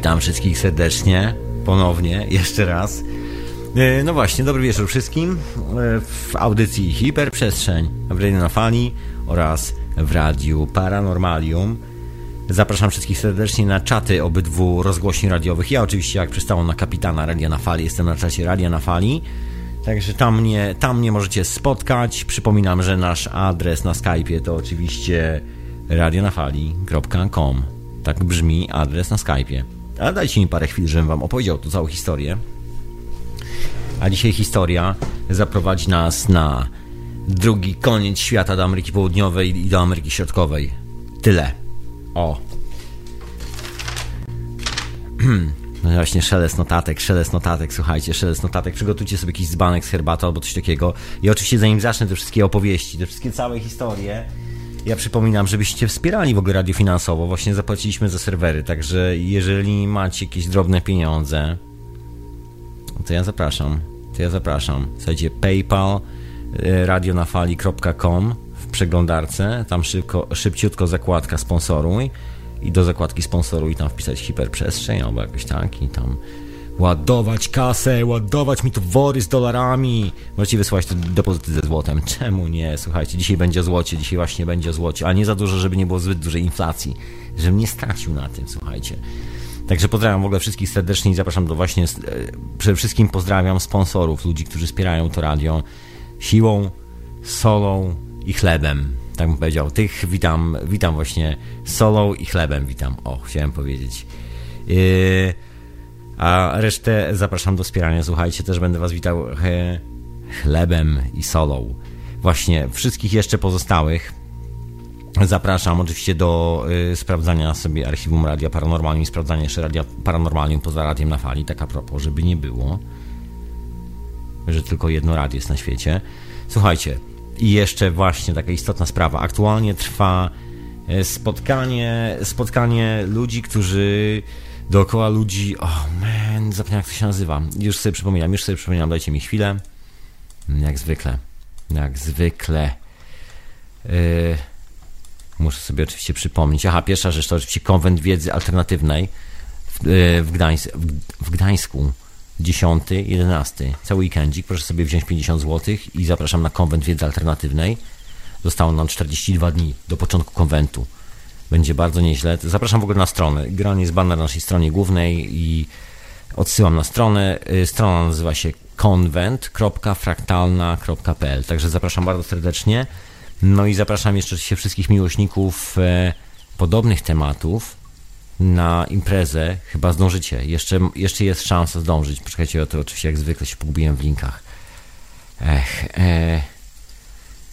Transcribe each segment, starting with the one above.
Witam wszystkich serdecznie, ponownie, jeszcze raz. E, no właśnie, dobry wieczór wszystkim e, w audycji Hiperprzestrzeń w Radio na Fali oraz w Radiu Paranormalium. Zapraszam wszystkich serdecznie na czaty obydwu rozgłośni radiowych. Ja oczywiście, jak przystało na kapitana Radia na Fali, jestem na czacie Radia na Fali. Także tam mnie, tam mnie możecie spotkać. Przypominam, że nasz adres na Skype'ie to oczywiście radionafali.com. Tak brzmi adres na Skype'ie. A dajcie mi parę chwil, żebym wam opowiedział tu całą historię. A dzisiaj historia zaprowadzi nas na drugi koniec świata do Ameryki Południowej i do Ameryki Środkowej. Tyle. O. No właśnie, szelest notatek, szelest notatek, słuchajcie, szelest notatek. Przygotujcie sobie jakiś dzbanek z herbatą albo coś takiego. I oczywiście, zanim zacznę te wszystkie opowieści, te wszystkie całe historie, ja przypominam, żebyście wspierali w ogóle radio finansowo. Właśnie zapłaciliśmy za serwery, także jeżeli macie jakieś drobne pieniądze, to ja zapraszam. To ja zapraszam. Słuchajcie, PayPal, e, radionafali.com w przeglądarce, tam szybko, szybciutko zakładka sponsoruj i do zakładki sponsoruj tam wpisać hiperprzestrzeń albo jakoś tak i tam ładować kasę, ładować mi tu wory z dolarami. Możecie wysłać te depozyty ze złotem. Czemu nie? Słuchajcie, dzisiaj będzie złocie, dzisiaj właśnie będzie złocie, a nie za dużo, żeby nie było zbyt dużej inflacji, żebym nie stracił na tym, słuchajcie. Także pozdrawiam w ogóle wszystkich serdecznie i zapraszam do właśnie, e, przede wszystkim pozdrawiam sponsorów, ludzi, którzy wspierają to radio siłą, solą i chlebem. Tak bym powiedział. Tych witam, witam właśnie solą i chlebem, witam. O, chciałem powiedzieć. Yy, a resztę zapraszam do wspierania. Słuchajcie, też będę Was witał he, chlebem i solą. Właśnie wszystkich jeszcze pozostałych zapraszam oczywiście do y, sprawdzania sobie archiwum Radia Paranormalium i sprawdzania jeszcze Radia Paranormalium poza radiem na fali, tak a propos, żeby nie było, że tylko jedno radio jest na świecie. Słuchajcie, i jeszcze właśnie taka istotna sprawa. Aktualnie trwa y, spotkanie, spotkanie ludzi, którzy dookoła ludzi. Oh man, zapomniałem jak to się nazywa. Już sobie przypominam, już sobie przypominam, dajcie mi chwilę. Jak zwykle. Jak zwykle. Yy, muszę sobie oczywiście przypomnieć. Aha, pierwsza rzecz to oczywiście konwent wiedzy alternatywnej w, yy, w, Gdańs w Gdańsku. 10, 11. Cały weekendzik. Proszę sobie wziąć 50 zł i zapraszam na konwent wiedzy alternatywnej. Zostało nam 42 dni do początku konwentu będzie bardzo nieźle. Zapraszam w ogóle na stronę. Generalnie jest banner na naszej stronie głównej i odsyłam na stronę. Y, strona nazywa się konwent.fraktalna.pl Także zapraszam bardzo serdecznie. No i zapraszam jeszcze się wszystkich miłośników e, podobnych tematów na imprezę. Chyba zdążycie. Jeszcze, jeszcze jest szansa zdążyć. Poczekajcie, to oczywiście jak zwykle się pogubiłem w linkach. Ech, e,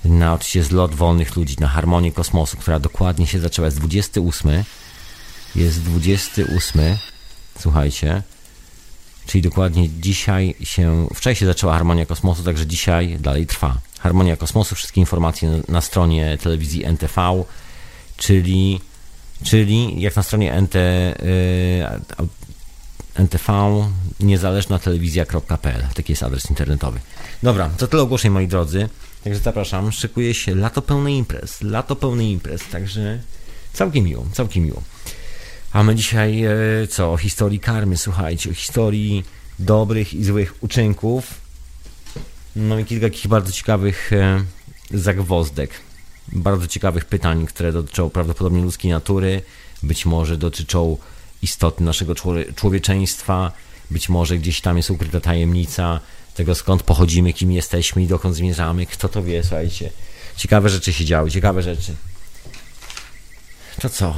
na oczywiście zlot wolnych ludzi, na harmonię kosmosu, która dokładnie się zaczęła. Jest 28. Jest 28. Słuchajcie. Czyli dokładnie dzisiaj się. Wczoraj się zaczęła harmonia kosmosu, także dzisiaj dalej trwa. Harmonia kosmosu, wszystkie informacje na, na stronie telewizji NTV, czyli, czyli jak na stronie NT, y, NTV, niezależna telewizja.pl. Taki jest adres internetowy. Dobra, to tyle ogłoszeń, moi drodzy. Także zapraszam, szykuje się lato pełne imprez, lato pełne imprez, także całkiem miło, całkiem miło. A my dzisiaj e, co? O historii karmy, słuchajcie, o historii dobrych i złych uczynków. No i kilka takich bardzo ciekawych e, zagwozdek, bardzo ciekawych pytań, które dotyczą prawdopodobnie ludzkiej natury, być może dotyczą istoty naszego człowieczeństwa, być może gdzieś tam jest ukryta tajemnica tego skąd pochodzimy, kim jesteśmy i dokąd zmierzamy, kto to wie, słuchajcie. Ciekawe rzeczy się działy, ciekawe rzeczy. To co?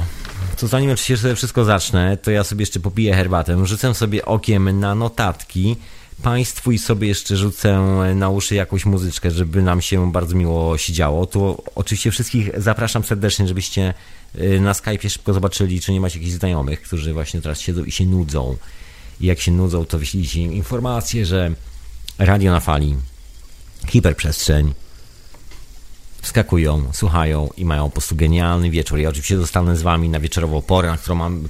To zanim oczywiście sobie wszystko zacznę, to ja sobie jeszcze popiję herbatę, rzucę sobie okiem na notatki, Państwu i sobie jeszcze rzucę na uszy jakąś muzyczkę, żeby nam się bardzo miło siedziało. Tu oczywiście wszystkich zapraszam serdecznie, żebyście y, na Skype'ie szybko zobaczyli, czy nie macie jakichś znajomych, którzy właśnie teraz siedzą i się nudzą. I jak się nudzą, to wyślijcie im informację, że radio na fali, hiperprzestrzeń, wskakują, słuchają i mają po prostu genialny wieczór. Ja oczywiście zostanę z wami na wieczorową porę, na którą mam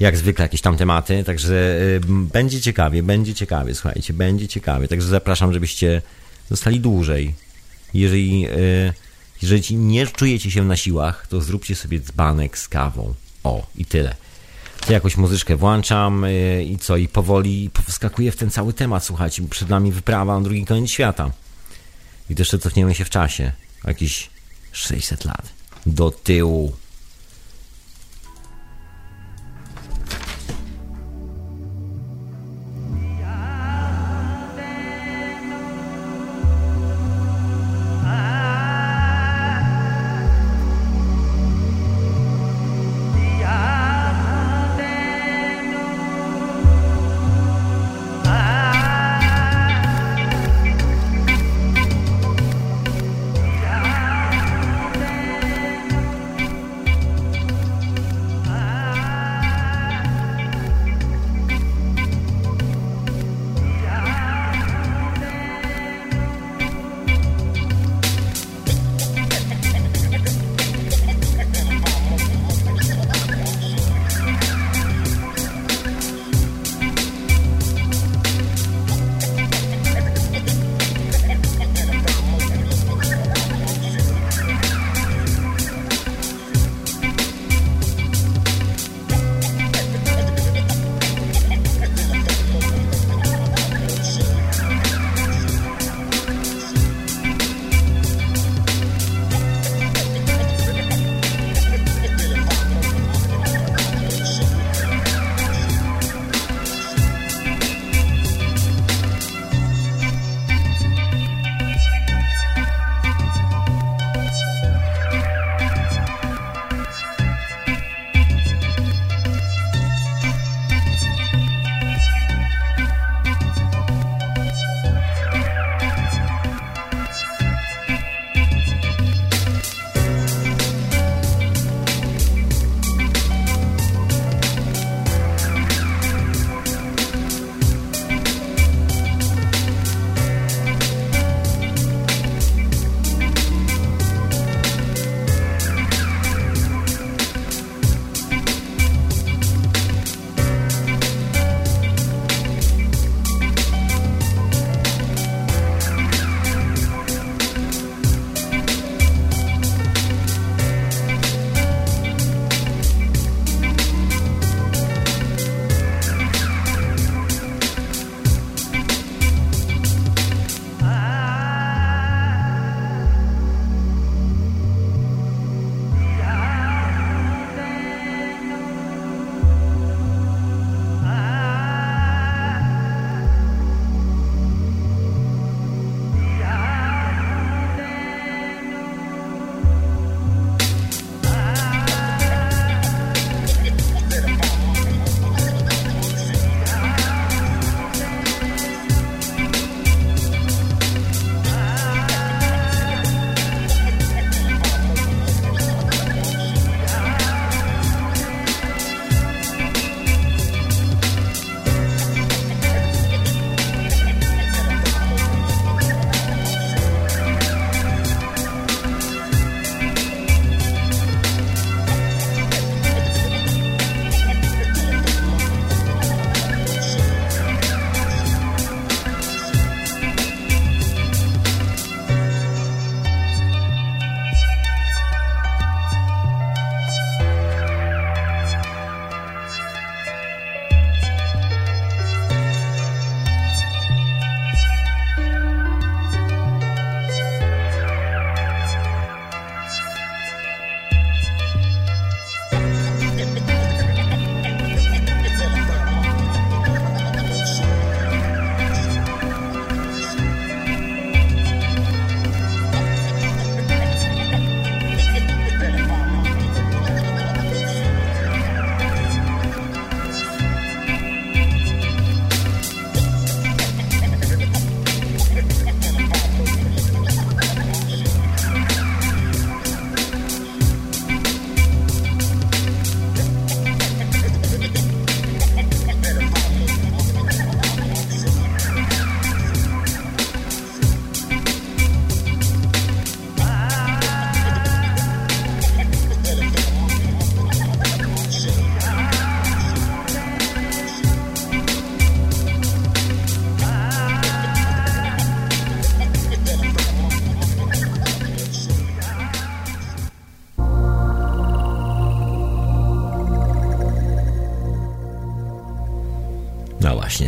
jak zwykle jakieś tam tematy, także y, będzie ciekawie, będzie ciekawie, słuchajcie, będzie ciekawie. Także zapraszam, żebyście zostali dłużej. Jeżeli, y, jeżeli nie czujecie się na siłach, to zróbcie sobie dzbanek z kawą. O, i tyle. To jakoś muzyczkę włączam yy, i co, i powoli wskakuję w ten cały temat, słuchajcie, przed nami wyprawa na drugi koniec świata. I jeszcze cofniemy się w czasie, jakieś 600 lat do tyłu.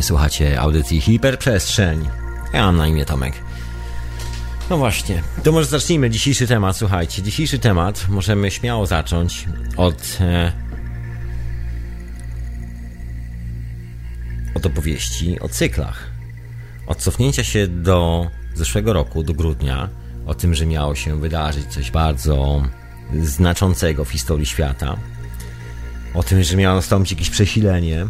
Słuchacie audycji Hiperprzestrzeń. Ja mam na imię Tomek. No właśnie, to może zacznijmy dzisiejszy temat. Słuchajcie, dzisiejszy temat możemy śmiało zacząć od. E, od opowieści o cyklach. Od cofnięcia się do zeszłego roku, do grudnia, o tym, że miało się wydarzyć coś bardzo znaczącego w historii świata. O tym, że miało nastąpić jakieś przesilenie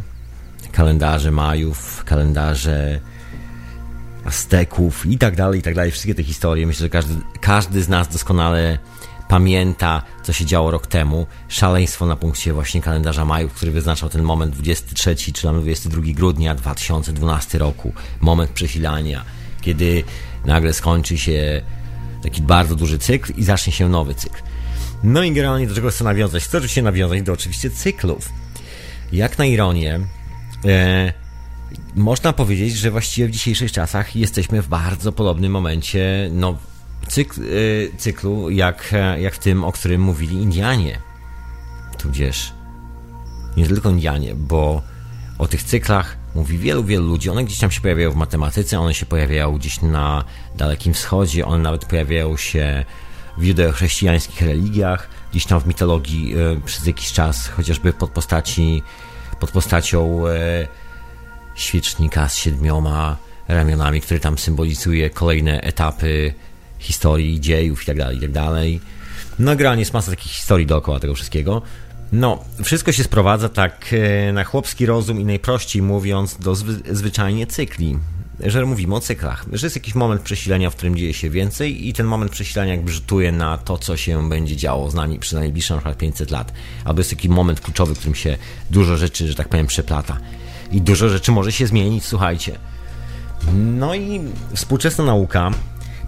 kalendarze Majów, kalendarze Azteków i tak dalej, i tak dalej. Wszystkie te historie. Myślę, że każdy, każdy z nas doskonale pamięta, co się działo rok temu. Szaleństwo na punkcie właśnie kalendarza Majów, który wyznaczał ten moment 23 czy nawet 22 grudnia 2012 roku. Moment przesilania, kiedy nagle skończy się taki bardzo duży cykl i zacznie się nowy cykl. No i generalnie do czego chcę nawiązać? Chcę oczywiście nawiązać do oczywiście cyklów. Jak na ironię, e, można powiedzieć, że właściwie w dzisiejszych czasach jesteśmy w bardzo podobnym momencie no, cykl, e, cyklu, jak, jak w tym, o którym mówili Indianie. Tudzież nie tylko Indianie, bo o tych cyklach mówi wielu, wielu ludzi. One gdzieś tam się pojawiają w matematyce, one się pojawiają gdzieś na Dalekim Wschodzie, one nawet pojawiają się w judeochrześcijańskich religiach, gdzieś tam w mitologii e, przez jakiś czas, chociażby pod postaci pod postacią e, świecznika z siedmioma ramionami, który tam symbolizuje kolejne etapy historii, dziejów itd., tak itd. Tak no, generalnie jest masa takich historii dookoła tego wszystkiego. No, wszystko się sprowadza tak e, na chłopski rozum i najprościej mówiąc do zwy, zwyczajnie cykli że mówimy o cyklach, że jest jakiś moment przesilenia, w którym dzieje się więcej i ten moment przesilenia jakby rzutuje na to, co się będzie działo z nami przez najbliższe na przykład 500 lat. Albo jest taki moment kluczowy, w którym się dużo rzeczy, że tak powiem, przeplata. I dużo rzeczy może się zmienić, słuchajcie. No i współczesna nauka,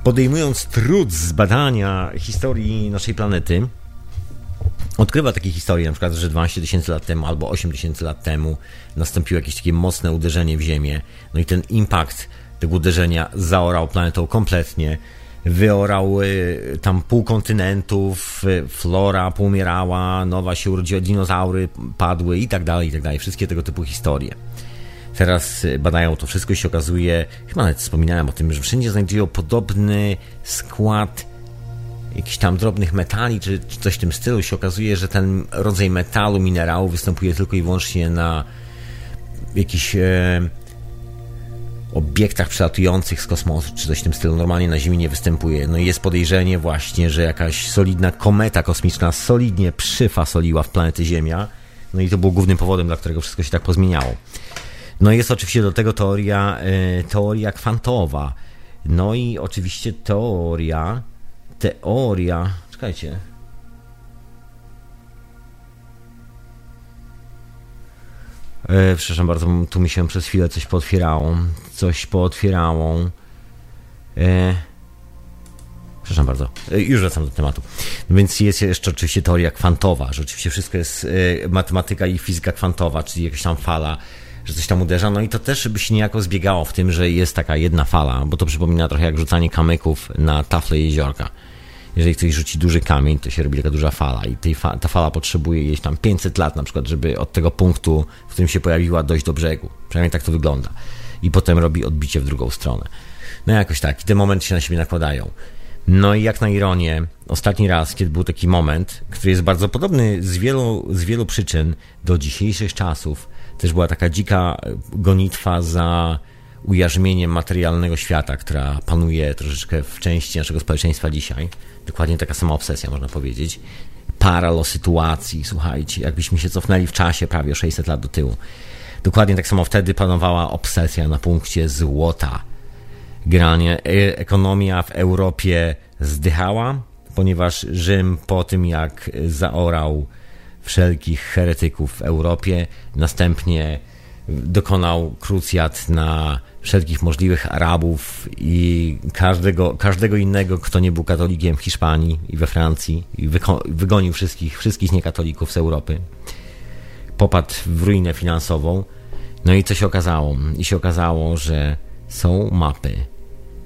podejmując trud zbadania historii naszej planety, odkrywa takie historie, na przykład, że 12 tysięcy lat temu albo 8 tysięcy lat temu nastąpiło jakieś takie mocne uderzenie w Ziemię, no i ten impact tego uderzenia zaorał planetą kompletnie, wyorał y, tam pół kontynentów, y, flora poumierała, nowa się urodziła, dinozaury padły i tak dalej, i tak dalej. Wszystkie tego typu historie. Teraz y, badają to wszystko i się okazuje, chyba nawet wspominałem o tym, że wszędzie znajdują podobny skład jakichś tam drobnych metali, czy, czy coś w tym stylu, się okazuje, że ten rodzaj metalu, minerału występuje tylko i wyłącznie na jakichś e, obiektach przelatujących z kosmosu, czy coś w tym stylu. Normalnie na Ziemi nie występuje. No i jest podejrzenie właśnie, że jakaś solidna kometa kosmiczna solidnie przyfasoliła w planetę Ziemia. No i to był głównym powodem, dla którego wszystko się tak pozmieniało. No i jest oczywiście do tego teoria, e, teoria kwantowa. No i oczywiście teoria teoria. Czekajcie. E, przepraszam bardzo, tu mi się przez chwilę coś pootwierało. Coś pootwierało. E, przepraszam bardzo, e, już wracam do tematu. Więc jest jeszcze oczywiście teoria kwantowa, że oczywiście wszystko jest e, matematyka i fizyka kwantowa, czyli jakaś tam fala że coś tam uderza. No i to też by się niejako zbiegało w tym, że jest taka jedna fala, bo to przypomina trochę jak rzucanie kamyków na tafle jeziorka jeżeli ktoś rzuci duży kamień, to się robi taka duża fala i tej fa ta fala potrzebuje jeść tam 500 lat na przykład, żeby od tego punktu, w którym się pojawiła, dojść do brzegu. Przynajmniej tak to wygląda. I potem robi odbicie w drugą stronę. No jakoś tak. I te momenty się na siebie nakładają. No i jak na ironię, ostatni raz, kiedy był taki moment, który jest bardzo podobny z wielu, z wielu przyczyn do dzisiejszych czasów, też była taka dzika gonitwa za ujarzmieniem materialnego świata, która panuje troszeczkę w części naszego społeczeństwa dzisiaj. Dokładnie taka sama obsesja, można powiedzieć. Paralo sytuacji, słuchajcie, jakbyśmy się cofnęli w czasie prawie 600 lat do tyłu. Dokładnie tak samo wtedy panowała obsesja na punkcie złota. Generalnie e, ekonomia w Europie zdychała, ponieważ Rzym po tym jak zaorał wszelkich heretyków w Europie, następnie dokonał krucjat na wszelkich możliwych Arabów i każdego, każdego innego, kto nie był katolikiem w Hiszpanii i we Francji i wygonił wszystkich, wszystkich niekatolików z Europy. Popadł w ruinę finansową. No i co się okazało? I się okazało, że są mapy,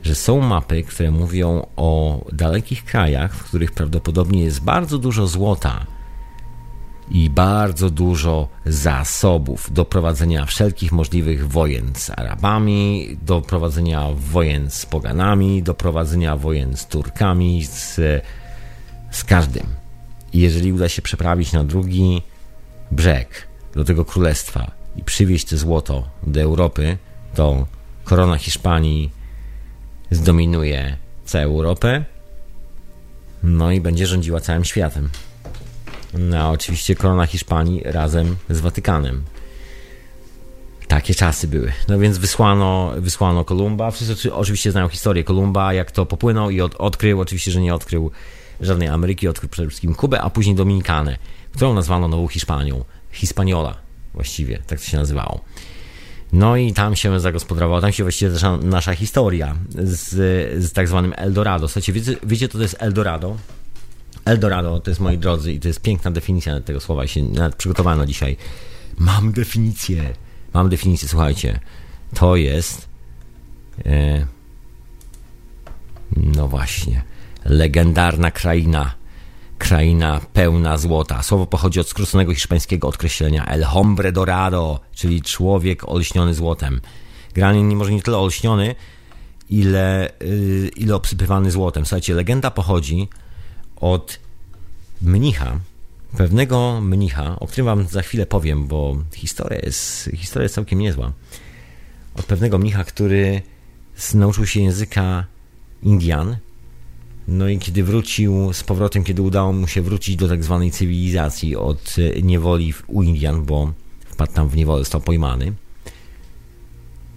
że są mapy, które mówią o dalekich krajach, w których prawdopodobnie jest bardzo dużo złota. I bardzo dużo zasobów do prowadzenia wszelkich możliwych wojen z Arabami, do prowadzenia wojen z Poganami, do prowadzenia wojen z Turkami, z, z każdym. I jeżeli uda się przeprawić na drugi brzeg do tego królestwa i przywieźć to złoto do Europy, to korona Hiszpanii zdominuje całą Europę, no i będzie rządziła całym światem. No, oczywiście korona Hiszpanii razem z Watykanem. Takie czasy były. No więc wysłano, wysłano Kolumba. Wszyscy oczywiście znają historię Kolumba, jak to popłynął i od, odkrył. Oczywiście, że nie odkrył żadnej Ameryki, odkrył przede wszystkim Kubę, a później Dominikanę, którą nazwano Nową Hiszpanią. Hispaniola właściwie, tak to się nazywało. No i tam się zagospodarowało, tam się właściwie nasza, nasza historia z, z tak zwanym Eldorado. Słuchajcie, wiecie, wiecie, to jest Eldorado? Eldorado to jest, moi drodzy, i to jest piękna definicja tego słowa, się nawet przygotowano dzisiaj. Mam definicję. Mam definicję, słuchajcie. To jest. E, no właśnie. Legendarna kraina. Kraina pełna złota. Słowo pochodzi od skróconego hiszpańskiego określenia El hombre dorado, czyli człowiek olśniony złotem. Granie nie może nie tyle olśniony, ile, yy, ile obsypywany złotem. Słuchajcie, legenda pochodzi od mnicha, pewnego mnicha, o którym wam za chwilę powiem, bo historia jest, historia jest całkiem niezła. Od pewnego mnicha, który nauczył się języka Indian, no i kiedy wrócił z powrotem, kiedy udało mu się wrócić do tak zwanej cywilizacji od niewoli u Indian, bo wpadł tam w niewolę, został pojmany,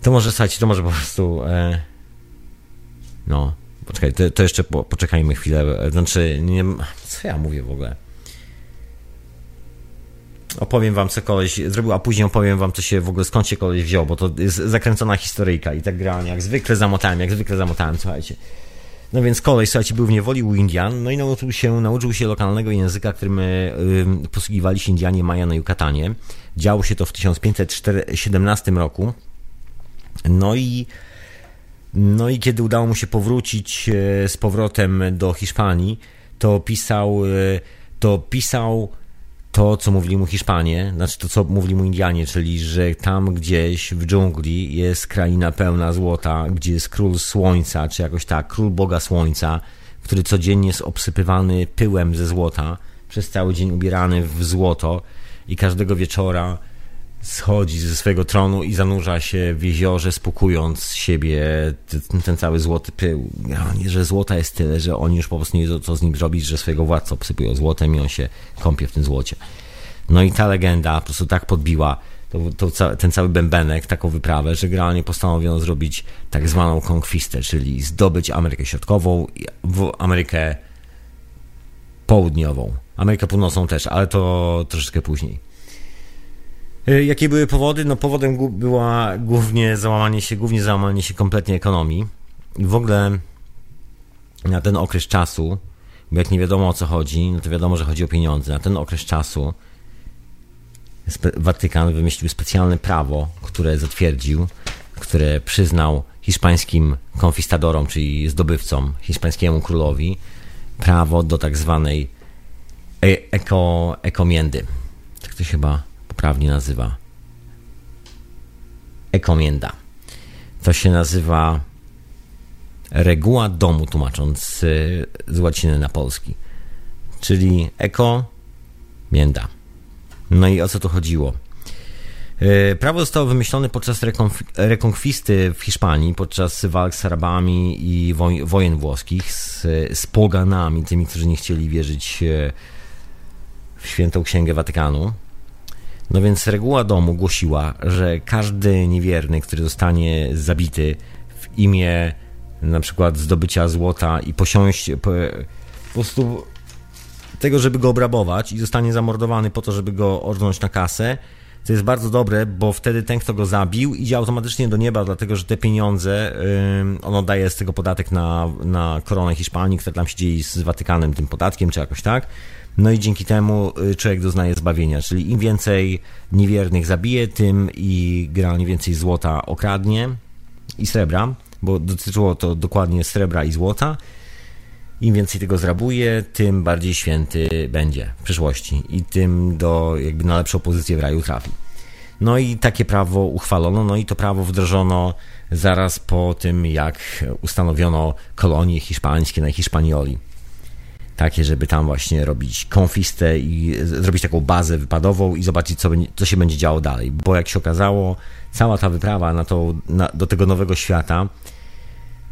to może, słuchajcie, to może po prostu... E, no, Poczekaj, to, to jeszcze po, poczekajmy chwilę. Znaczy, nie, co ja mówię w ogóle? Opowiem wam, co koleś zrobił, a później opowiem wam, co się w ogóle skąd się koleś wziął, bo to jest zakręcona historyjka i tak grałem, jak zwykle zamotałem, jak zwykle zamotałem, słuchajcie. No więc koleś, słuchajcie, był w niewoli u Indian, no i nauczył się, nauczył się lokalnego języka, którym y, posługiwali się Indianie Maja na Yucatanie. Działo się to w 1517 roku. No i no i kiedy udało mu się powrócić e, z powrotem do Hiszpanii, to pisał, e, to pisał to, co mówili mu Hiszpanie, znaczy to, co mówili mu Indianie, czyli że tam gdzieś w dżungli jest kraina pełna złota, gdzie jest król słońca, czy jakoś tak, król Boga Słońca, który codziennie jest obsypywany pyłem ze złota, przez cały dzień ubierany w złoto i każdego wieczora schodzi ze swojego tronu i zanurza się w jeziorze, spukując siebie ten, ten cały złoty pył. Że złota jest tyle, że oni już po prostu nie wiedzą, co z nim zrobić, że swojego władcę obsypują złotem i on się kąpie w tym złocie. No i ta legenda po prostu tak podbiła to, to, ten cały bębenek, taką wyprawę, że generalnie postanowiono zrobić tak zwaną konkwistę, czyli zdobyć Amerykę Środkową, Amerykę Południową. Amerykę Północną też, ale to troszeczkę później. E, jakie były powody? No powodem była głównie załamanie się, głównie załamanie się kompletnie ekonomii. W ogóle na ten okres czasu, bo jak nie wiadomo o co chodzi, no to wiadomo, że chodzi o pieniądze. Na ten okres czasu Watykan wymyślił specjalne prawo, które zatwierdził, które przyznał hiszpańskim konfistadorom, czyli zdobywcom, hiszpańskiemu królowi, prawo do tak zwanej e, eko, ekomiendy. Tak to się chyba poprawnie nazywa ekomienda. To się nazywa reguła domu, tłumacząc y, z łaciny na polski. Czyli eko, mienda. No i o co tu chodziło? Y, prawo zostało wymyślone podczas rekonkwisty w Hiszpanii, podczas walk z Arabami i wojen włoskich z, z poganami, tymi, którzy nie chcieli wierzyć y, w świętą księgę Watykanu. No więc reguła domu głosiła, że każdy niewierny, który zostanie zabity w imię na przykład zdobycia złota i posiąść po, po prostu tego, żeby go obrabować i zostanie zamordowany po to, żeby go orznąć na kasę, to jest bardzo dobre, bo wtedy ten, kto go zabił, idzie automatycznie do nieba, dlatego że te pieniądze, yy, on oddaje z tego podatek na, na koronę Hiszpanii, która tam się dzieje z Watykanem, tym podatkiem, czy jakoś tak. No i dzięki temu y, człowiek doznaje zbawienia, czyli im więcej niewiernych zabije, tym i generalnie więcej złota okradnie i srebra, bo dotyczyło to dokładnie srebra i złota. im więcej tego zrabuje, tym bardziej święty będzie w przyszłości i tym do, jakby na lepszą pozycję w raju trafi. No i takie prawo uchwalono, no i to prawo wdrożono zaraz po tym, jak ustanowiono kolonie hiszpańskie na Hiszpanioli. Takie, żeby tam właśnie robić konfistę i zrobić taką bazę wypadową i zobaczyć, co, co się będzie działo dalej. Bo jak się okazało, cała ta wyprawa na to, na, do tego nowego świata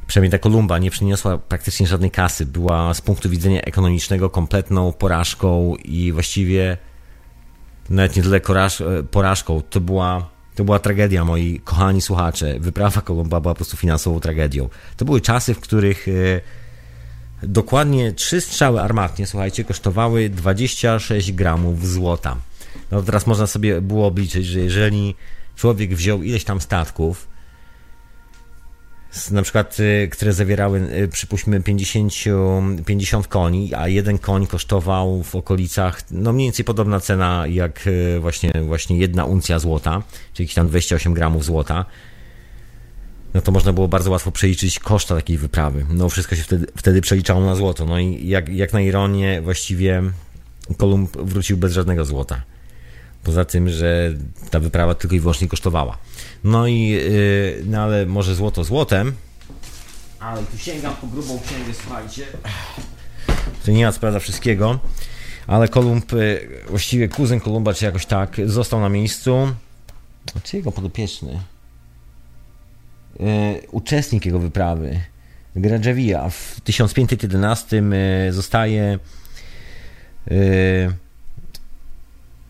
przynajmniej ta Kolumba nie przyniosła praktycznie żadnej kasy. Była z punktu widzenia ekonomicznego kompletną porażką i właściwie nawet nie tyle porażką, to była, to była tragedia, moi kochani słuchacze. Wyprawa Kolumba była po prostu finansową tragedią. To były czasy, w których e, dokładnie trzy strzały armatnie, słuchajcie, kosztowały 26 gramów złota. No teraz można sobie było obliczyć, że jeżeli człowiek wziął ileś tam statków, na przykład, y, które zawierały, y, przypuśćmy, 50, 50 koni, a jeden koń kosztował w okolicach, no mniej więcej podobna cena jak y, właśnie, właśnie jedna uncja złota, czyli jakieś tam 28 gramów złota, no to można było bardzo łatwo przeliczyć koszta takiej wyprawy. No wszystko się wtedy, wtedy przeliczało na złoto. No i jak, jak na ironię właściwie Kolumb wrócił bez żadnego złota. Poza tym, że ta wyprawa tylko i wyłącznie kosztowała. No i, yy, no ale może złoto złotem, ale tu sięgam po grubą księgę, słuchajcie. To nie ma sprawdza wszystkiego, ale Kolumb, yy, właściwie kuzyn Kolumba, czy jakoś tak, został na miejscu. Czy jego podopieczny? Yy, uczestnik jego wyprawy, Gradżewija, w 1511 yy, zostaje yy,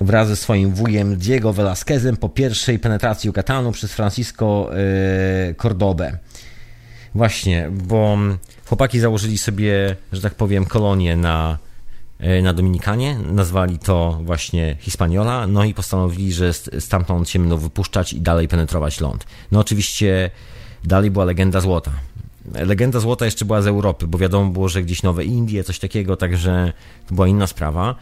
wraz ze swoim wujem Diego Velasquezem po pierwszej penetracji Yucatanu przez Francisco e, Cordobę. Właśnie, bo chłopaki założyli sobie, że tak powiem, kolonię na, e, na Dominikanie, nazwali to właśnie Hispaniola, no i postanowili, że stamtąd się będą wypuszczać i dalej penetrować ląd. No oczywiście dalej była legenda złota. Legenda złota jeszcze była z Europy, bo wiadomo było, że gdzieś Nowe Indie, coś takiego, także to była inna sprawa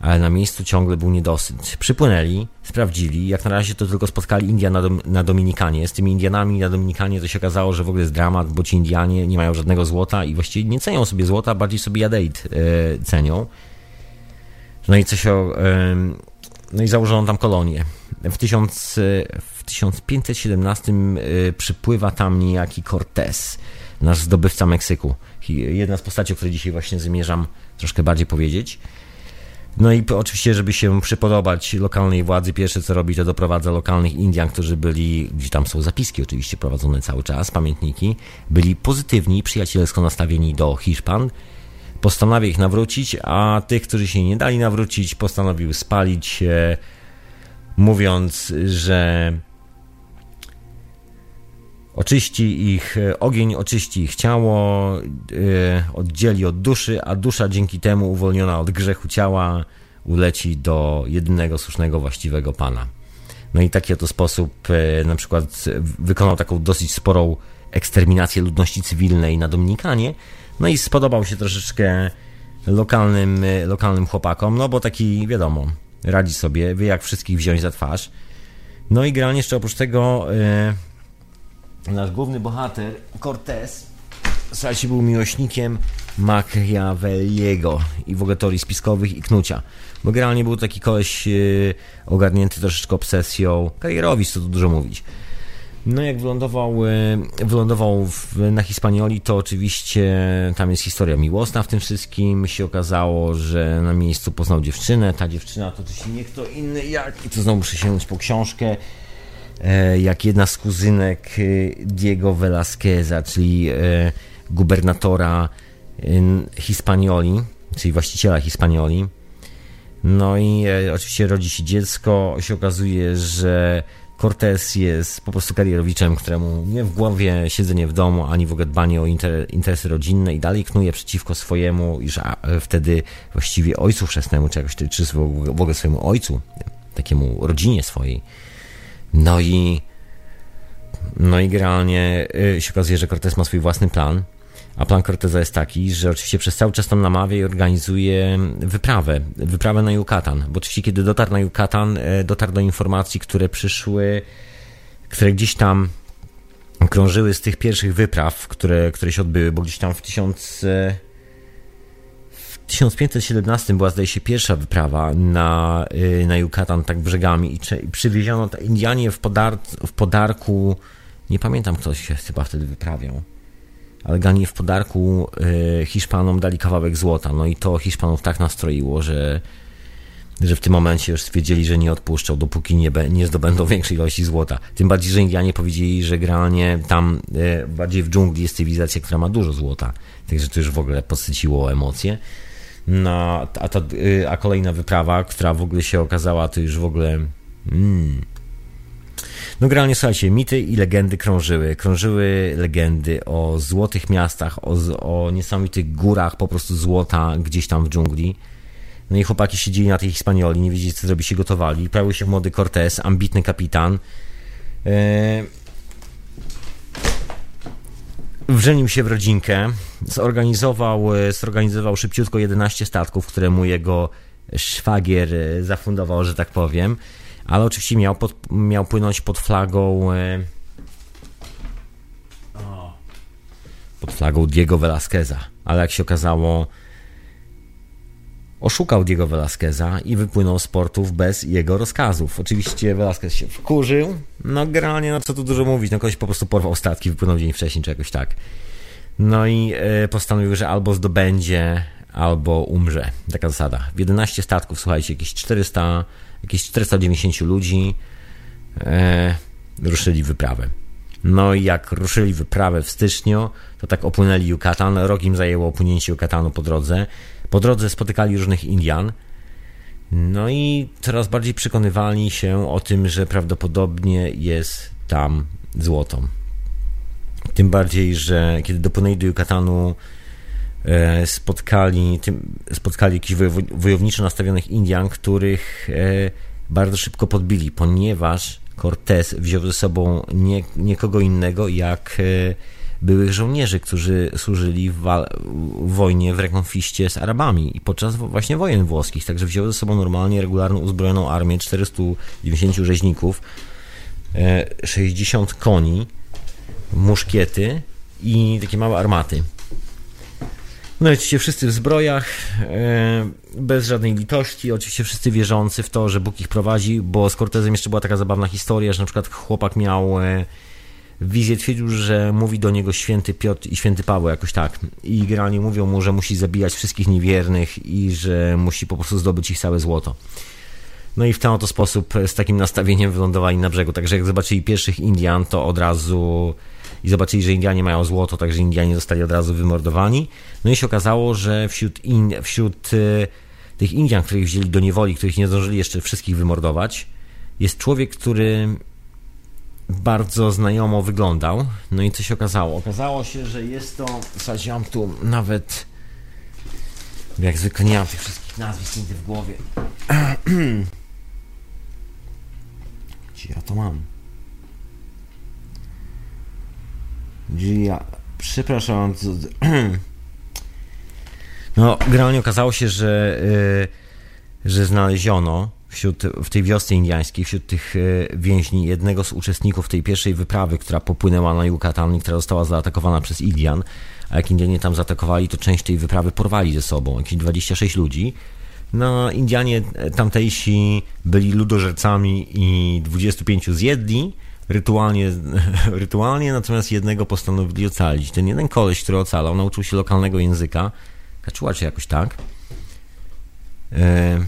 ale na miejscu ciągle był niedosyt. Przypłynęli, sprawdzili, jak na razie to tylko spotkali India na, Dom na Dominikanie. Z tymi Indianami na Dominikanie to się okazało, że w ogóle jest dramat, bo ci Indianie nie mają żadnego złota i właściwie nie cenią sobie złota, bardziej sobie jadeit e, cenią. No i co się... E, no i założono tam kolonię. W, tysiąc, w 1517 e, przypływa tam niejaki Cortez, nasz zdobywca Meksyku. Jedna z postaci, o której dzisiaj właśnie zamierzam troszkę bardziej powiedzieć. No i oczywiście, żeby się przypodobać lokalnej władzy, pierwsze co robi, to doprowadza lokalnych Indian, którzy byli, gdzie tam są zapiski oczywiście prowadzone cały czas, pamiętniki, byli pozytywni, przyjacielsko nastawieni do Hiszpan, postanawia ich nawrócić, a tych, którzy się nie dali nawrócić, postanowił spalić, mówiąc, że Oczyści ich e, ogień, oczyści ich ciało, yy, oddzieli od duszy, a dusza dzięki temu uwolniona od grzechu ciała uleci do jedynego słusznego, właściwego Pana. No i taki oto sposób yy, na przykład wykonał taką dosyć sporą eksterminację ludności cywilnej na Dominikanie, no i spodobał się troszeczkę lokalnym, yy, lokalnym chłopakom, no bo taki, wiadomo, radzi sobie, wie jak wszystkich wziąć za twarz. No i generalnie jeszcze oprócz tego nasz główny bohater, Cortez, słuchajcie, był miłośnikiem Machiavelliego i w ogóle teorii spiskowych i knucia. Bo generalnie był taki koleś yy, ogarnięty troszeczkę obsesją, karierowicz, co tu dużo mówić. No jak wylądował, yy, wylądował w, na Hispanioli, to oczywiście tam jest historia miłosna w tym wszystkim. Się okazało, że na miejscu poznał dziewczynę. Ta dziewczyna to też nie kto inny jak... I to znowu muszę sięgnąć po książkę E, jak jedna z kuzynek e, Diego Velasqueza, czyli e, gubernatora Hispanioli, czyli właściciela Hispanioli. No i oczywiście rodzi się dziecko. Się okazuje, że Cortez jest po prostu karierowiczem, któremu nie w głowie siedzenie w domu, ani w ogóle dbanie o inter, interesy rodzinne i dalej knuje przeciwko swojemu, iż wtedy właściwie ojcu chrzestnemu, czy jakoś, czy w ogóle swojemu ojcu, takiemu rodzinie swojej no i no i generalnie y, się okazuje, że Cortez ma swój własny plan, a plan Corteza jest taki, że oczywiście przez cały czas tam namawia i organizuje wyprawę, wyprawę na Yucatan, bo oczywiście kiedy dotarł na Yucatan, y, dotarł do informacji, które przyszły, które gdzieś tam krążyły z tych pierwszych wypraw, które, które się odbyły, bo gdzieś tam w 1000 W 1517 była, zdaje się, pierwsza wyprawa na, y, na Yucatan tak brzegami i, i przywieziono Indianie w, podar, w podarku, nie pamiętam kto się chyba wtedy wyprawiał, ale ganie w podarku y, Hiszpanom dali kawałek złota. No i to Hiszpanów tak nastroiło, że, że w tym momencie już stwierdzili, że nie odpuszczą, dopóki nie, nie zdobędą większej ilości złota. Tym bardziej, że Indianie powiedzieli, że generalnie tam y, bardziej w dżungli jest cywilizacja, która ma dużo złota. Także to już w ogóle podsyciło emocje. No, a, ta, y, a kolejna wyprawa, która w ogóle się okazała, to już w ogóle. Mm. No, generalnie słuchajcie, mity i legendy krążyły. Krążyły legendy o złotych miastach, o, o niesamowitych górach po prostu złota gdzieś tam w dżungli. No i chłopaki siedzieli na tej Hispanioli, nie wiedzieli co zrobić, się gotowali. Pojawił się młody Cortez, ambitny kapitan. Eee wrzenił się w rodzinkę, zorganizował, e, zorganizował szybciutko 11 statków, które mu jego szwagier e, zafundował, że tak powiem, ale oczywiście miał, pod, miał płynąć pod flagą e, pod flagą Diego Velasqueza, ale jak się okazało oszukał Diego Velasqueza i wypłynął z portów bez jego rozkazów. Oczywiście Velasquez się wkurzył, no generalnie, no co tu dużo mówić, no ktoś po prostu porwał statki, wypłynął dzień wcześniej, czy jakoś tak. No i e, postanowił, że albo zdobędzie, albo umrze. Taka zasada. W 11 statków, słuchajcie, jakieś 400, jakieś 490 ludzi e, ruszyli wyprawę. No i jak ruszyli wyprawę w styczniu, to tak opłynęli Yucatan. Rok im zajęło opłynięcie Yucatanu po drodze. Po drodze spotykali różnych Indian. No i coraz bardziej przekonywali się o tym, że prawdopodobnie jest tam złoto. Tym bardziej, że kiedy dopłynęli do Yucatanu, e, spotkali, tym, spotkali jakichś wojowniczo nastawionych Indian, których e, bardzo szybko podbili, ponieważ Cortez wziął ze sobą nie, nie kogo innego jak e, byłych żołnierzy, którzy służyli w, w wojnie w rekonfiście z Arabami i podczas właśnie wojen włoskich. Także wzięły ze sobą normalnie regularną uzbrojoną armię 490 rzeźników, 60 e, koni, muszkiety i takie małe armaty. No oczywiście wszyscy w zbrojach, e, bez żadnej litości, oczywiście wszyscy wierzący w to, że Bóg ich prowadzi, bo z Cortezem jeszcze była taka zabawna historia, że na przykład chłopak miał e, wizję twierdził, że mówi do niego święty Piotr i święty Paweł jakoś tak. I generalnie mówią mu, że musi zabijać wszystkich niewiernych i że musi po prostu zdobyć ich całe złoto. No i w ten oto sposób z takim nastawieniem wylądowali na brzegu. Także jak zobaczyli pierwszych Indian, to od razu i zobaczyli, że Indianie mają złoto, także Indianie zostali od razu wymordowani. No i się okazało, że wśród, in, wśród y, tych Indian, których wzięli do niewoli, których nie zdążyli jeszcze wszystkich wymordować, jest człowiek, który bardzo znajomo wyglądał. No i co się okazało? Okazało się, że jest to. Mam tu nawet. Jak zwykle nie mam tych wszystkich nazwisk nigdy w głowie. Gdzie ja to mam? Ja. Przepraszam. No, generalnie okazało się, że, yy, że znaleziono wśród, w tej wiosce indiańskiej, wśród tych e, więźni, jednego z uczestników tej pierwszej wyprawy, która popłynęła na Yucatan i która została zaatakowana przez Indian. A jak Indianie tam zaatakowali, to część tej wyprawy porwali ze sobą, jakieś 26 ludzi. No, Indianie e, tamtejsi byli ludożercami i 25 zjedli rytualnie, rytualnie, natomiast jednego postanowili ocalić. Ten jeden koleś, który ocalał, nauczył się lokalnego języka, kaczuła czy jakoś tak. E,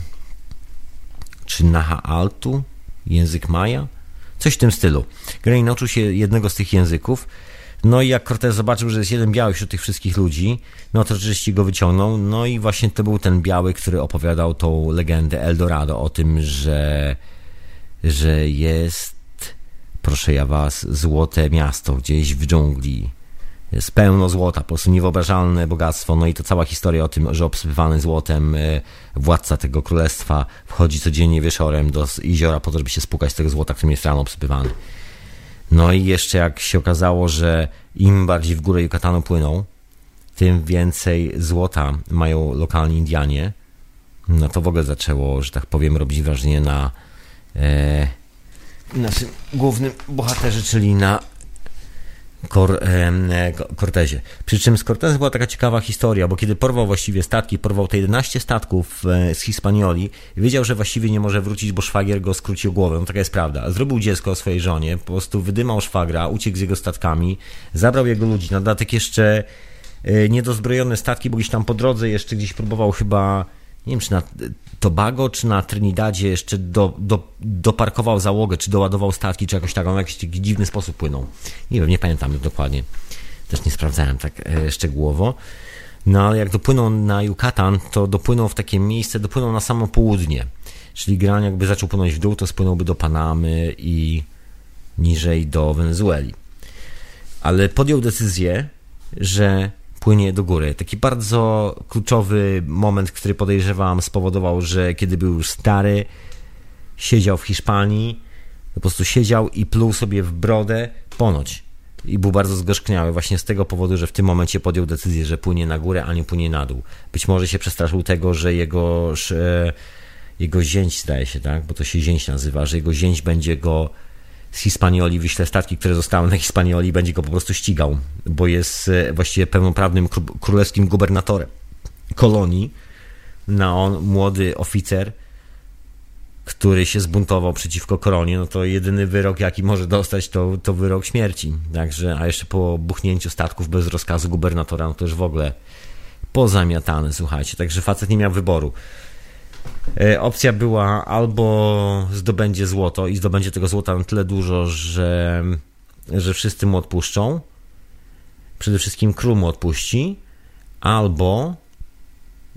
czy Naha Altu, język Maja, coś w tym stylu. Gray nauczył się jednego z tych języków, no i jak Cortez zobaczył, że jest jeden biały wśród tych wszystkich ludzi, no to rzeczywiście go wyciągnął, no i właśnie to był ten biały, który opowiadał tą legendę Eldorado o tym, że, że jest, proszę ja was, złote miasto gdzieś w dżungli, jest pełno złota, po prostu niewyobrażalne bogactwo. No i to cała historia o tym, że obsypywany złotem e, władca tego królestwa wchodzi codziennie wieczorem do jeziora po to, żeby się spukać z tego złota, którym jest rano obsypywany. No i jeszcze jak się okazało, że im bardziej w górę Yucatanu płyną, tym więcej złota mają lokalni Indianie, no to w ogóle zaczęło, że tak powiem, robić wrażenie na e, naszym głównym bohaterze, czyli na Cor, e, Cortezie. Przy czym z Cortezem była taka ciekawa historia, bo kiedy porwał właściwie statki, porwał te 11 statków e, z Hispanioli, wiedział, że właściwie nie może wrócić, bo szwagier go skrócił głowę. No taka jest prawda. Zrobił dziecko swojej żonie, po prostu wydymał szwagra, uciekł z jego statkami, zabrał jego ludzi. Na dodatek jeszcze e, niedozbrojone statki, bo gdzieś tam po drodze jeszcze gdzieś próbował chyba nie wiem, czy na Tobago, czy na Trinidadzie jeszcze do, do, doparkował załogę, czy doładował statki, czy jakoś tak, on w jakiś dziwny sposób płynął. Nie wiem, nie pamiętam dokładnie. Też nie sprawdzałem tak e, szczegółowo. No ale jak dopłynął na Yucatan, to dopłynął w takie miejsce, dopłynął na samo południe. Czyli Gran jakby zaczął płynąć w dół, to spłynąłby do Panamy i niżej do Wenezueli. Ale podjął decyzję, że płynie do góry. Taki bardzo kluczowy moment, który podejrzewam spowodował, że kiedy był już stary, siedział w Hiszpanii, po prostu siedział i pluł sobie w brodę ponoć. I był bardzo zgorzkniały właśnie z tego powodu, że w tym momencie podjął decyzję, że płynie na górę, a nie płynie na dół. Być może się przestraszył tego, że jego, że jego zięć, zdaje się, tak, bo to się zięć nazywa, że jego zięć będzie go z Hispanioli wyśle statki, które zostały na Hispanioli będzie go po prostu ścigał, bo jest e, właściwie pełnoprawnym królewskim gubernatorem kolonii. No on, młody oficer, który się zbuntował przeciwko koronie, no to jedyny wyrok, jaki może dostać, to, to wyrok śmierci. Także, a jeszcze po buchnięciu statków bez rozkazu gubernatora, no to już w ogóle pozamiatane, słuchajcie. Także facet nie miał wyboru. E, opcja była albo zdobędzie złoto i zdobędzie tego złota na tyle dużo, że, że wszyscy mu odpuszczą. Przede wszystkim król mu odpuści, albo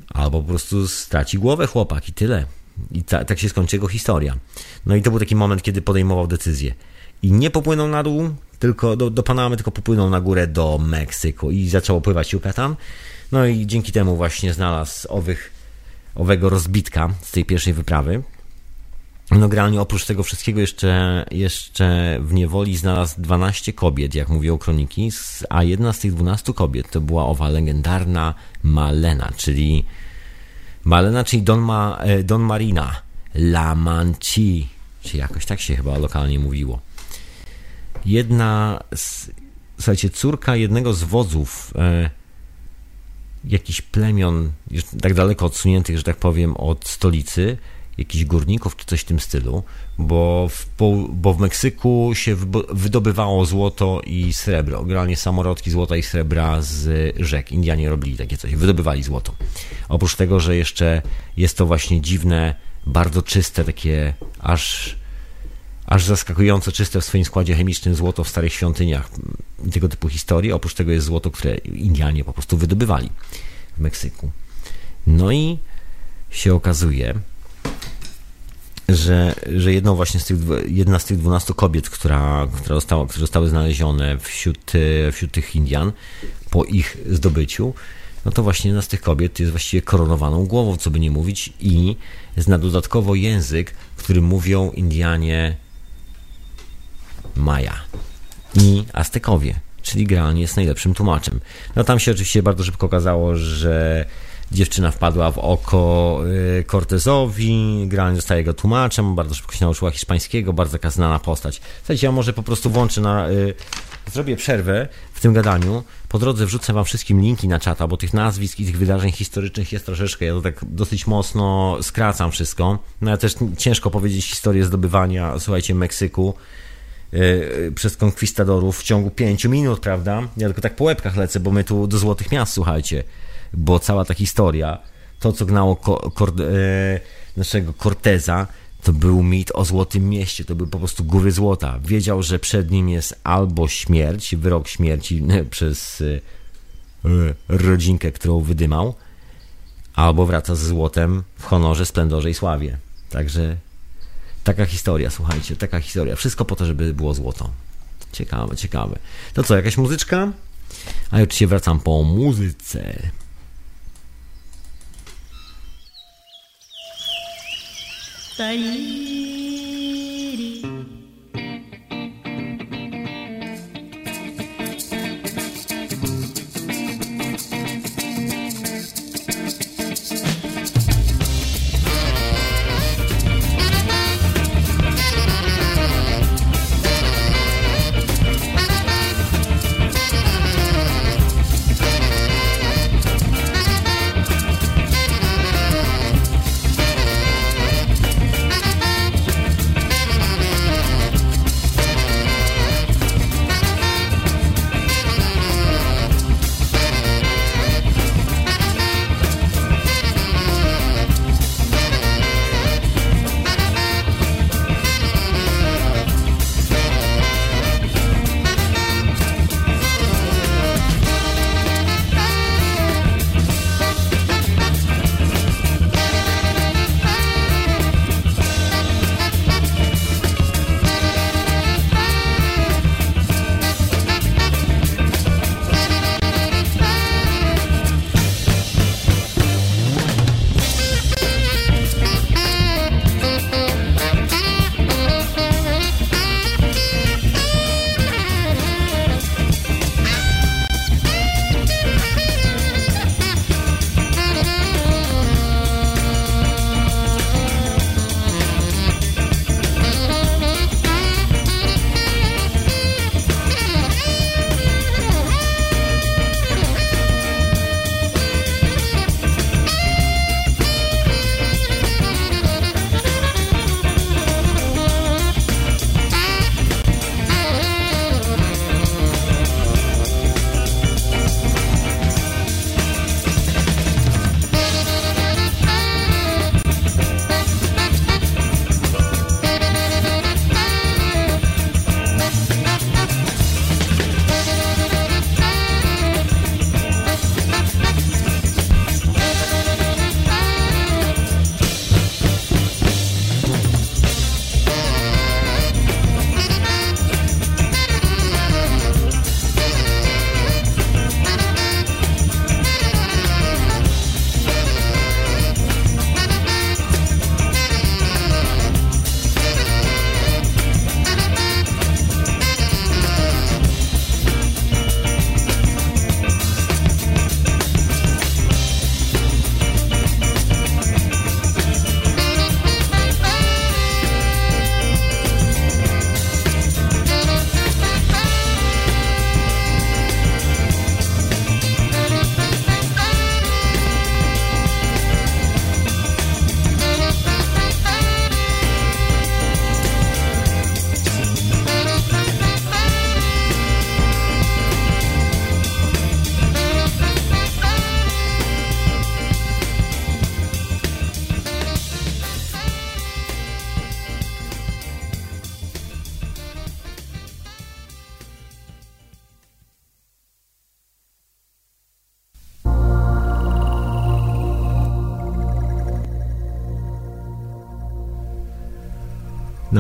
albo po prostu straci głowę chłopak i tyle. I ta, tak się skończy jego historia. No i to był taki moment, kiedy podejmował decyzję. I nie popłynął na dół, tylko do, do Panamy, tylko popłynął na górę do Meksyku i zaczął pływać Yucatan. No i dzięki temu właśnie znalazł owych owego rozbitka z tej pierwszej wyprawy. No generalnie oprócz tego wszystkiego jeszcze, jeszcze w niewoli znalazł 12 kobiet, jak mówią kroniki, a jedna z tych 12 kobiet to była owa legendarna Malena, czyli Malena, czyli Don, Ma, e, Don Marina La Manchi, czy jakoś tak się chyba lokalnie mówiło. Jedna z, słuchajcie, córka jednego z wodzów e, jakichś plemion tak daleko odsuniętych, że tak powiem, od stolicy, jakichś górników czy coś w tym stylu, bo w, bo w Meksyku się wydobywało złoto i srebro. Generalnie samorodki złota i srebra z rzek. Indianie robili takie coś, wydobywali złoto. Oprócz tego, że jeszcze jest to właśnie dziwne, bardzo czyste, takie aż aż zaskakująco czyste w swoim składzie chemicznym złoto w starych świątyniach i tego typu historii. Oprócz tego jest złoto, które Indianie po prostu wydobywali w Meksyku. No i się okazuje, że, że jedną właśnie z tych, jedna z tych 12 kobiet, która, która została, które zostały znalezione wśród, wśród tych Indian po ich zdobyciu, no to właśnie jedna z tych kobiet jest właściwie koronowaną głową, co by nie mówić, i zna dodatkowo język, którym mówią Indianie Maja i Aztekowie, czyli generalnie jest najlepszym tłumaczem. No tam się oczywiście bardzo szybko okazało, że dziewczyna wpadła w oko y, Cortezowi, generalnie zostaje jego tłumaczem, bardzo szybko się nauczyła hiszpańskiego, bardzo taka znana postać. Słuchajcie, ja może po prostu włączę na... Y, zrobię przerwę w tym gadaniu. Po drodze wrzucę wam wszystkim linki na czata, bo tych nazwisk i tych wydarzeń historycznych jest troszeczkę. Ja to tak dosyć mocno skracam wszystko. No ale też ciężko powiedzieć historię zdobywania, słuchajcie, Meksyku przez konkwistadorów w ciągu pięciu minut, prawda? Ja tylko tak po łebkach lecę, bo my tu do Złotych Miast, słuchajcie, bo cała ta historia, to co gnało ko, kor, e, naszego Corteza, to był mit o Złotym Mieście, to były po prostu góry złota. Wiedział, że przed nim jest albo śmierć, wyrok śmierci przez e, rodzinkę, którą wydymał, albo wraca z złotem w honorze, splendorze i sławie. Także Taka historia, słuchajcie, taka historia. Wszystko po to, żeby było złoto. Ciekawe, ciekawe. To co, jakaś muzyczka? A już się wracam po muzyce. Bye.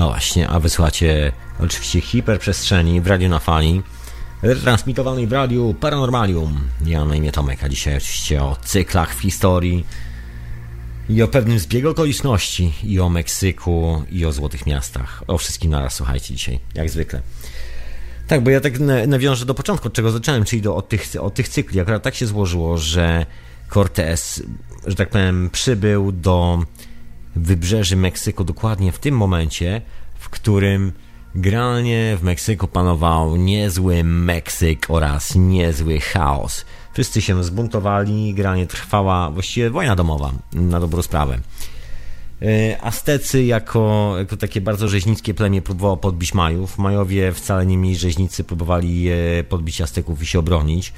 Właśnie, a wysłuchacie oczywiście hiperprzestrzeni w radiu na fali, transmitowanej w radiu Paranormalium. Ja na imię Tomek, a dzisiaj oczywiście o cyklach w historii i o pewnym zbiegu okoliczności, i o Meksyku, i o Złotych Miastach. O wszystkim naraz słuchajcie dzisiaj, jak zwykle. Tak, bo ja tak nawiążę do początku, od czego zacząłem, czyli do, od, tych, od tych cykli. Akurat tak się złożyło, że Cortés, że tak powiem, przybył do wybrzeży Meksyku dokładnie w tym momencie, w którym generalnie w Meksyku panował niezły Meksyk oraz niezły chaos. Wszyscy się zbuntowali, generalnie trwała właściwie wojna domowa, na dobrą sprawę. E, Aztecy jako, jako takie bardzo rzeźnickie plemię próbowało podbić Majów. Majowie wcale nie mniej rzeźnicy próbowali podbić Azteków i się obronić.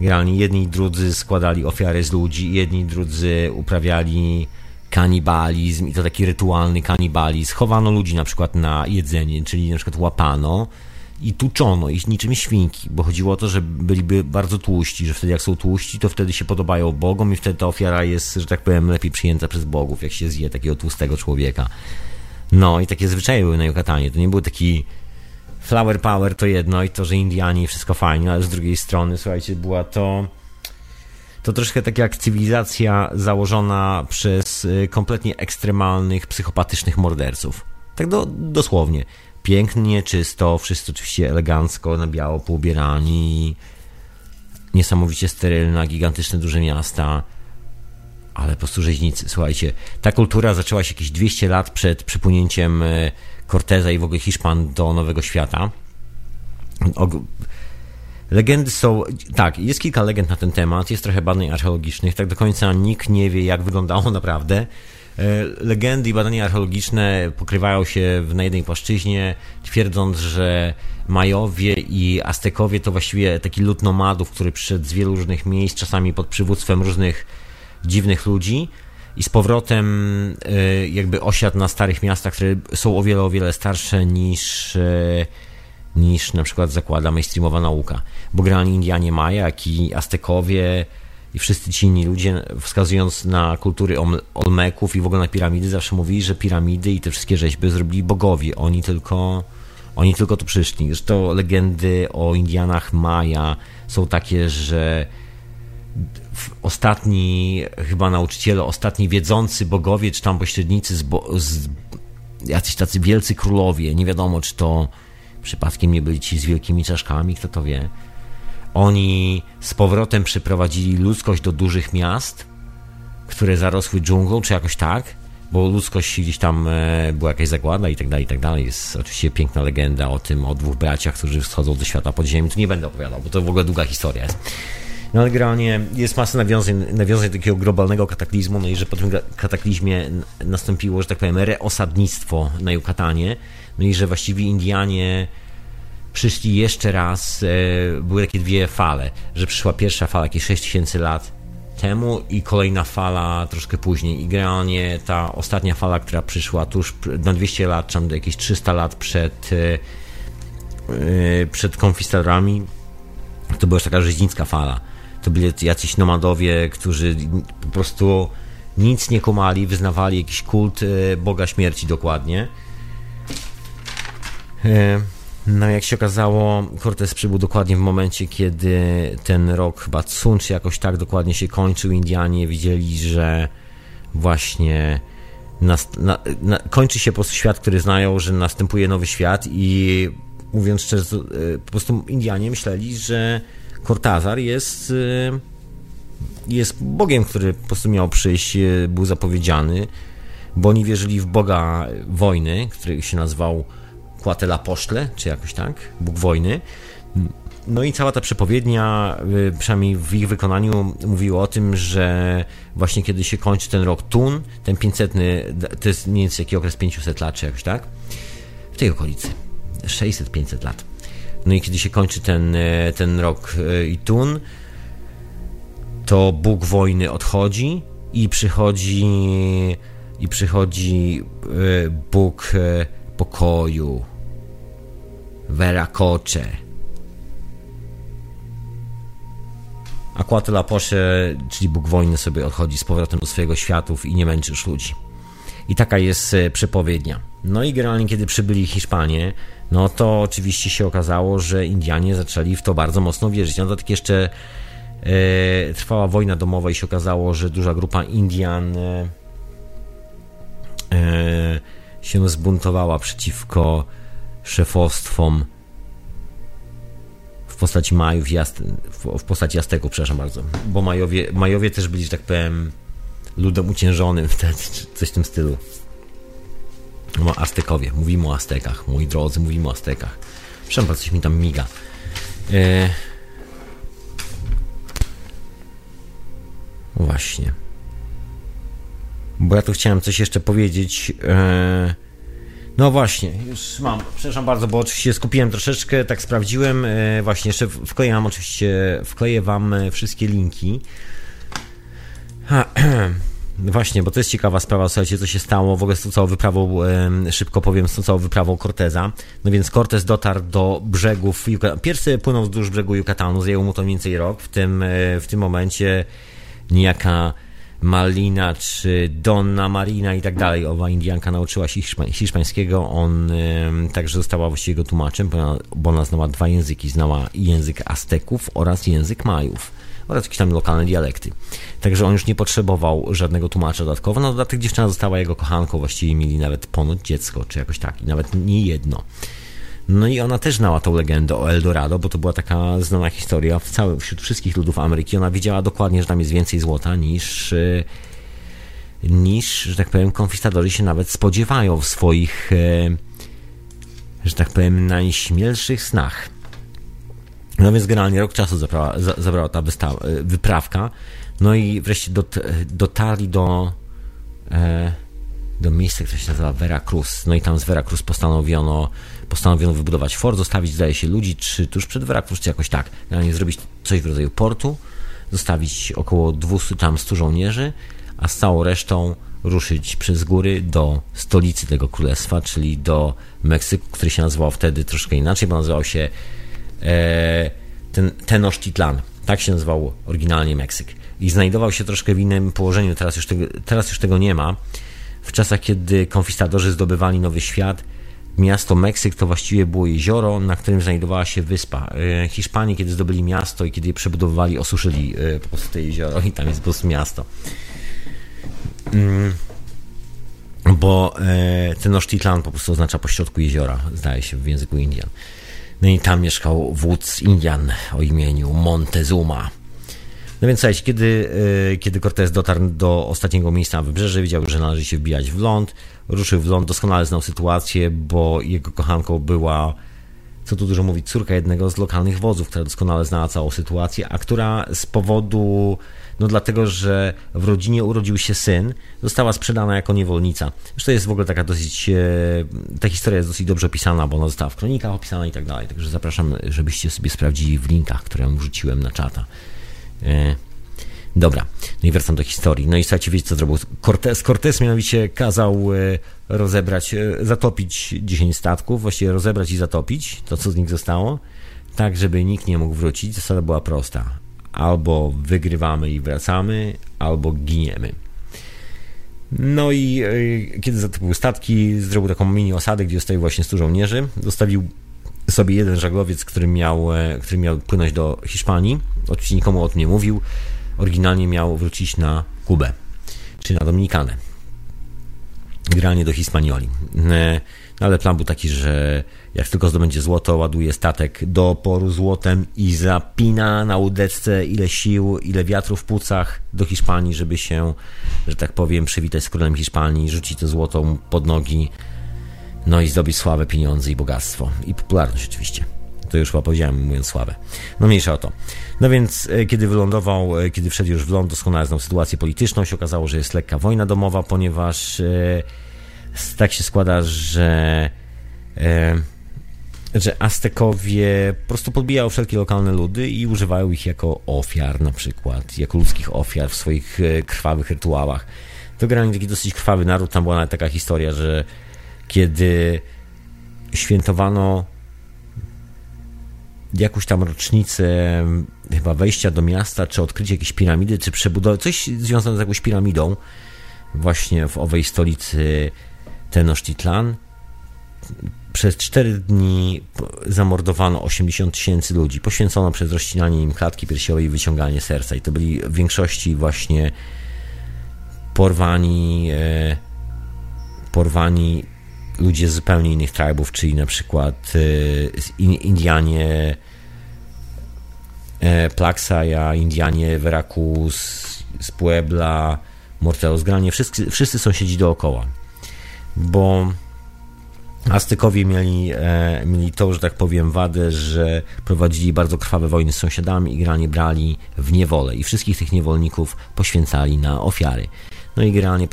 Generalnie jedni i drudzy składali ofiary z ludzi, jedni i drudzy uprawiali kanibalizm i to taki rytualny kanibalizm. Chowano ludzi na przykład na jedzenie, czyli na przykład łapano i tuczono ich niczym świnki, bo chodziło o to, że byliby bardzo tłuści, że wtedy jak są tłuści, to wtedy się podobają Bogom i wtedy ta ofiara jest, że tak powiem, lepiej przyjęta przez Bogów, jak się zje takiego tłustego człowieka. No i takie zwyczaje były na Jukatanie. To nie był taki flower power to jedno i to, że Indianie wszystko fajnie, ale z drugiej strony, słuchajcie, była to to troszkę tak jak cywilizacja założona przez y, kompletnie ekstremalnych, psychopatycznych morderców. Tak do, dosłownie. Pięknie, czysto, wszyscy oczywiście elegancko, na biało poubierani, niesamowicie sterylna, gigantyczne, duże miasta, ale po prostu rzeźnicy. Słuchajcie, ta kultura zaczęła się jakieś 200 lat przed przypłynięciem y, Corteza i w ogóle Hiszpan do Nowego Świata. Legendy są. Tak, jest kilka legend na ten temat, jest trochę badań archeologicznych. Tak do końca nikt nie wie, jak wyglądało naprawdę. E, legendy i badania archeologiczne pokrywają się na jednej płaszczyźnie, twierdząc, że Majowie i Aztekowie to właściwie taki lud nomadów, który przyszedł z wielu różnych miejsc, czasami pod przywództwem różnych dziwnych ludzi i z powrotem e, jakby osiadł na starych miastach, które są o wiele, o wiele starsze niż e, niż na przykład zakłada mainstreamowa nauka. Bo generalnie Indianie Maja, jak i Aztekowie i wszyscy ci inni ludzie, wskazując na kultury Olmeków i w ogóle na piramidy, zawsze mówili, że piramidy i te wszystkie rzeźby zrobili bogowie. Oni tylko, oni tylko tu przyszli. Zresztą legendy o Indianach Maja są takie, że ostatni chyba nauczyciele, ostatni wiedzący bogowie, czy tam pośrednicy z, bo, z jacyś tacy wielcy królowie, nie wiadomo czy to Przypadkiem nie byli ci z wielkimi czaszkami, kto to wie. Oni z powrotem przyprowadzili ludzkość do dużych miast, które zarosły dżunglą, czy jakoś tak, bo ludzkość gdzieś tam e, była jakaś zagłada i tak dalej, i tak dalej. Jest oczywiście piękna legenda o tym, o dwóch braciach, którzy schodzą do świata podziemi. Tu nie będę opowiadał, bo to w ogóle długa historia jest. No ale generalnie jest masa nawiązań, nawiązań takiego globalnego kataklizmu, no i że po tym kataklizmie nastąpiło, że tak powiem, reosadnictwo na Jukatanie, no i że właściwie Indianie przyszli jeszcze raz, e, były takie dwie fale, że przyszła pierwsza fala jakieś 6000 lat temu i kolejna fala troszkę później. I generalnie ta ostatnia fala, która przyszła tuż na 200 lat, czy jakieś 300 lat przed, e, e, przed konkwistadorami, to była już taka rzeźnicka fala. To byli jacyś nomadowie, którzy po prostu nic nie kumali, wyznawali jakiś kult Boga Śmierci dokładnie. E, no, jak się okazało, Cortez przybył dokładnie w momencie, kiedy ten rok chyba Tsun, czy jakoś tak dokładnie się kończył. Indianie widzieli, że właśnie nas, na, na, kończy się po prostu świat, który znają, że następuje nowy świat i mówiąc szczerze, e, po prostu Indianie myśleli, że Cortazar jest e, jest Bogiem, który po prostu miał przyjść, był zapowiedziany, bo oni wierzyli w Boga wojny, który się nazywał Quatela Poszle, czy jakoś tak, Bóg wojny. No i cała ta przepowiednia, y, przynajmniej w ich wykonaniu, mówiła o tym, że właśnie kiedy się kończy ten rok Tun, ten 500, to jest mniej więcej jaki okres 500 lat, czy jakoś tak, w tej okolicy, 600-500 lat. No i kiedy się kończy ten, y, ten rok y, i Tun, to Bóg wojny odchodzi i przychodzi i przychodzi Bóg pokoju, Veracoce. A Quatlaposze, czyli Bóg wojny, sobie odchodzi z powrotem do swojego światów i nie męczy już ludzi. I taka jest e, przepowiednia. No i generalnie, kiedy przybyli Hiszpanie, no to oczywiście się okazało, że Indianie zaczęli w to bardzo mocno wierzyć. No to tak jeszcze e, trwała wojna domowa i się okazało, że duża grupa Indian e, e, się zbuntowała przeciwko szefostwom w postaci Majów, Jast, w, postaci Azteków, przepraszam bardzo, bo Majowie, Majowie też byli, że tak powiem, ludem uciężonym wtedy, coś w tym stylu. No, Aztekowie, mówimy o Aztekach, moi drodzy, mówimy o Aztekach. Przepraszam coś mi tam miga. E... Właśnie. Bo ja tu chciałem coś jeszcze powiedzieć. E... No właśnie, już mam. Przepraszam bardzo, bo oczywiście skupiłem troszeczkę, tak sprawdziłem. E, właśnie jeszcze wkleję wam oczywiście, wkleję wam e, wszystkie linki. Ha, właśnie, bo to jest ciekawa sprawa, słuchajcie, co się stało w ogóle z tą całą wyprawą, szybko powiem, z tą całą wyprawą Corteza. No więc Cortez dotarł do brzegów, pierwszy płynął wzdłuż brzegu Yucatanu, zajęło mu to mniej więcej rok. W tym, e, w tym momencie niejaka Malina czy Donna Marina i tak dalej. Owa Indianka nauczyła się hiszpańskiego, on także została właściwie jego tłumaczem, bo ona znała dwa języki. Znała język Azteków oraz język Majów oraz jakieś tam lokalne dialekty. Także on już nie potrzebował żadnego tłumacza dodatkowo. Na dodatek dziewczyna została jego kochanką, właściwie mieli nawet ponoć dziecko, czy jakoś tak, i nawet nie jedno. No i ona też znała tą legendę o Eldorado, bo to była taka znana historia w całym, wśród wszystkich ludów Ameryki. Ona wiedziała dokładnie, że tam jest więcej złota niż, e, niż że tak powiem, konfistadorzy się nawet spodziewają w swoich, e, że tak powiem, najśmielszych snach. No więc generalnie rok czasu zabrała, zabrała ta wystawa, e, wyprawka. No i wreszcie dot, dotarli do, do miejsca, które się nazywa Veracruz. No i tam z Veracruz postanowiono postanowiono wybudować fort, zostawić, zdaje się, ludzi, czy tuż przed Veracruz, czy jakoś tak. Generalnie zrobić coś w rodzaju portu, zostawić około 200 tam 100 żołnierzy, a z całą resztą ruszyć przez góry do stolicy tego królestwa, czyli do Meksyku, który się nazywał wtedy troszkę inaczej, bo nazywał się e, ten, Tenochtitlan. Tak się nazywał oryginalnie Meksyk. I znajdował się troszkę w innym położeniu, teraz już tego, teraz już tego nie ma. W czasach, kiedy konfistadorzy zdobywali Nowy Świat, miasto Meksyk to właściwie było jezioro, na którym znajdowała się wyspa. E, Hiszpanie, kiedy zdobyli miasto i kiedy je przebudowywali, osuszyli e, po prostu to jezioro i tam jest po prostu miasto. Mm. Bo e, Tenochtitlan po prostu oznacza pośrodku jeziora, zdaje się w języku Indian. No i tam mieszkał wódz Indian o imieniu Montezuma. No więc słuchajcie, kiedy, kiedy Cortez dotarł do ostatniego miejsca na wybrzeże, wiedział, że należy się wbijać w ląd, ruszył w ląd, doskonale znał sytuację, bo jego kochanką była, co tu dużo mówić, córka jednego z lokalnych wodzów, która doskonale znała całą sytuację, a która z powodu, no dlatego, że w rodzinie urodził się syn, została sprzedana jako niewolnica. Zresztą jest w ogóle taka dosyć, e, ta historia jest dosyć dobrze opisana, bo ona została w kronikach opisana i tak dalej, także zapraszam, żebyście sobie sprawdzili w linkach, które wrzuciłem na czata. E, Dobra, no i wracam do historii. No i słuchajcie, wiecie co zrobił Cortez? Cortez mianowicie kazał e, rozebrać, e, zatopić 10 statków, właściwie rozebrać i zatopić to, co z nich zostało, tak, żeby nikt nie mógł wrócić. Zasada była prosta. Albo wygrywamy i wracamy, albo giniemy. No i kiedy zatopił statki, zrobił taką mini osadę, gdzie zostawił właśnie 100 żołnierzy. Zostawił sobie jeden żaglowiec, który miał, który miał płynąć do Hiszpanii. Oczywiście nikomu o tym nie mówił oryginalnie miał wrócić na Kubę, czy na Dominikanę. Granie do Hispanioli. E, no ale plan był taki, że jak tylko zdobędzie złoto, ładuje statek do oporu złotem i zapina na łódeczce ile sił, ile wiatru w płucach do Hiszpanii, żeby się, że tak powiem, przywitać z królem Hiszpanii, rzucić to złoto pod nogi, no i zdobyć sławę, pieniądze i bogactwo. I popularność oczywiście. To już chyba powiedziałem, mówiąc sławę. No mniejsza o to. No więc e, kiedy wylądował, e, kiedy wszedł już w ląd, doskonale znał sytuację polityczną, się okazało, że jest lekka wojna domowa, ponieważ e, tak się składa, że że Aztekowie po prostu podbijają wszelkie lokalne ludy i używają ich jako ofiar na przykład, jako ludzkich ofiar w swoich krwawych rytuałach. To generalnie taki dosyć krwawy naród, tam była nawet taka historia, że kiedy świętowano jakąś tam rocznicę chyba wejścia do miasta, czy odkrycie jakiejś piramidy, czy przebudowy, coś związane z jakąś piramidą, właśnie w owej stolicy Tenochtitlan. Przez 4 dni zamordowano 80 tysięcy ludzi. Poświęcono przez rozcinanie im klatki piersiowej i wyciąganie serca. I to byli w większości właśnie porwani, e, porwani ludzie z zupełnie innych tribów, czyli na przykład e, Indianie e, Plaxaja, Indianie Veracruz, z Puebla, Morteros, Granie, wszyscy, wszyscy sąsiedzi dookoła. Bo Aztekowie mieli, e, mieli to, że tak powiem, wadę, że prowadzili bardzo krwawe wojny z sąsiadami i granie brali w niewolę i wszystkich tych niewolników poświęcali na ofiary. No i generalnie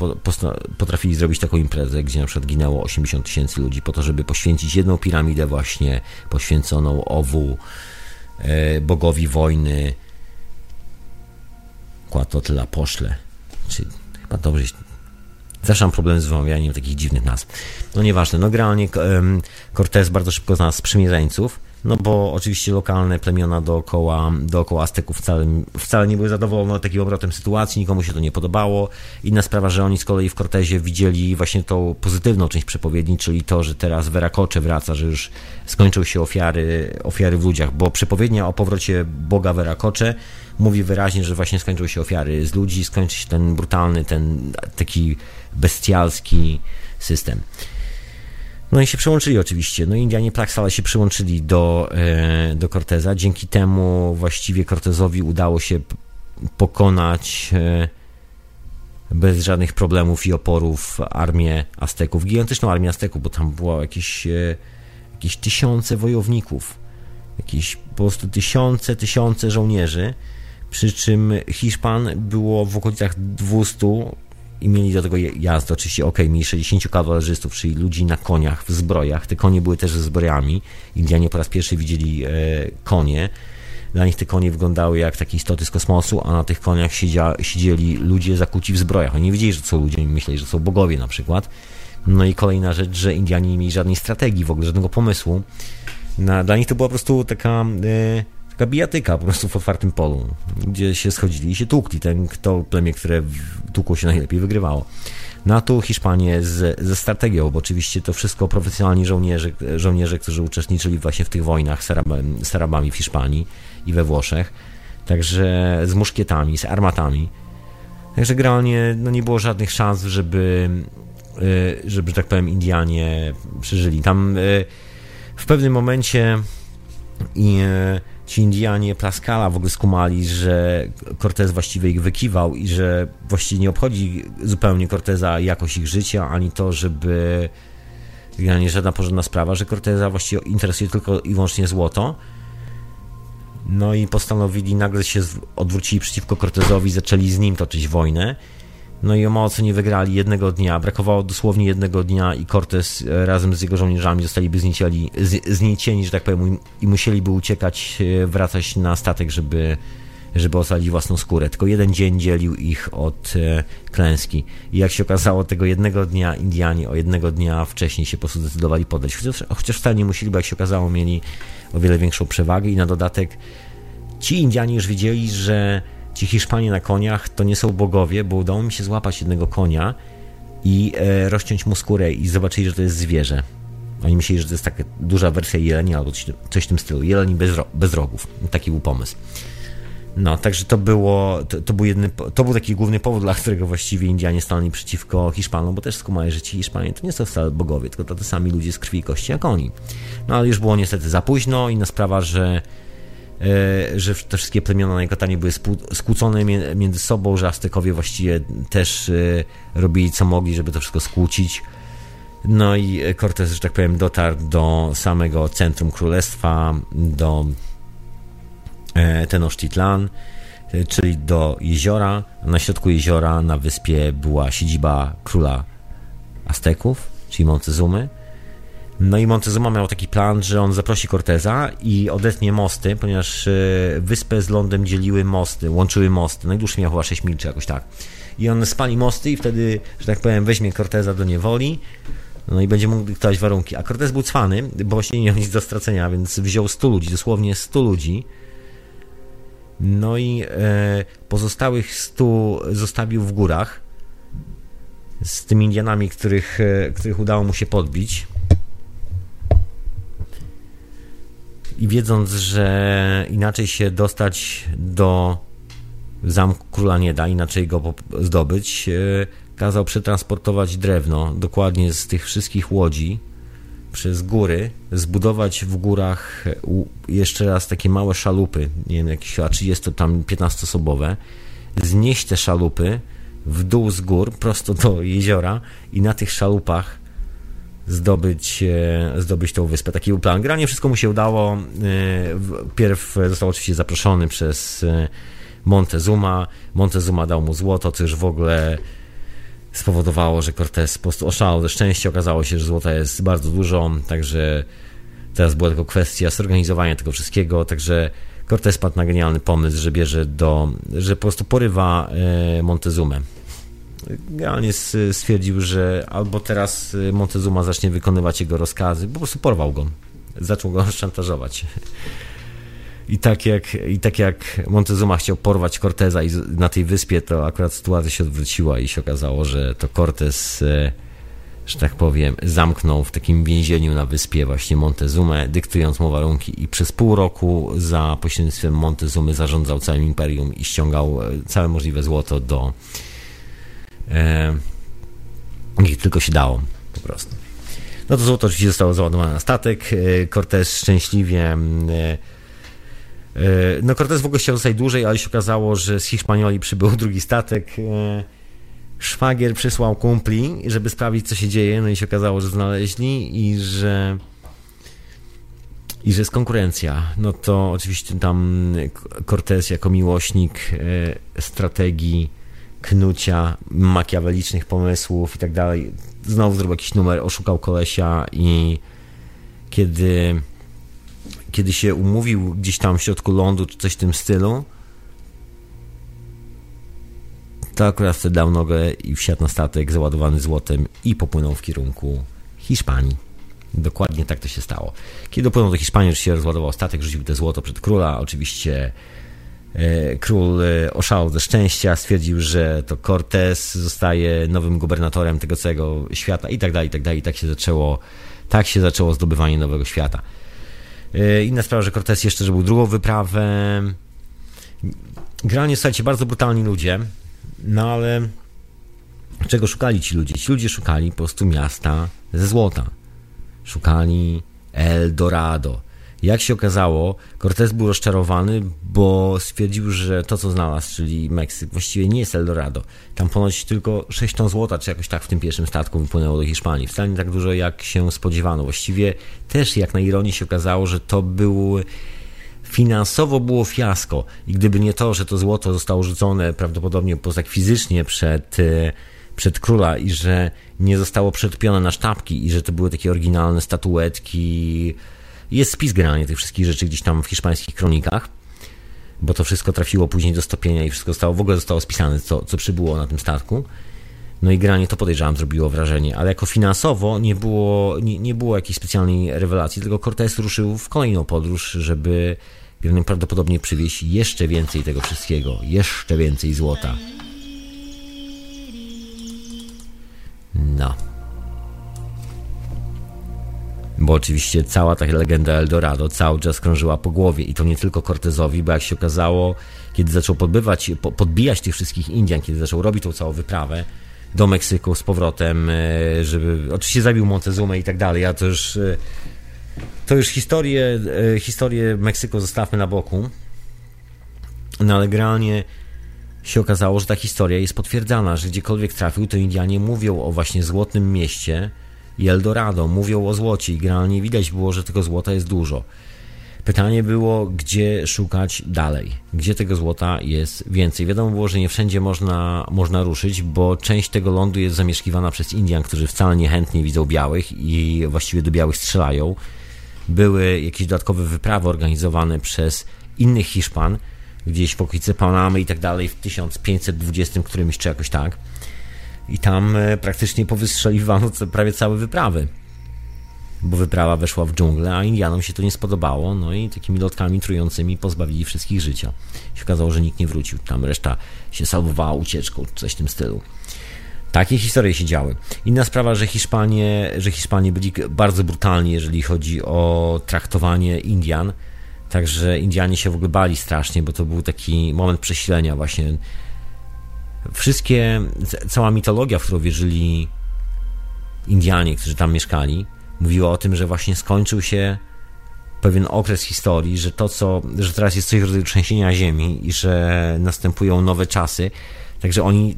potrafili zrobić taką imprezę, gdzie na przykład ginęło 80 tysięcy ludzi po to, żeby poświęcić jedną piramidę właśnie poświęconą owu e, bogowi wojny tyle poszle. Czy chyba dobrze Zawsze mam problem z wymawianiem takich dziwnych nazw. No nieważne, no generalnie Cortez bardzo szybko znalazł sprzymierzeńców, no bo oczywiście lokalne plemiona dookoła, dookoła Azteków wcale, wcale nie były zadowolone takim obrotem sytuacji, nikomu się to nie podobało. Inna sprawa, że oni z kolei w Cortezie widzieli właśnie tą pozytywną część przepowiedni, czyli to, że teraz Veracocze wraca, że już skończą się ofiary, ofiary w ludziach, bo przepowiednia o powrocie Boga Veracocze mówi wyraźnie, że właśnie skończą się ofiary z ludzi, skończy się ten brutalny, ten taki bestialski system. No i się przyłączyli oczywiście. No Indianie Plaxala się przyłączyli do, e, do Corteza. Dzięki temu właściwie Cortezowi udało się pokonać e, bez żadnych problemów i oporów armię Azteków. Gigantyczną armię Azteków, bo tam było jakieś, e, jakieś tysiące wojowników. Jakieś po prostu tysiące, tysiące żołnierzy. Przy czym Hiszpan było w okolicach 200 i mieli do tego jazdę. Oczywiście, ok, mieli 60 kawalerzystów, czyli ludzi na koniach, w zbrojach. Te konie były też zbrojami. Indianie po raz pierwszy widzieli e, konie. Dla nich te konie wyglądały jak takie istoty z kosmosu, a na tych koniach siedzia, siedzieli ludzie zakuci w zbrojach. Oni nie wiedzieli, że są ludzie, oni myśleli, że są bogowie na przykład. No i kolejna rzecz, że Indianie nie mieli żadnej strategii, w ogóle żadnego pomysłu. Na, dla nich to była po prostu taka... E, taka bijatyka po prostu w otwartym polu, gdzie się schodzili i się tłukli. Ten, kto plemię, które tłukło się najlepiej, wygrywało. Na tu Hiszpanię z, ze strategią, bo oczywiście to wszystko profesjonalni żołnierze, żołnierze którzy uczestniczyli właśnie w tych wojnach z, Arab, z Arabami w Hiszpanii i we Włoszech. Także z muszkietami, z armatami. Także generalnie no, nie było żadnych szans, żeby, y, żeby, że tak powiem, Indianie przeżyli. Tam y, w pewnym momencie i y, ci Indianie Plaskala w ogóle skumali, że Cortez właściwie ich wykiwał i że właściwie nie obchodzi zupełnie Corteza jakość ich życia, ani to, żeby nie żadna porządna sprawa, że Corteza właściwie interesuje tylko i wyłącznie złoto. No i postanowili, nagle się odwrócili przeciwko Cortezowi, zaczęli z nim toczyć wojnę. No i o mało co nie wygrali jednego dnia. Brakowało dosłownie jednego dnia i Cortez e, razem z jego żołnierzami zostaliby zniecieni, zniecieni że tak powiem, i musieliby uciekać, e, wracać na statek, żeby, żeby ocalić własną skórę. Tylko jeden dzień dzielił ich od e, klęski. I jak się okazało, tego jednego dnia Indianie o jednego dnia wcześniej się po prostu zdecydowali podać. Chociaż, chociaż wcale nie musieli, bo jak się okazało, mieli o wiele większą przewagę i na dodatek ci Indianie już wiedzieli, że ci Hiszpanie na koniach to nie są bogowie, bo udało mi się złapać jednego konia i e, rozciąć mu skórę i zobaczyli, że to jest zwierzę. Oni myśleli, że to jest taka duża wersja jelenia albo coś, w tym stylu. Jeleni bez, bez rogów. Taki był pomysł. No, także to było, to, to, był jedny, to był taki główny powód, dla którego właściwie Indianie stanęli przeciwko Hiszpanom, bo też skumali, że ci Hiszpanie to nie są wcale bogowie, tylko to, sami ludzie z krwi i kości jak oni. No, ale już było niestety za późno. Inna sprawa, że że te wszystkie plemiona na Jukatanie były skłócone między sobą, że Aztekowie właściwie też e, robili co mogli, żeby to wszystko skłócić. No i Cortez, że tak powiem, dotarł do samego centrum królestwa, do e, Tenochtitlan, czyli do jeziora. Na środku jeziora na wyspie była siedziba króla Azteków, czyli Montezumy. No i Montezuma miał taki plan, że on zaprosi Corteza i odetnie mosty, ponieważ e, wyspę z lądem dzieliły mosty, łączyły mosty. Najdłuższy miał chyba 6 mil czy jakoś tak. I on spali mosty i wtedy, że tak powiem, weźmie Corteza do niewoli. No i będzie mógł dyktować warunki. A Cortez był cwany, bo właśnie nie miał nic do stracenia, więc wziął 100 ludzi, dosłownie 100 ludzi. No i e, pozostałych 100 zostawił w górach z tymi Indianami, których, e, których udało mu się podbić. I wiedząc, że inaczej się dostać do zamku króla nie da, inaczej go zdobyć, e, kazał przetransportować drewno dokładnie z tych wszystkich łodzi przez góry, zbudować w górach jeszcze raz takie małe szalupy, nie wiem, jakieś 30 tam 15-osobowe, znieść te szalupy w dół z gór, prosto do jeziora i na tych szalupach zdobyć, e, zdobyć tą wyspę. Taki był plan. Granie wszystko mu się udało. E, pierw został oczywiście zaproszony przez e, Montezuma. Montezuma dał mu złoto, co już w ogóle spowodowało, że Cortez po prostu oszalał ze szczęścia. Okazało się, że złota jest bardzo dużo, także teraz była tylko kwestia zorganizowania tego wszystkiego, także Cortez padł na genialny pomysł, że bierze do, że po prostu porywa Montezumę. Generalnie stwierdził, że albo teraz e, Montezuma zacznie wykonywać jego rozkazy, po prostu porwał go. Zaczął go szantażować. I tak jak, i tak jak Montezuma chciał porwać Corteza i na tej wyspie, to akurat sytuacja się odwróciła i się okazało, że to Cortez, e, że tak powiem, zamknął w takim więzieniu na wyspie właśnie Montezumę, dyktując mu warunki i przez pół roku za pośrednictwem Montezumy zarządzał całym imperium i ściągał e, całe możliwe złoto do e, tylko się dało po prostu. No to złoto oczywiście zostało załadowane na statek. E, Cortez szczęśliwie e, no Cortez w ogóle chciał zostać dłużej, ale się okazało, że z Hiszpanioli przybył drugi statek. E, szwagier przysłał kumpli, żeby sprawdzić, co się dzieje, no i się okazało, że znaleźli i że i że jest konkurencja. No to oczywiście tam Cortez jako miłośnik strategii knucia, makiawelicznych pomysłów i tak dalej, znowu zrobił jakiś numer, oszukał kolesia i kiedy kiedy się umówił gdzieś tam w środku lądu, czy coś w tym stylu, to akurat wtedy dał nogę i wsiadł na statek załadowany złotem i popłynął w kierunku Hiszpanii. Dokładnie tak to się stało. Kiedy dopłynął do Hiszpanii, już się rozładował statek, rzucił te złoto przed króla. Oczywiście król e, oszalał ze szczęścia, stwierdził, że to Cortez zostaje nowym gubernatorem tego całego świata i tak dalej, i tak dalej. I tak się zaczęło, tak się zaczęło zdobywanie nowego świata. E, inna sprawa, że Cortez jeszcze zrobił drugą wyprawę. Generalnie, słuchajcie, bardzo brutalni ludzie, no ale czego szukali ci ludzie? Ci ludzie szukali po prostu miasta ze złota. Szukali El Dorado. Jak się okazało, Cortez był rozczarowany, bo stwierdził, że to, co znalazł, czyli Meksyk, właściwie nie jest Eldorado. Tam ponoć tylko 6 ton złota, czy jakoś tak w tym pierwszym statku wypłynęło do Hiszpanii. Wcale nie tak dużo, jak się spodziewano. Właściwie też, jak na ironię się okazało, że to był finansowo było fiasko i gdyby nie to, że to złoto zostało rzucone prawdopodobnie poza fizycznie przed, e, przed króla i że nie zostało przetpione na sztabki i że to były takie oryginalne statuetki jest spis generalnie tych wszystkich rzeczy gdzieś tam w hiszpańskich kronikach, bo to wszystko trafiło później do stopienia i wszystko zostało, w ogóle zostało spisane, co, co przybyło na tym statku. No i generalnie to podejrzewam zrobiło wrażenie, ale jako finansowo nie było, nie, nie było jakiejś specjalnej rewelacji, tylko Cortez ruszył w kolejną podróż, żeby prawdopodobnie przywieźć jeszcze więcej tego wszystkiego, jeszcze więcej złota. No bo oczywiście cała ta legenda Eldorado cały czas krążyła po głowie i to nie tylko Cortezowi, bo jak się okazało, kiedy zaczął podbywać, podbijać tych wszystkich Indian, kiedy zaczął robić tą całą wyprawę do Meksyku z powrotem, e, żeby oczywiście zabił Montezumę i tak dalej, a to już e, to już historię, e, historię Meksyku zostawmy na boku. No ale generalnie się okazało, że ta historia jest potwierdzana, że gdziekolwiek trafił, to Indianie mówią o właśnie złotym mieście, i Eldorado. Mówią o złocie i generalnie widać było, że tego złota jest dużo. Pytanie było, gdzie szukać dalej, gdzie tego złota jest więcej. Wiadomo było, że nie wszędzie można, można ruszyć, bo część tego lądu jest zamieszkiwana przez Indian, którzy wcale niechętnie widzą białych i właściwie do białych strzelają. Były jakieś dodatkowe wyprawy organizowane przez innych Hiszpan, gdzieś w okolicy Panamy i tak dalej w 1520 którymś czy jakoś tak i tam e, praktycznie powystrzeliwano prawie całe wyprawy. Bo wyprawa weszła w dżunglę, a Indianom się to nie spodobało, no i takimi lotkami trującymi pozbawili wszystkich życia. Się okazało, że nikt nie wrócił, tam reszta się salwowała ucieczką, coś w tym stylu. Takie historie się działy. Inna sprawa, że Hiszpanie, że Hiszpanie byli bardzo brutalni, jeżeli chodzi o traktowanie Indian. Także Indianie się w ogóle bali strasznie, bo to był taki moment przesilenia właśnie. Wszystkie, cała mitologia, w którą wierzyli Indianie, którzy tam mieszkali, mówiła o tym, że właśnie skończył się pewien okres historii, że to, co, że teraz jest coś w rodzaju trzęsienia ziemi i że następują nowe czasy. Także oni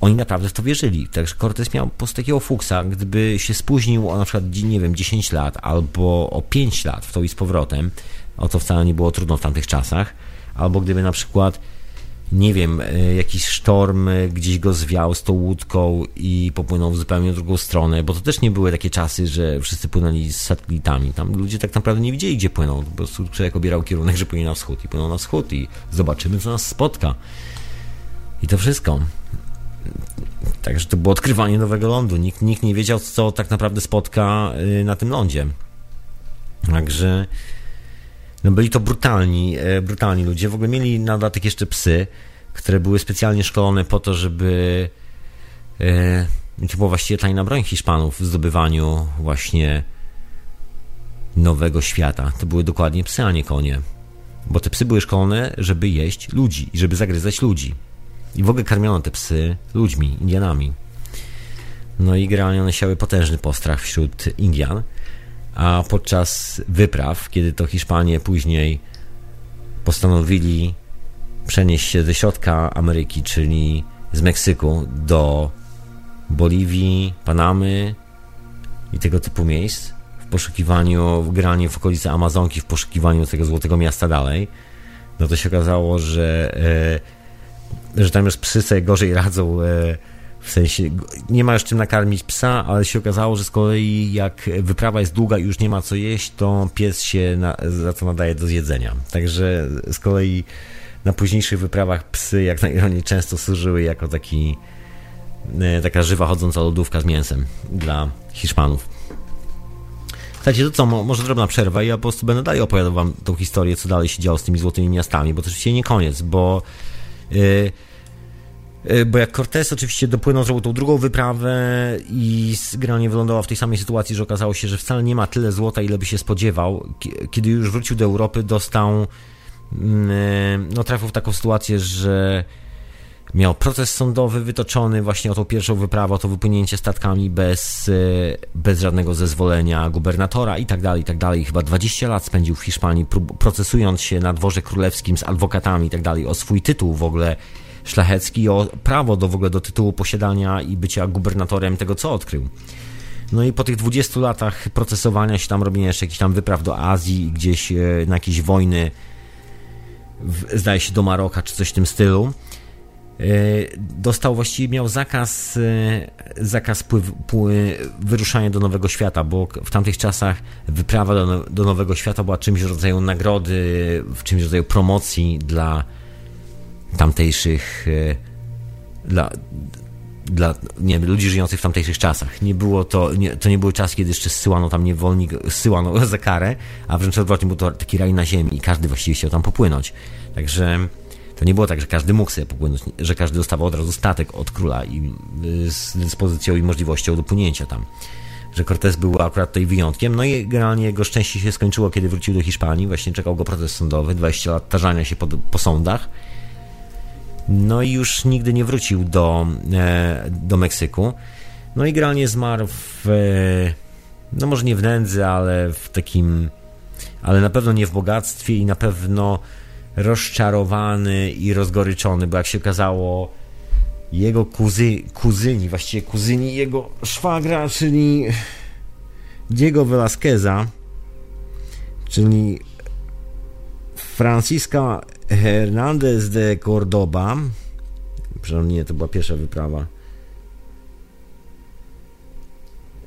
oni naprawdę w to wierzyli. Także Cortez miał po prostu takiego fuksa, gdyby się spóźnił o na przykład, nie wiem, 10 lat albo o 5 lat w to i z powrotem, o to wcale nie było trudno w tamtych czasach, albo gdyby na przykład nie wiem, e, jakiś sztorm e, gdzieś go zwiał z tą łódką i popłynął w zupełnie drugą stronę, bo to też nie były takie czasy, że wszyscy płynęli z satelitami. Tam ludzie tak naprawdę nie wiedzieli, gdzie płyną. Po prostu człowiek obierał kierunek, że płynie na wschód i płynął na wschód i zobaczymy, co nas spotka. I to wszystko. Także to było odkrywanie nowego lądu. Nikt, nikt nie wiedział, co tak naprawdę spotka y, na tym lądzie. Także no byli to brutalni, e, brutalni ludzie. W ogóle mieli na dodatek jeszcze psy, które były specjalnie szkolone po to, żeby e, to była właściwie tajna broń Hiszpanów w zdobywaniu właśnie nowego świata. To były dokładnie psy, a nie konie. Bo te psy były szkolone, żeby jeść ludzi i żeby zagryzać ludzi. I w ogóle karmiono te psy ludźmi, Indianami. No i generalnie one siały potężny postrach wśród Indian, a podczas wypraw, kiedy to Hiszpanie później postanowili przenieść się ze środka Ameryki, czyli z Meksyku do Boliwii, Panamy i tego typu miejsc, w poszukiwaniu, w graniu w okolicy Amazonki, w poszukiwaniu tego złotego miasta dalej, no to się okazało, że e, że tam już psy sobie gorzej radzą, e, w sensie nie ma już czym nakarmić psa, ale się okazało, że z kolei jak wyprawa jest długa i już nie ma co jeść, to pies się na, za to nadaje do zjedzenia. Także z kolei na późniejszych wyprawach psy jak najbardziej często służyły jako taki e, taka żywa chodząca lodówka z mięsem dla Hiszpanów. Słuchajcie, to co, może drobna przerwa i ja po prostu będę dalej opowiadał wam tą historię, co dalej się działo z tymi złotymi miastami, bo to oczywiście nie koniec, bo Y, y, bo jak Cortez oczywiście dopłynął, zrobił tą drugą wyprawę i generalnie wylądował w tej samej sytuacji, że okazało się, że wcale nie ma tyle złota, ile by się spodziewał. Kiedy już wrócił do Europy, dostał, mm, y, no trafił w taką sytuację, że miał proces sądowy wytoczony właśnie o tą pierwszą wyprawę, o to wypłynięcie statkami bez, bez żadnego zezwolenia gubernatora i tak dalej, i tak dalej. Chyba 20 lat spędził w Hiszpanii, procesując się na dworze królewskim z adwokatami i tak dalej o swój tytuł w ogóle szlachecki, o prawo do w ogóle do tytułu posiadania i bycia gubernatorem tego, co odkrył. No i po tych 20 latach procesowania się tam, robienia jeszcze jakichś tam wypraw do Azji, gdzieś e, na jakieś wojny, zdaje się do Maroka czy coś w tym stylu, E, dostał właściwie, miał zakaz, e, zakaz pływ, pływ, wyruszania do Nowego Świata, bo w tamtych czasach wyprawa do, do Nowego Świata była czymś w rodzaju nagrody, w czymś w rodzaju promocji dla tamtejszych e, dla, dla nie ludzi żyjących w tamtejszych czasach. Nie było to, nie, to nie były czasy, kiedy jeszcze zsyłano tam niewolnik, zsyłano za karę, a wręcz odwrotnie był to taki raj na ziemi i każdy właściwie chciał tam popłynąć. Także to nie było tak, że każdy mógł sobie popłynąć, że każdy dostawał od razu statek od króla i y, z dyspozycją i możliwością dopłynięcia tam. Że Cortez był akurat tutaj wyjątkiem. No i generalnie jego szczęście się skończyło, kiedy wrócił do Hiszpanii. Właśnie czekał go proces sądowy, 20 lat tarzania się po, po sądach. No i już nigdy nie wrócił do, e, do Meksyku. No i generalnie zmarł w, e, no może nie w nędzy, ale w takim, ale na pewno nie w bogactwie i na pewno rozczarowany i rozgoryczony, bo jak się okazało, jego kuzy, kuzyni, właściwie kuzyni jego szwagra, czyli Diego Velasqueza, czyli Francisca Hernandez de Cordoba, przynajmniej nie, to była pierwsza wyprawa,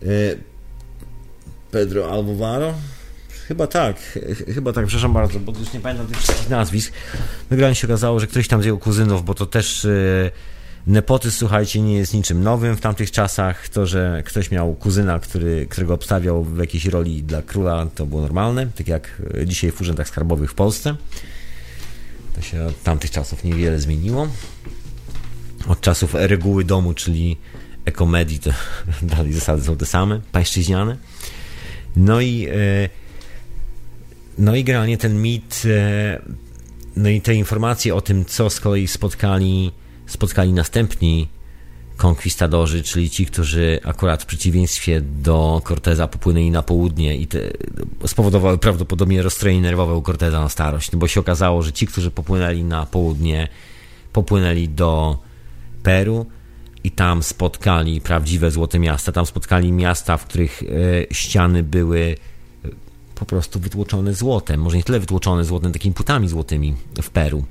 e, Pedro Alvaro, Chyba tak, chyba tak, przepraszam bardzo, bo już nie pamiętam tych wszystkich nazwisk. Nagranie się okazało, że ktoś tam z jego kuzynów, bo to też yy, nepotyzm, słuchajcie, nie jest niczym nowym w tamtych czasach. To, że ktoś miał kuzyna, który, którego obstawiał w jakiejś roli dla króla, to było normalne, tak jak dzisiaj w urzędach skarbowych w Polsce. To się od tamtych czasów niewiele zmieniło. Od czasów reguły domu, czyli ekomedii to dalej zasady są te same, pańszczyźniane. No i no i generalnie ten mit no i te informacje o tym, co z kolei spotkali, spotkali następni konkwistadorzy, czyli ci, którzy akurat w przeciwieństwie do Corteza popłynęli na południe i te, spowodowały prawdopodobnie rozstrojenie nerwowe u Corteza na starość, bo się okazało, że ci, którzy popłynęli na południe, popłynęli do Peru i tam spotkali prawdziwe złote miasta, tam spotkali miasta, w których e, ściany były po prostu wytłoczone złotem. Może nie tyle wytłoczone złotem, takimi putami złotymi w Peru.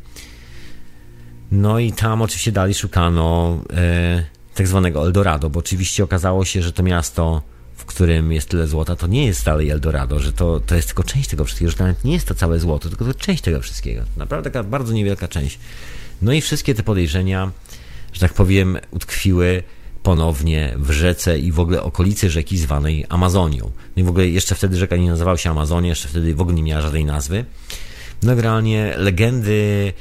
No i tam oczywiście dalej szukano e, tak zwanego Eldorado, bo oczywiście okazało się, że to miasto, w którym jest tyle złota, to nie jest dalej Eldorado, że to, to jest tylko część tego wszystkiego, że nawet nie jest to całe złoto, tylko to część tego wszystkiego. Naprawdę taka bardzo niewielka część. No i wszystkie te podejrzenia, że tak powiem, utkwiły ponownie w rzece i w ogóle okolicy rzeki zwanej Amazonią. No i w ogóle jeszcze wtedy rzeka nie nazywała się Amazonia, jeszcze wtedy w ogóle nie miała żadnej nazwy. No generalnie legendy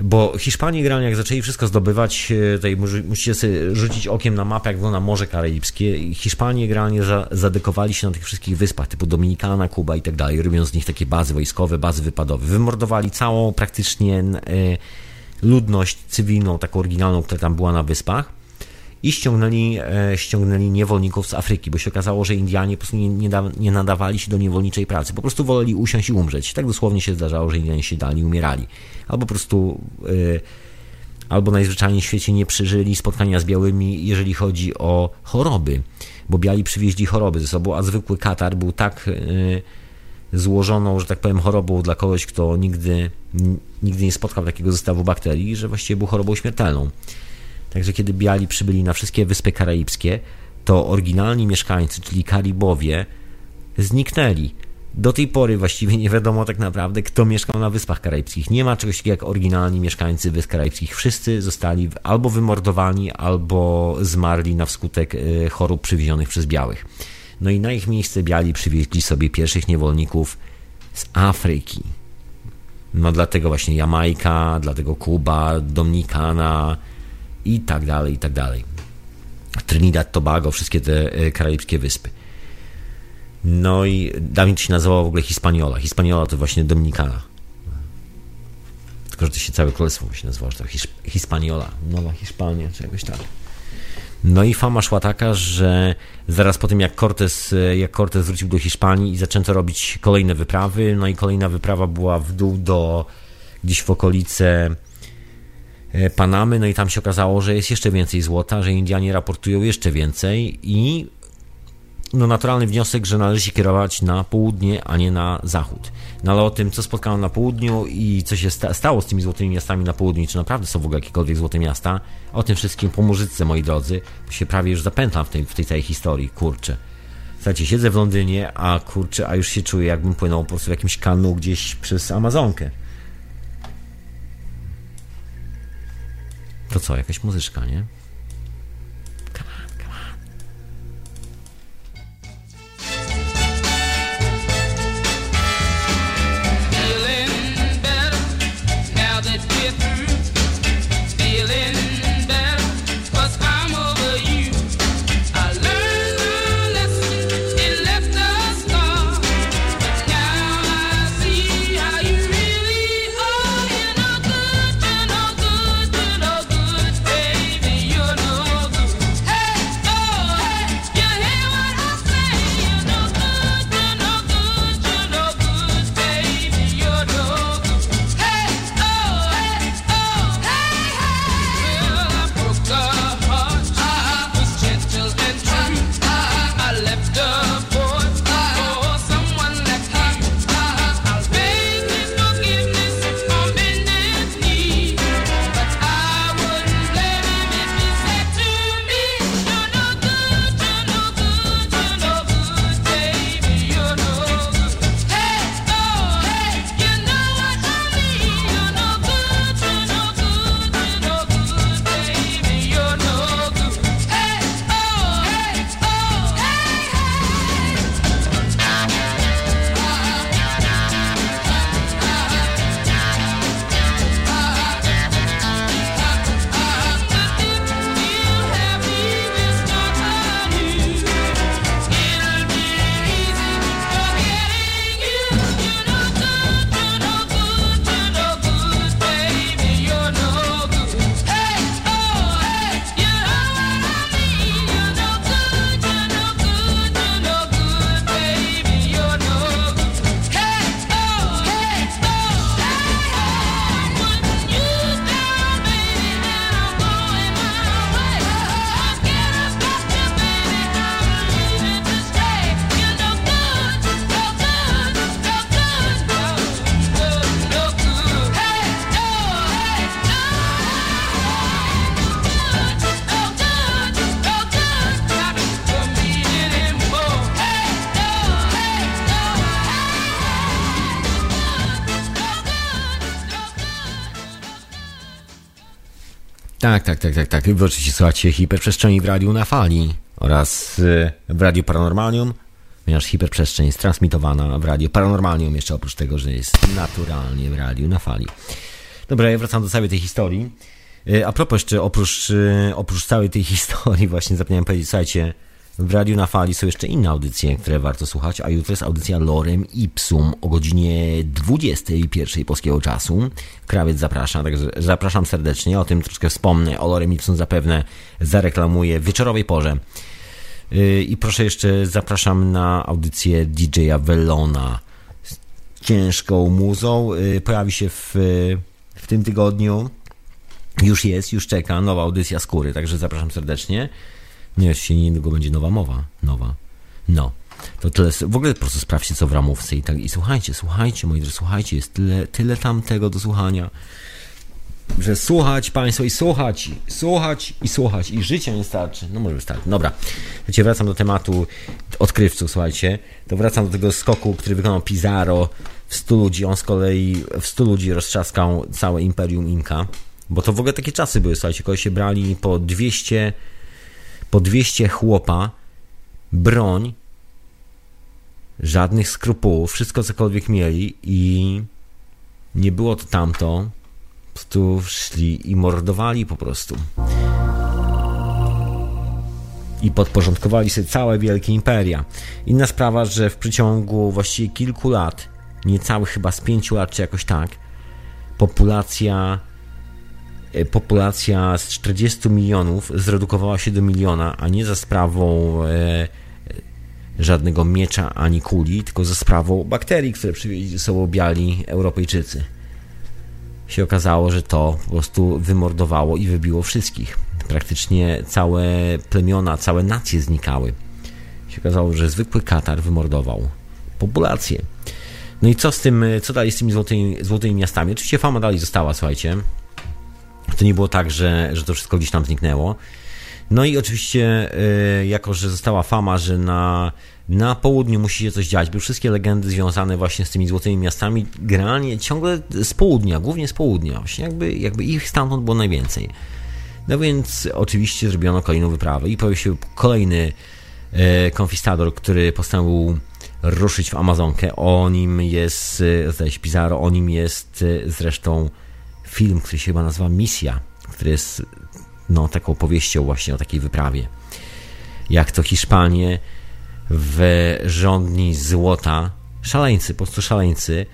bo Hiszpanii generalnie jak zaczęli wszystko zdobywać, e, tutaj musicie sobie rzucić okiem na mapę, jak wygląda Morze Karaibskie. Hiszpanie za, zadekowali się na tych wszystkich wyspach, typu Dominikana, Kuba i tak dalej, robiąc z nich takie bazy wojskowe, bazy wypadowe. Wymordowali całą praktycznie e, ludność cywilną, taką oryginalną, która tam była na wyspach i ściągnęli, e, ściągnęli niewolników z Afryki, bo się okazało, że Indianie po prostu nie, nie, da, nie nadawali się do niewolniczej pracy. Po prostu woleli usiąść i umrzeć. Tak dosłownie się zdarzało, że Indianie się dali umierali. Albo po prostu... Yy, albo najzwyczajniej w świecie nie przeżyli spotkania z białymi, jeżeli chodzi o choroby, bo biali przywieźli choroby ze sobą, a zwykły katar był tak yy, złożoną, że tak powiem, chorobą dla kogoś, kto nigdy, nigdy nie spotkał takiego zestawu bakterii, że właściwie był chorobą śmiertelną. Także kiedy biali przybyli na wszystkie wyspy karaibskie, to oryginalni mieszkańcy, czyli Karibowie, zniknęli. Do tej pory właściwie nie wiadomo tak naprawdę, kto mieszkał na Wyspach Karaibskich. Nie ma czegoś takiego jak oryginalni mieszkańcy Wysp Karaibskich. Wszyscy zostali albo wymordowani, albo zmarli na wskutek e, chorób przywiezionych przez białych. No i na ich miejsce biali przywieźli sobie pierwszych niewolników z Afryki. No dlatego właśnie Jamajka, dlatego Kuba, Dominikana, i tak dalej, i tak dalej. Trinidad, Tobago, wszystkie te e, karaibskie wyspy. No i dawniej to się nazywało w ogóle Hispaniola. Hispaniola to właśnie Dominikana. Tylko, że to się całe królestwo się nazywało, że to Hispaniola, Nowa Hiszpania, czy jakoś tak. No i fama szła taka, że zaraz po tym jak Cortez, e, jak Cortez wrócił do Hiszpanii i zaczęto robić kolejne wyprawy, no i kolejna wyprawa była w dół do gdzieś w okolice Panamy, no i tam się okazało, że jest jeszcze więcej złota, że Indianie raportują jeszcze więcej i no naturalny wniosek, że należy się kierować na południe, a nie na zachód. No ale o tym, co spotkało na południu i co się stało z tymi złotymi miastami na południu, czy naprawdę są w ogóle jakiekolwiek złote miasta, o tym wszystkim po muzyce, moi drodzy, bo się prawie już zapętlam w tej, w tej całej historii, kurczę. Słuchajcie, siedzę w Londynie, a kurczę, a już się czuję, jakbym płynął po prostu w jakimś kanu gdzieś przez Amazonkę. To co, jakaś muzyczka, nie? Tak. Wy oczywiście słuchacie hiperprzestrzeni w radiu na fali oraz y, w radiu Paranormalium, ponieważ hiperprzestrzeń jest transmitowana w radiu Paranormalium, jeszcze oprócz tego, że jest naturalnie w radiu na fali. Dobra, ja wracam do całej tej historii. Y, a propos jeszcze, oprócz, y, oprócz całej tej historii, właśnie zapomniałem powiedzieć, słuchajcie, w Radiu na Fali są jeszcze inne audycje, które warto słuchać, a jutro jest audycja Lorem Ipsum o godzinie 21 polskiego czasu. Krawiec zaprasza, także zapraszam serdecznie, o tym troszkę wspomnę, o Lorem Ipsum zapewne zareklamuję w wieczorowej porze. Y, I proszę jeszcze, zapraszam na audycję DJ-a Velona z ciężką muzą. Pojawi się w, w tym tygodniu już jest, już czeka nowa audycja skóry, także zapraszam serdecznie. No jeszcze niedługo będzie nowa mowa, nowa. No. To tyle, w ogóle po prostu sprawdźcie co w ramówce i tak, i słuchajcie, słuchajcie, moi drodzy, słuchajcie, jest tyle, tyle tam tego do słuchania, że słuchać Państwo i słuchać, słuchać i słuchać i życia nie starczy. No może wystarczy. Dobra, wiecie, wracam do tematu odkrywców, słuchajcie, to wracam do tego skoku, który wykonał Pizarro w 100 ludzi, on z kolei w 100 ludzi roztrzaskał całe Imperium Inka. Bo to w ogóle takie czasy były, słuchajcie, kogoś się brali po 200, po 200 chłopa, broń, żadnych skrupułów, wszystko cokolwiek mieli i nie było to tamto. Prostu szli i mordowali po prostu. I podporządkowali sobie całe wielkie imperia. Inna sprawa, że w przeciągu właściwie kilku lat, niecałych chyba z pięciu lat czy jakoś tak, populacja populacja z 40 milionów zredukowała się do miliona, a nie za sprawą e, e, żadnego miecza ani kuli, tylko za sprawą bakterii, które przywieźli ze sobą biali Europejczycy. Się okazało, że to po prostu wymordowało i wybiło wszystkich. Praktycznie całe plemiona, całe nacje znikały. Się okazało, że zwykły Katar wymordował populację. No i co z tym, co dalej z tymi złotymi, złotymi miastami? Oczywiście fama dalej została, słuchajcie. To nie było tak, że, że to wszystko gdzieś tam zniknęło. No i oczywiście, y, jako że została fama, że na, na południu musi się coś dziać, były wszystkie legendy związane właśnie z tymi złotymi miastami, generalnie ciągle z południa, głównie z południa, właśnie jakby, jakby ich stamtąd było najwięcej. No więc oczywiście zrobiono kolejną wyprawę i pojawił się kolejny e, konfistador, który postanowił ruszyć w Amazonkę. O nim jest, zdaje się Pizarro, o nim jest zresztą film, który się chyba nazywa Misja, który jest no, taką powieścią właśnie o takiej wyprawie. Jak to Hiszpanie w rządni złota, szaleńcy, po prostu szaleńcy,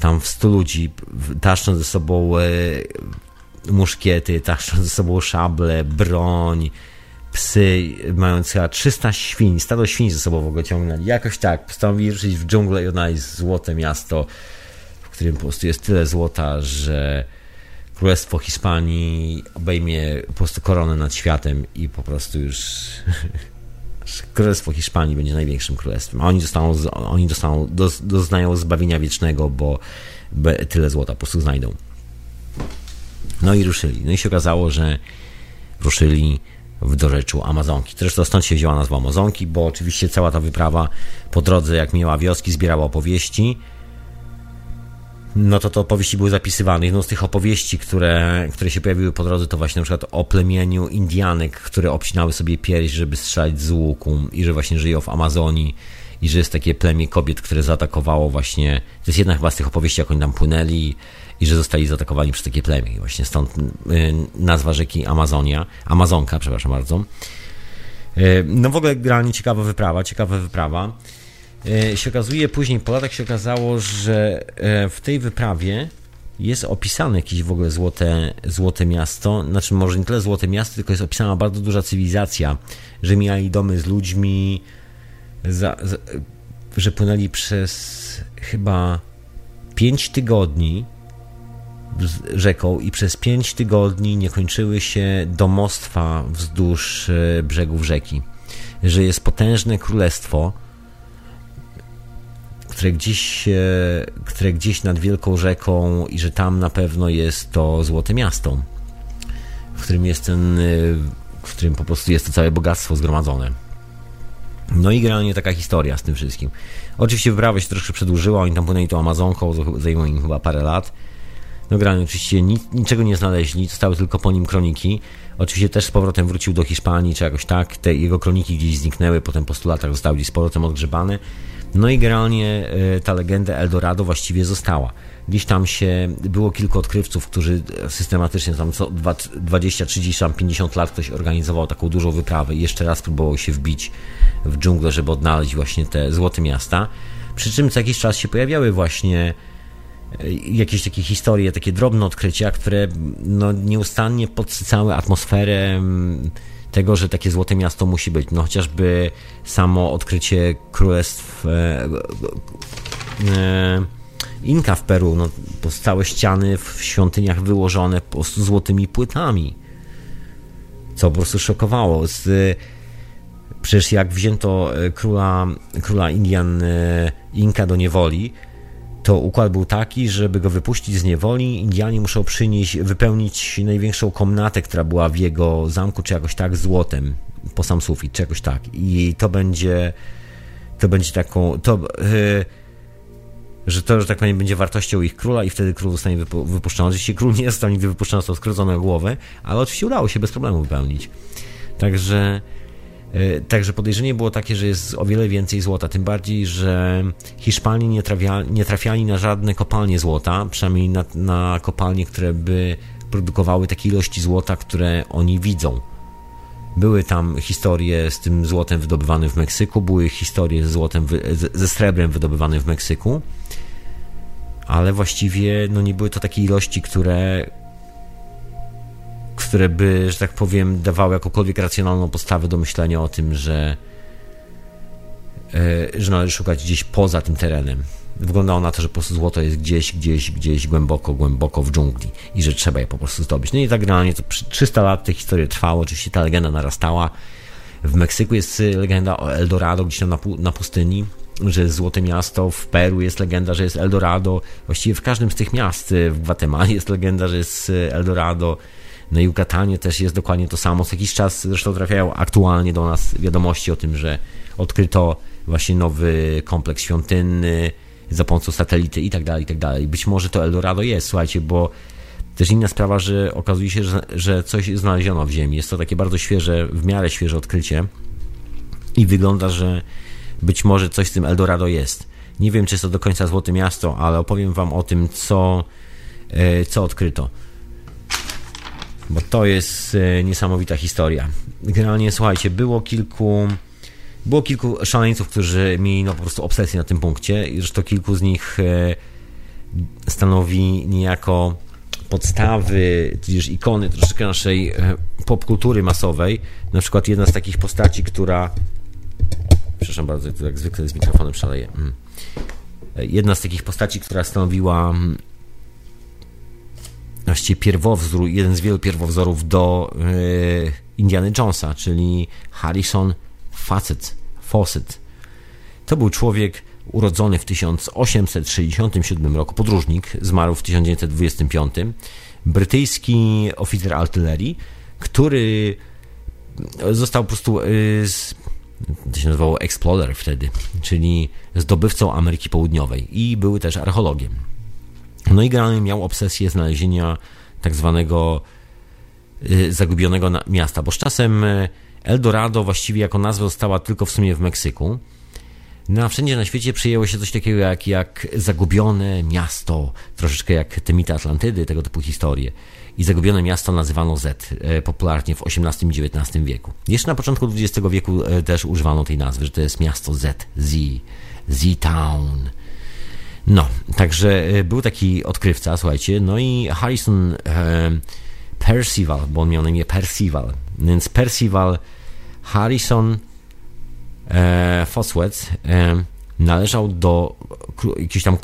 tam w stu ludzi, taszczą ze sobą e, muszkiety, taszczą ze sobą szable, broń, psy, mając chyba 300 świń, stado świń ze sobą w ogóle ciągnęli. Jakoś tak, postanowili ruszyć w dżunglę i odnaleźć złote miasto, w którym po prostu jest tyle złota, że Królestwo Hiszpanii obejmie po prostu koronę nad światem i po prostu już Królestwo Hiszpanii będzie największym królestwem. A oni dostaną, oni dostaną, doznają zbawienia wiecznego, bo tyle złota po prostu znajdą. No i ruszyli. No i się okazało, że ruszyli w dorzeczu Amazonki. Zresztą stąd się wzięła nazwa Amazonki, bo oczywiście cała ta wyprawa po drodze, jak miała wioski, zbierała opowieści no to te opowieści były zapisywane. Jedną z tych opowieści, które, które się pojawiły po drodze, to właśnie na przykład o plemieniu Indianek, które obcinały sobie pierś, żeby strzelać z łuku i że właśnie żyją w Amazonii i że jest takie plemię kobiet, które zaatakowało właśnie, to jest jedna chyba z tych opowieści, jak oni tam płynęli i że zostali zaatakowani przez takie plemię. I właśnie stąd y, nazwa rzeki Amazonia, Amazonka, przepraszam bardzo. Y, no w ogóle generalnie ciekawa wyprawa, ciekawa wyprawa. E, się okazuje, później po latach się okazało, że e, w tej wyprawie jest opisane jakieś w ogóle złote, złote miasto, znaczy może nie tyle złote miasto, tylko jest opisana bardzo duża cywilizacja, że mieli domy z ludźmi, za, za, że płynęli przez chyba 5 tygodni rzeką i przez 5 tygodni nie kończyły się domostwa wzdłuż e, brzegów rzeki. Że jest potężne królestwo, które gdzieś, które gdzieś nad wielką rzeką i że tam na pewno jest to Złote Miasto, w którym jest ten, w którym po prostu jest to całe bogactwo zgromadzone. No i generalnie taka historia z tym wszystkim. Oczywiście wyprawa się troszkę przedłużyła, oni tam płynęli tą Amazonką, zajęło im chyba parę lat. No oczywiście nic, niczego nie znaleźli, zostały tylko po nim kroniki. Oczywiście też z powrotem wrócił do Hiszpanii, czy jakoś tak. Te jego kroniki gdzieś zniknęły, potem po 100 latach zostały gdzieś z powrotem odgrzebane. No i generalnie e, ta legenda Eldorado właściwie została. Gdzieś tam się było kilku odkrywców, którzy systematycznie tam co 20, 30, 50 lat ktoś organizował taką dużą wyprawę i jeszcze raz próbował się wbić w dżunglę, żeby odnaleźć właśnie te złote miasta. Przy czym co jakiś czas się pojawiały właśnie jakieś takie historie, takie drobne odkrycia, które no, nieustannie podsycały atmosferę mm, tego, że takie złote miasto musi być. No chociażby samo odkrycie królestw e, e, Inka w Peru, no, całe ściany w świątyniach wyłożone po prostu złotymi płytami. Co po prostu szokowało. Z, przecież jak wzięto e, króla, króla Indian e, Inka do niewoli, to układ był taki, żeby go wypuścić z niewoli, Indianie muszą przynieść, wypełnić największą komnatę, która była w jego zamku, czy jakoś tak, złotem, po sam sufit, czy jakoś tak. I to będzie, to będzie taką, to, yy, że to, że tak powiem, będzie wartością ich króla i wtedy król zostanie wypuszczony. Oczywiście król nie został nigdy wypuszczony, został skrócony głowę, ale oczywiście udało się bez problemu wypełnić. Także także podejrzenie było takie, że jest o wiele więcej złota, tym bardziej, że Hiszpanie nie, trafia, nie trafiali na żadne kopalnie złota, przynajmniej na, na kopalnie, które by produkowały takie ilości złota, które oni widzą. Były tam historie z tym złotem wydobywanym w Meksyku, były historie ze złotem, ze srebrem wydobywanym w Meksyku, ale właściwie no nie były to takie ilości, które, które by, że tak powiem, dawały jakąkolwiek racjonalną postawę do myślenia o tym, że, e, że należy szukać gdzieś poza tym terenem. Wyglądało na to, że po prostu złoto jest gdzieś, gdzieś, gdzieś głęboko, głęboko w dżungli i że trzeba je po prostu zdobyć. No i tak generalnie to 300 lat tej historii trwało, oczywiście ta legenda narastała. W Meksyku jest legenda o Eldorado, gdzieś tam na, na pustyni, że jest Złote Miasto, w Peru jest legenda, że jest Eldorado, właściwie w każdym z tych miast, w Gwatemali jest legenda, że jest Eldorado, na Yucatanie też jest dokładnie to samo. Co jakiś czas zresztą trafiają aktualnie do nas wiadomości o tym, że odkryto właśnie nowy kompleks świątynny za pomocą satelity i tak dalej, i tak dalej. Być może to Eldorado jest, słuchajcie, bo też inna sprawa, że okazuje się, że, że coś znaleziono w Ziemi. Jest to takie bardzo świeże, w miarę świeże odkrycie i wygląda, że być może coś z tym Eldorado jest. Nie wiem, czy jest to do końca Złote Miasto, ale opowiem Wam o tym, co, e, co odkryto bo to jest e, niesamowita historia. Generalnie, słuchajcie, było kilku było kilku szaleńców, którzy mieli no, po prostu obsesję na tym punkcie i zresztą kilku z nich e, stanowi niejako podstawy, tudzież ikony troszeczkę naszej e, popkultury masowej. Na przykład jedna z takich postaci, która przepraszam bardzo, jak zwykle z mikrofonem szaleje. Mm. Jedna z takich postaci, która stanowiła mm, właściwie pierwowzór, jeden z wielu pierwowzorów do yy, Indiana Jonesa, czyli Harrison Fawcett, Fawcett. To był człowiek urodzony w 1867 roku, podróżnik, zmarł w 1925, brytyjski oficer artylerii, który został po prostu, yy, to się nazywało Explorer wtedy, czyli zdobywcą Ameryki Południowej i był też archeologiem. No i generalnie miał obsesję znalezienia tak zwanego y, zagubionego miasta, bo z czasem y, Eldorado właściwie jako nazwa została tylko w sumie w Meksyku. No a wszędzie na świecie przyjęło się coś takiego jak, jak zagubione miasto, troszeczkę jak te mity Atlantydy, tego typu historie. I zagubione miasto nazywano Z, y, popularnie w XVIII i XIX wieku. Jeszcze na początku XX wieku też używano tej nazwy, że to jest miasto Z, Z, Z-Town. No, także e, był taki odkrywca, słuchajcie, no i Harrison e, Percival, bo on miał na imię Percival, więc Percival Harrison e, Foswet e, należał do jakiś tam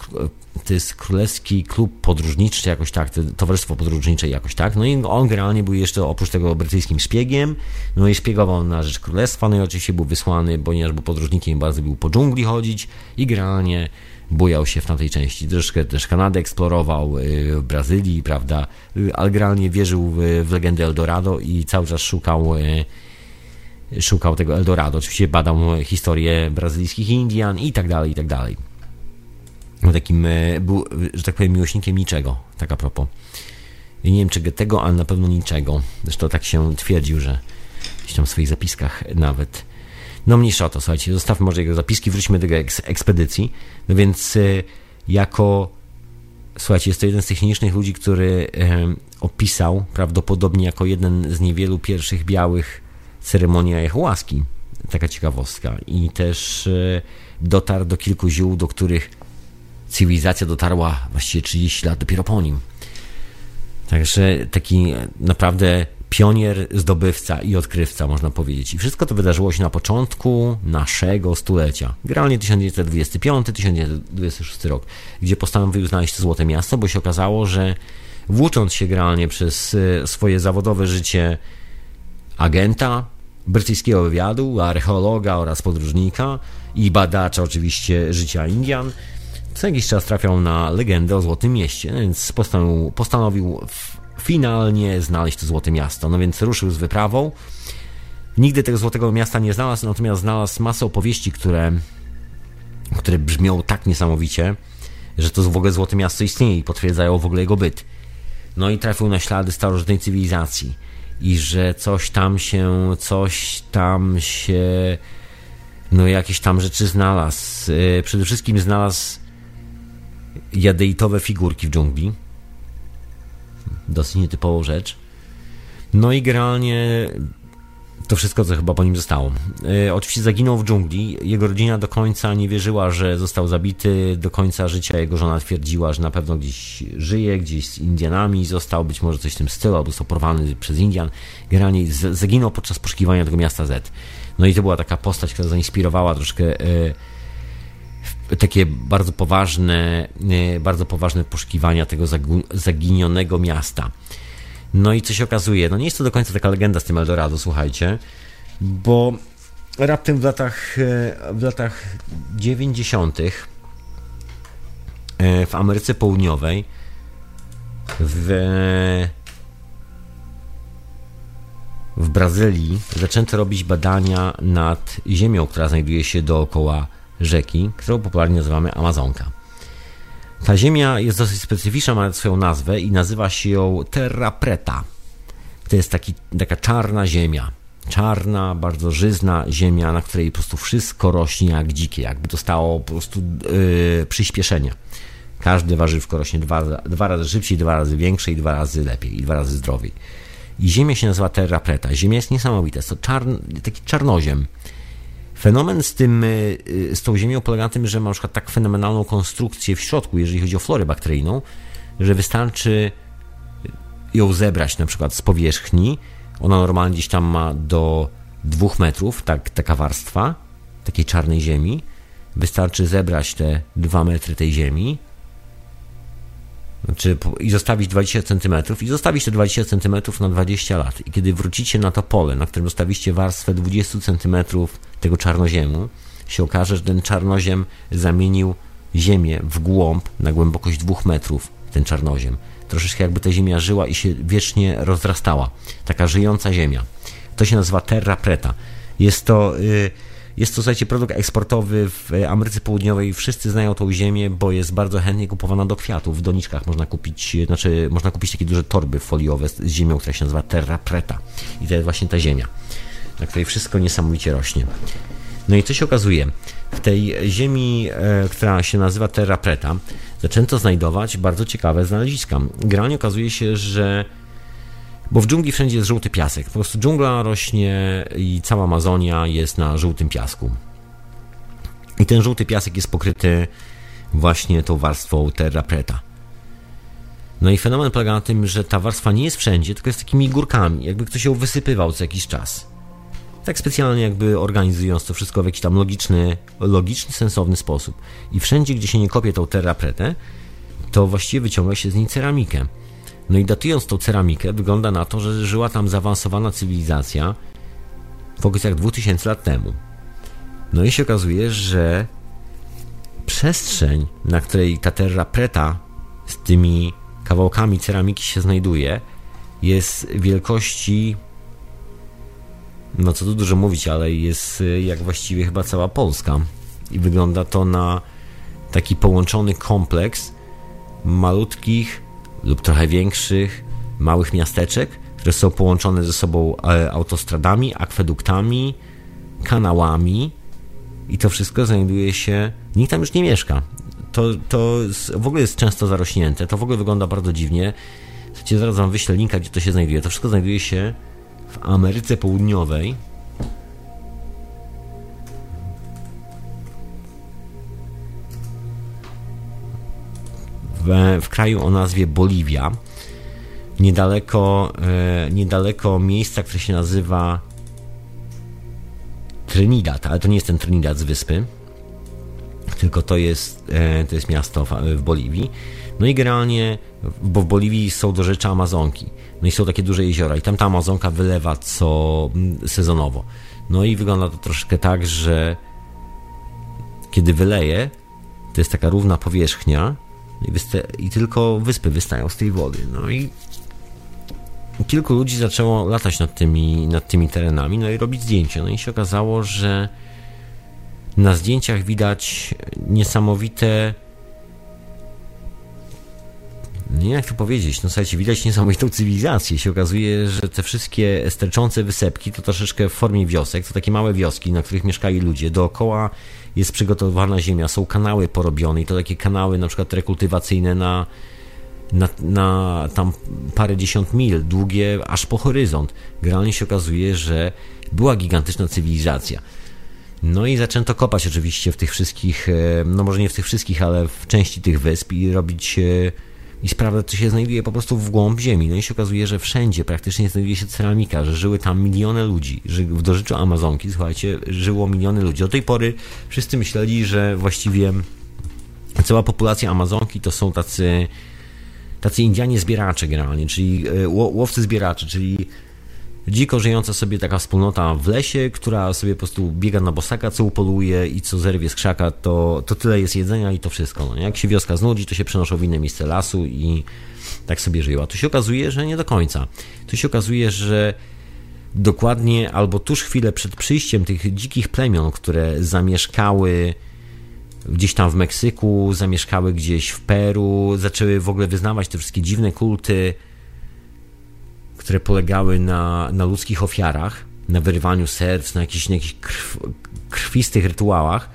to jest królewski klub podróżniczy, czy jakoś tak, towarzystwo podróżnicze jakoś tak, no i on generalnie był jeszcze oprócz tego brytyjskim szpiegiem, no i szpiegował na rzecz królestwa, no i oczywiście był wysłany, ponieważ był podróżnikiem, bardzo był po dżungli chodzić i generalnie bujał się w tamtej części. Troszkę też Kanadę eksplorował, y, w Brazylii, prawda, y, ale generalnie wierzył w, legendę Eldorado i cały czas szukał y, szukał tego Eldorado. Oczywiście badał historię brazylijskich Indian i tak dalej, i tak dalej. takim, e, był, że tak powiem, miłośnikiem niczego, tak a propos. Nie wiem, czy tego, ale na pewno niczego. Zresztą tak się twierdził, że gdzieś tam w swoich zapiskach nawet. No mniejsza o to, słuchajcie, zostawmy może jego zapiski, wróćmy do tego ekspedycji. No więc e, jako, słuchajcie, jest to jeden z technicznych ludzi, który e, opisał prawdopodobnie jako jeden z niewielu pierwszych białych ceremonii ayahuaski. Taka ciekawostka. I też e, dotarł do kilku ziół, do których cywilizacja dotarła właściwie 30 lat dopiero po nim. Także taki naprawdę pionier, zdobywca i odkrywca, można powiedzieć. I wszystko to wydarzyło się na początku naszego stulecia. Generalnie 1925-1926 rok, gdzie postanowił znaleźć złote miasto, bo się okazało, że włócząc się generalnie przez e, swoje zawodowe życie agenta, brytyjskiego wywiadu, archeologa oraz podróżnika i badacza oczywiście życia Indian, co jakiś czas trafiał na legendę o Złotym Mieście, więc postanowił, postanowił finalnie znaleźć to Złote Miasto. No więc ruszył z wyprawą. Nigdy tego Złotego Miasta nie znalazł, natomiast znalazł masę opowieści, które, które brzmią tak niesamowicie, że to w ogóle Złote Miasto istnieje i potwierdzają w ogóle jego byt. No i trafił na ślady starożytnej cywilizacji i że coś tam się, coś tam się, no jakieś tam rzeczy znalazł. E, przede wszystkim znalazł jadeitowe figurki w dżungli. Dosyć nietypową rzecz. No i generalnie to wszystko, co chyba po nim zostało. E, oczywiście zaginął w dżungli. Jego rodzina do końca nie wierzyła, że został zabity. Do końca życia jego żona twierdziła, że na pewno gdzieś żyje, gdzieś z Indianami został, być może coś w tym stylu, albo został porwany przez Indian. Generalnie zaginął podczas poszukiwania tego miasta Z. No i to była taka postać, która zainspirowała troszkę e, takie bardzo poważne, e, bardzo poważne poszukiwania tego zaginionego miasta. No i co się okazuje? No nie jest to do końca taka legenda z tym Eldorado, słuchajcie, bo raptem w latach, e, w latach 90. E, w Ameryce Południowej w, w Brazylii zaczęto robić badania nad ziemią, która znajduje się dookoła rzeki, którą popularnie nazywamy Amazonka. Ta ziemia jest dosyć specyficzna, ma swoją nazwę i nazywa się ją Terra Preta. To jest taki, taka czarna ziemia. Czarna, bardzo żyzna ziemia, na której po prostu wszystko rośnie jak dzikie, jakby dostało po prostu yy, przyspieszenie. Każde warzywko rośnie dwa, dwa razy szybciej, dwa razy większe i dwa razy lepiej, i dwa razy zdrowiej. I ziemia się nazywa Terra Preta. Ziemia jest niesamowita, jest to czarn, taki czarnoziem. Fenomen z, tym, y, y, z tą ziemią polega na tym, że ma na przykład tak fenomenalną konstrukcję w środku, jeżeli chodzi o florę bakteryjną, że wystarczy ją zebrać na przykład z powierzchni. Ona normalnie gdzieś tam ma do dwóch metrów, tak, taka warstwa takiej czarnej ziemi. Wystarczy zebrać te dwa metry tej ziemi, znaczy, i zostawić 20 cm i zostawić te 20 cm na 20 lat. I kiedy wrócicie na to pole, na którym zostawiliście warstwę 20 cm tego czarnoziemu, się okaże, że ten czarnoziem zamienił ziemię w głąb na głębokość 2 metrów, ten czarnoziem. Troszeczkę jakby ta ziemia żyła i się wiecznie rozrastała. Taka żyjąca ziemia. To się nazywa terra preta. Jest to... Yy, jest to, słuchajcie, produkt eksportowy w Ameryce Południowej. Wszyscy znają tą ziemię, bo jest bardzo chętnie kupowana do kwiatów. W doniczkach można kupić, znaczy można kupić takie duże torby foliowe z ziemią, która się nazywa terra preta. I to jest właśnie ta ziemia, na której wszystko niesamowicie rośnie. No i co się okazuje? W tej ziemi, e, która się nazywa terra preta, zaczęto znajdować bardzo ciekawe znaleziska. Generalnie okazuje się, że bo w dżungli wszędzie jest żółty piasek. Po prostu dżungla rośnie i cała Amazonia jest na żółtym piasku. I ten żółty piasek jest pokryty właśnie tą warstwą terra preta. No i fenomen polega na tym, że ta warstwa nie jest wszędzie, tylko jest takimi górkami, jakby ktoś ją wysypywał co jakiś czas. Tak specjalnie jakby organizując to wszystko w jakiś tam logiczny, logiczny, sensowny sposób. I wszędzie, gdzie się nie kopie tą terra pretę, to właściwie wyciąga się z niej ceramikę. No i datując tą ceramikę, wygląda na to, że żyła tam zaawansowana cywilizacja w okolicach 2000 lat temu. No i się okazuje, że przestrzeń, na której ta terra preta z tymi kawałkami ceramiki się znajduje, jest wielkości, no co tu dużo mówić, ale jest jak właściwie chyba cała Polska. I wygląda to na taki połączony kompleks malutkich lub trochę większych, małych miasteczek, które są połączone ze sobą e, autostradami, akweduktami, kanałami i to wszystko znajduje się, nikt tam już nie mieszka. To, to w ogóle jest często zarośnięte, to w ogóle wygląda bardzo dziwnie. Słuchajcie, zaraz wam wyślę linka, gdzie to się znajduje. To wszystko znajduje się w Ameryce Południowej. W, kraju o nazwie Boliwia niedaleko, e, niedaleko miejsca, które się nazywa Trinidad, ale to nie jest ten Trinidad z wyspy, tylko to jest, e, to jest miasto w, Boliwii. No i generalnie, bo w Boliwii są do rzeczy Amazonki, no i są takie duże jeziora i tam ta Amazonka wylewa co sezonowo. No i wygląda to troszkę tak, że kiedy wyleje, to jest taka równa powierzchnia i, i tylko wyspy wystają z tej wody. No i kilku ludzi zaczęło latać nad tymi, nad tymi terenami, no i robić zdjęcia. No i się okazało, że na zdjęciach widać niesamowite. Nie jak to powiedzieć, no słuchajcie, widać niesamowitą cywilizację. Się okazuje, że te wszystkie sterczące wysepki to troszeczkę w formie wiosek, to takie małe wioski, na których mieszkali ludzie. Dookoła jest przygotowana ziemia, są kanały porobione i to takie kanały na przykład rekultywacyjne na na, na tam parę dziesiąt mil, długie aż po horyzont. Generalnie się okazuje, że była gigantyczna cywilizacja. No i zaczęto kopać oczywiście w tych wszystkich, e, no może nie w tych wszystkich, ale w części tych wysp i robić e, i sprawdzać, co się znajduje po prostu w głąb ziemi. No i się okazuje, że wszędzie praktycznie znajduje się ceramika, że żyły tam miliony ludzi. W dożyczu Amazonki, słuchajcie, żyło miliony ludzi. Do tej pory wszyscy myśleli, że właściwie cała populacja Amazonki to są tacy tacy Indianie zbieracze generalnie, czyli e, łowcy zbieracze, czyli dziko żyjąca sobie taka wspólnota w lesie, która sobie po prostu biega na bosaka, co upoluje i co zerwie z krzaka, to, to tyle jest jedzenia i to wszystko. No, jak się wioska znudzi, to się przenoszą w inne miejsce lasu i tak sobie żyją. A tu się okazuje, że nie do końca. Tu się okazuje, że dokładnie albo tuż chwilę przed przyjściem tych dzikich plemion, które zamieszkały gdzieś tam w Meksyku, zamieszkały gdzieś w Peru, zaczęły w ogóle wyznawać te wszystkie dziwne kulty, które polegały na, na ludzkich ofiarach, na wyrywaniu serc, na jakichś, na jakichś krw, krwistych rytuałach.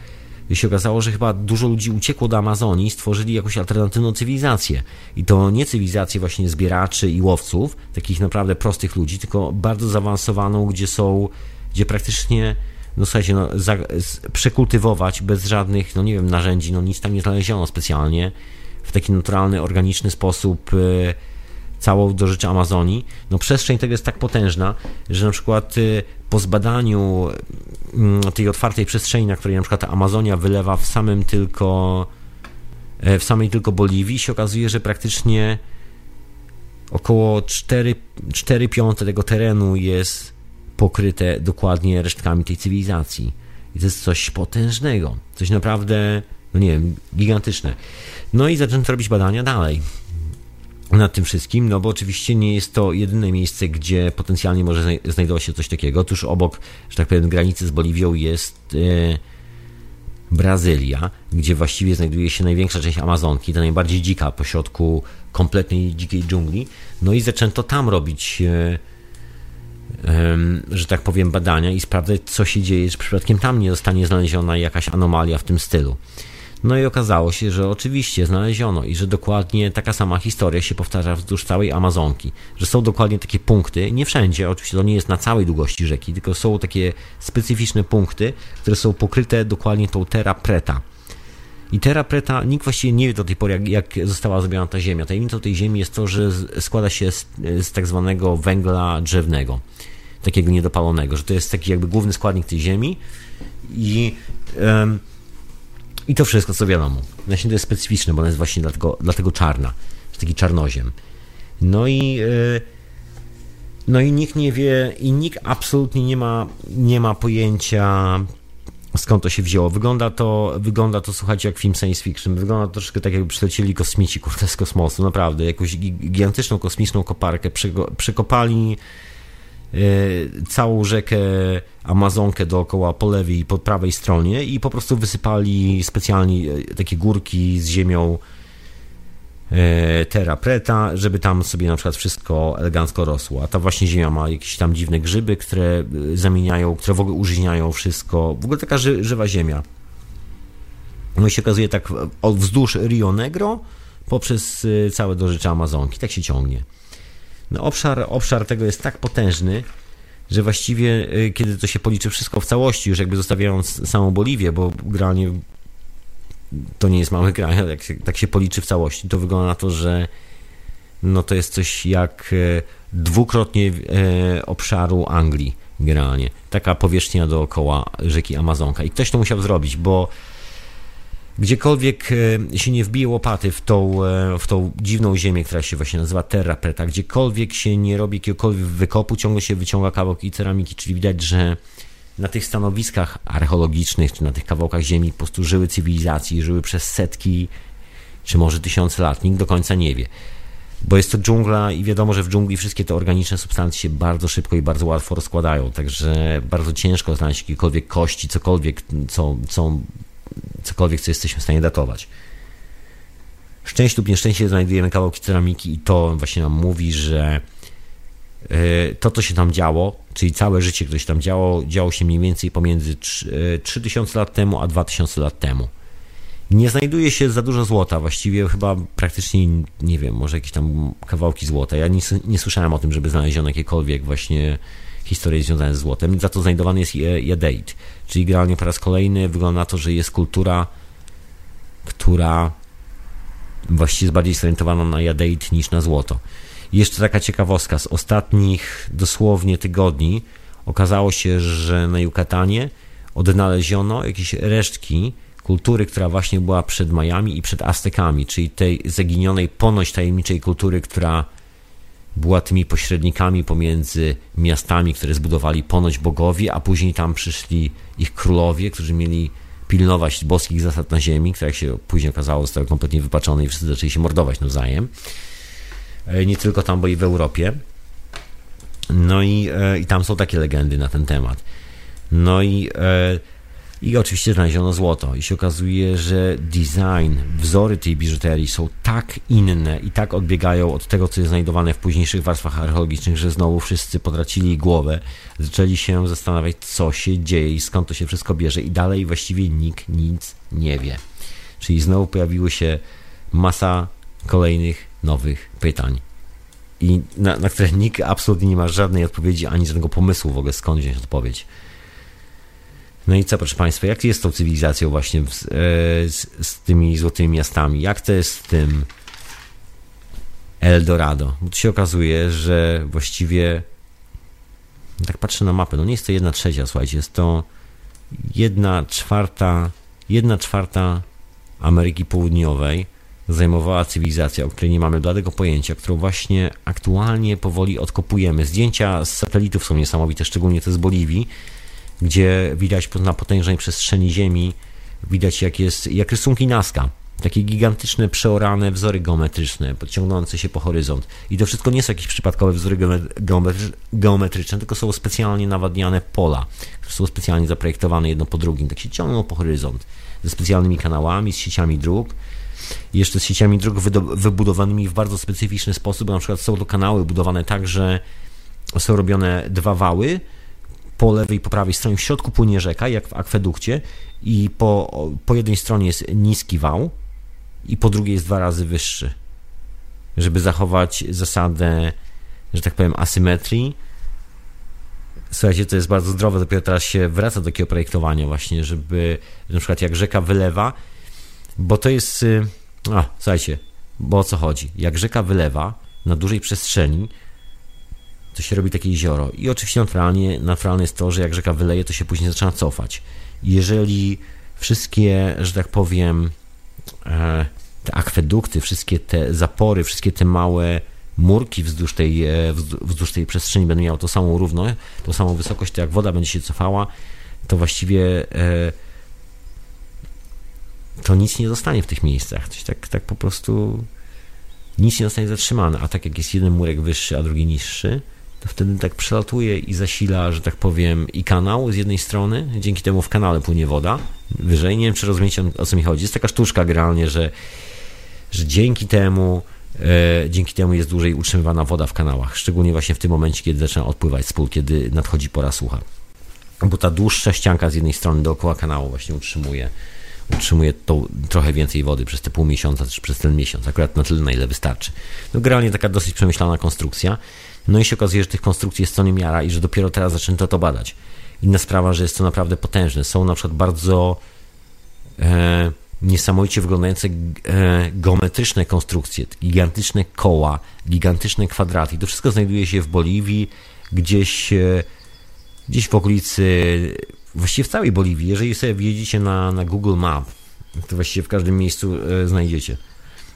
I się okazało, że chyba dużo ludzi uciekło do Amazonii stworzyli jakąś alternatywną cywilizację. I to nie cywilizację właśnie zbieraczy i łowców, takich naprawdę prostych ludzi, tylko bardzo zaawansowaną, gdzie są, gdzie praktycznie no słuchajcie, no, za, przekultywować bez żadnych, no nie wiem, narzędzi, no nic tam nie znaleziono specjalnie, w taki naturalny, organiczny sposób y, całą do rzeczy Amazonii, no przestrzeń tego jest tak potężna, że na przykład y, po zbadaniu y, tej otwartej przestrzeni, na której na przykład ta Amazonia wylewa w samym tylko e, w samej tylko Boliwii się okazuje, że praktycznie około 4, 4 piąte tego terenu jest pokryte dokładnie resztkami tej cywilizacji. I to jest coś potężnego, coś naprawdę, no nie wiem, gigantyczne. No i zaczęto robić badania dalej nad tym wszystkim, no bo oczywiście nie jest to jedyne miejsce, gdzie potencjalnie może znajdować się coś takiego. Tuż obok, że tak powiem, granicy z Boliwią jest e, Brazylia, gdzie właściwie znajduje się największa część Amazonki, ta najbardziej dzika pośrodku kompletnej dzikiej dżungli. No i zaczęto tam robić e, że tak powiem, badania i sprawdzać, co się dzieje, czy przypadkiem tam nie zostanie znaleziona jakaś anomalia w tym stylu. No i okazało się, że oczywiście znaleziono i że dokładnie taka sama historia się powtarza wzdłuż całej Amazonki, że są dokładnie takie punkty, nie wszędzie, oczywiście to nie jest na całej długości rzeki, tylko są takie specyficzne punkty, które są pokryte dokładnie tą terra preta. I terra preta, nikt właściwie nie wie do tej pory, jak, jak została zrobiona ta ziemia. Tajemnicą tej ziemi jest to, że składa się z, z tak zwanego węgla drzewnego takiego niedopalonego, że to jest taki jakby główny składnik tej ziemi i, um, i to wszystko, co wiadomo. Właśnie to jest specyficzne, bo ona jest właśnie dlatego, dlatego czarna, jest taki czarnoziem. No i yy, no i nikt nie wie i nikt absolutnie nie ma, nie ma pojęcia skąd to się wzięło. Wygląda to, wygląda to, słuchajcie, jak film science fiction. Wygląda to troszkę tak, jakby przylecieli kosmici, kurde, z kosmosu, naprawdę. Jakąś gigantyczną kosmiczną koparkę przekopali całą rzekę Amazonkę dookoła po lewej i po prawej stronie i po prostu wysypali specjalnie takie górki z ziemią terra preta, żeby tam sobie na przykład wszystko elegancko rosło. A ta właśnie ziemia ma jakieś tam dziwne grzyby, które zamieniają, które w ogóle użyźniają wszystko. W ogóle taka ży, żywa ziemia. No i się okazuje tak wzdłuż Rio Negro poprzez całe dorzycze Amazonki. Tak się ciągnie. No obszar, obszar tego jest tak potężny, że właściwie kiedy to się policzy wszystko w całości, już jakby zostawiając samą Boliwię, bo generalnie to nie jest mały kraj, ale jak się, tak się policzy w całości, to wygląda na to, że no to jest coś jak dwukrotnie obszaru Anglii generalnie. Taka powierzchnia dookoła rzeki Amazonka. I ktoś to musiał zrobić, bo gdziekolwiek się nie wbije łopaty w tą, w tą dziwną ziemię, która się właśnie nazywa terra preta, gdziekolwiek się nie robi jakiegokolwiek wykopu, ciągle się wyciąga kawałki ceramiki, czyli widać, że na tych stanowiskach archeologicznych, czy na tych kawałkach ziemi po prostu żyły cywilizacje, żyły przez setki, czy może tysiące lat. Nikt do końca nie wie. Bo jest to dżungla i wiadomo, że w dżungli wszystkie te organiczne substancje się bardzo szybko i bardzo łatwo rozkładają, także bardzo ciężko znaleźć jakiekolwiek kości, cokolwiek, co, co, cokolwiek, co jesteśmy w stanie datować. Szczęście lub nieszczęście znajdujemy kawałki ceramiki i to właśnie nam mówi, że to, co się tam działo, czyli całe życie, które się tam działo, działo się mniej więcej pomiędzy 3000 lat temu a 2000 lat temu. Nie znajduje się za dużo złota, właściwie chyba praktycznie, nie wiem, może jakieś tam kawałki złota. Ja nie, nie słyszałem o tym, żeby znaleziono jakiekolwiek właśnie historie związane z złotem. Za to znajdowany jest jadeit, czyli generalnie po raz kolejny wygląda na to, że jest kultura, która właściwie jest bardziej zorientowana na jadeit niż na złoto. I jeszcze taka ciekawostka, z ostatnich dosłownie tygodni okazało się, że na Yucatanie odnaleziono jakieś resztki kultury, która właśnie była przed Majami i przed Aztekami, czyli tej zaginionej ponoć tajemniczej kultury, która była tymi pośrednikami pomiędzy miastami, które zbudowali ponoć bogowie, a później tam przyszli ich królowie, którzy mieli pilnować boskich zasad na ziemi, które jak się później okazało zostały kompletnie wypaczone i wszyscy zaczęli się mordować nawzajem. Nie tylko tam, bo i w Europie. No i, i tam są takie legendy na ten temat. No i, i oczywiście znaleziono złoto. I się okazuje, że design, wzory tej biżuterii są tak inne i tak odbiegają od tego, co jest znajdowane w późniejszych warstwach archeologicznych, że znowu wszyscy potracili głowę. Zaczęli się zastanawiać, co się dzieje i skąd to się wszystko bierze. I dalej właściwie nikt nic nie wie. Czyli znowu pojawiły się masa kolejnych nowych pytań. I na, na które nikt absolutnie nie ma żadnej odpowiedzi, ani żadnego pomysłu w ogóle skąd wziąć odpowiedź. No i co, proszę Państwa, jak jest z tą cywilizacją właśnie z, z, z, tymi złotymi miastami? Jak to jest z tym Eldorado? Bo tu się okazuje, że właściwie tak patrzę na mapę, no nie jest to jedna trzecia, słuchajcie, jest to jedna czwarta, jedna czwarta Ameryki Południowej zajmowała cywilizacja, o której nie mamy bladego pojęcia, którą właśnie aktualnie powoli odkopujemy. Zdjęcia z satelitów są niesamowite, szczególnie te z Boliwii, gdzie widać na potężnej przestrzeni Ziemi, widać jak, jest, jak rysunki Nazca. Takie gigantyczne, przeorane wzory geometryczne, podciągnące się po horyzont. I to wszystko nie są jakieś przypadkowe wzory geometryczne, tylko są specjalnie nawadniane pola, są specjalnie zaprojektowane jedno po drugim. Tak się ciągną po horyzont, ze specjalnymi kanałami, z sieciami dróg jeszcze z sieciami dróg wybudowanymi w bardzo specyficzny sposób. Na przykład są to kanały budowane tak, że są robione dwa wały po lewej i po prawej stronie. W środku płynie rzeka, jak w akwedukcie, i po, po jednej stronie jest niski wał, i po drugiej jest dwa razy wyższy, żeby zachować zasadę, że tak powiem, asymetrii. Słuchajcie, to jest bardzo zdrowe, dopiero teraz się wraca do takiego projektowania właśnie, żeby na przykład jak rzeka wylewa, bo to jest. Y, a, słuchajcie, bo o co chodzi? Jak rzeka wylewa na dużej przestrzeni, to się robi takie jezioro. I oczywiście naturalnie, naturalne jest to, że jak rzeka wyleje, to się później zaczyna cofać. Jeżeli wszystkie, że tak powiem, e, te akwedukty, wszystkie te zapory, wszystkie te małe murki wzdłuż tej, e, wzdłuż tej przestrzeni będą miały tą samą równo, tą samą wysokość, to jak woda będzie się cofała, to właściwie e, to nic nie zostanie w tych miejscach. Coś tak, tak po prostu nic nie zostanie zatrzymane. A tak jak jest jeden murek wyższy, a drugi niższy, to wtedy tak przelatuje i zasila, że tak powiem, i kanał z jednej strony, dzięki temu w kanale płynie woda wyżej. Nie wiem, czy rozumiecie o co mi chodzi. Jest taka sztuczka generalnie, że, że dzięki temu e, dzięki temu jest dłużej utrzymywana woda w kanałach, szczególnie właśnie w tym momencie, kiedy zaczyna odpływać z pól, kiedy nadchodzi pora sucha. Bo ta dłuższa ścianka z jednej strony dookoła kanału właśnie utrzymuje utrzymuje to trochę więcej wody przez te pół miesiąca, czy przez ten miesiąc, akurat na tyle, na ile wystarczy. No generalnie taka dosyć przemyślana konstrukcja. No i się okazuje, że tych konstrukcji jest co niemiara i że dopiero teraz zaczęto to badać. Inna sprawa, że jest to naprawdę potężne. Są na przykład bardzo e, niesamowicie wyglądające e, geometryczne konstrukcje, gigantyczne koła, gigantyczne kwadraty. To wszystko znajduje się w Boliwii, gdzieś, e, gdzieś w okolicy, właściwie w całej Boliwii. Jeżeli sobie wjedziecie na, na Google Map, to właściwie w każdym miejscu e, znajdziecie.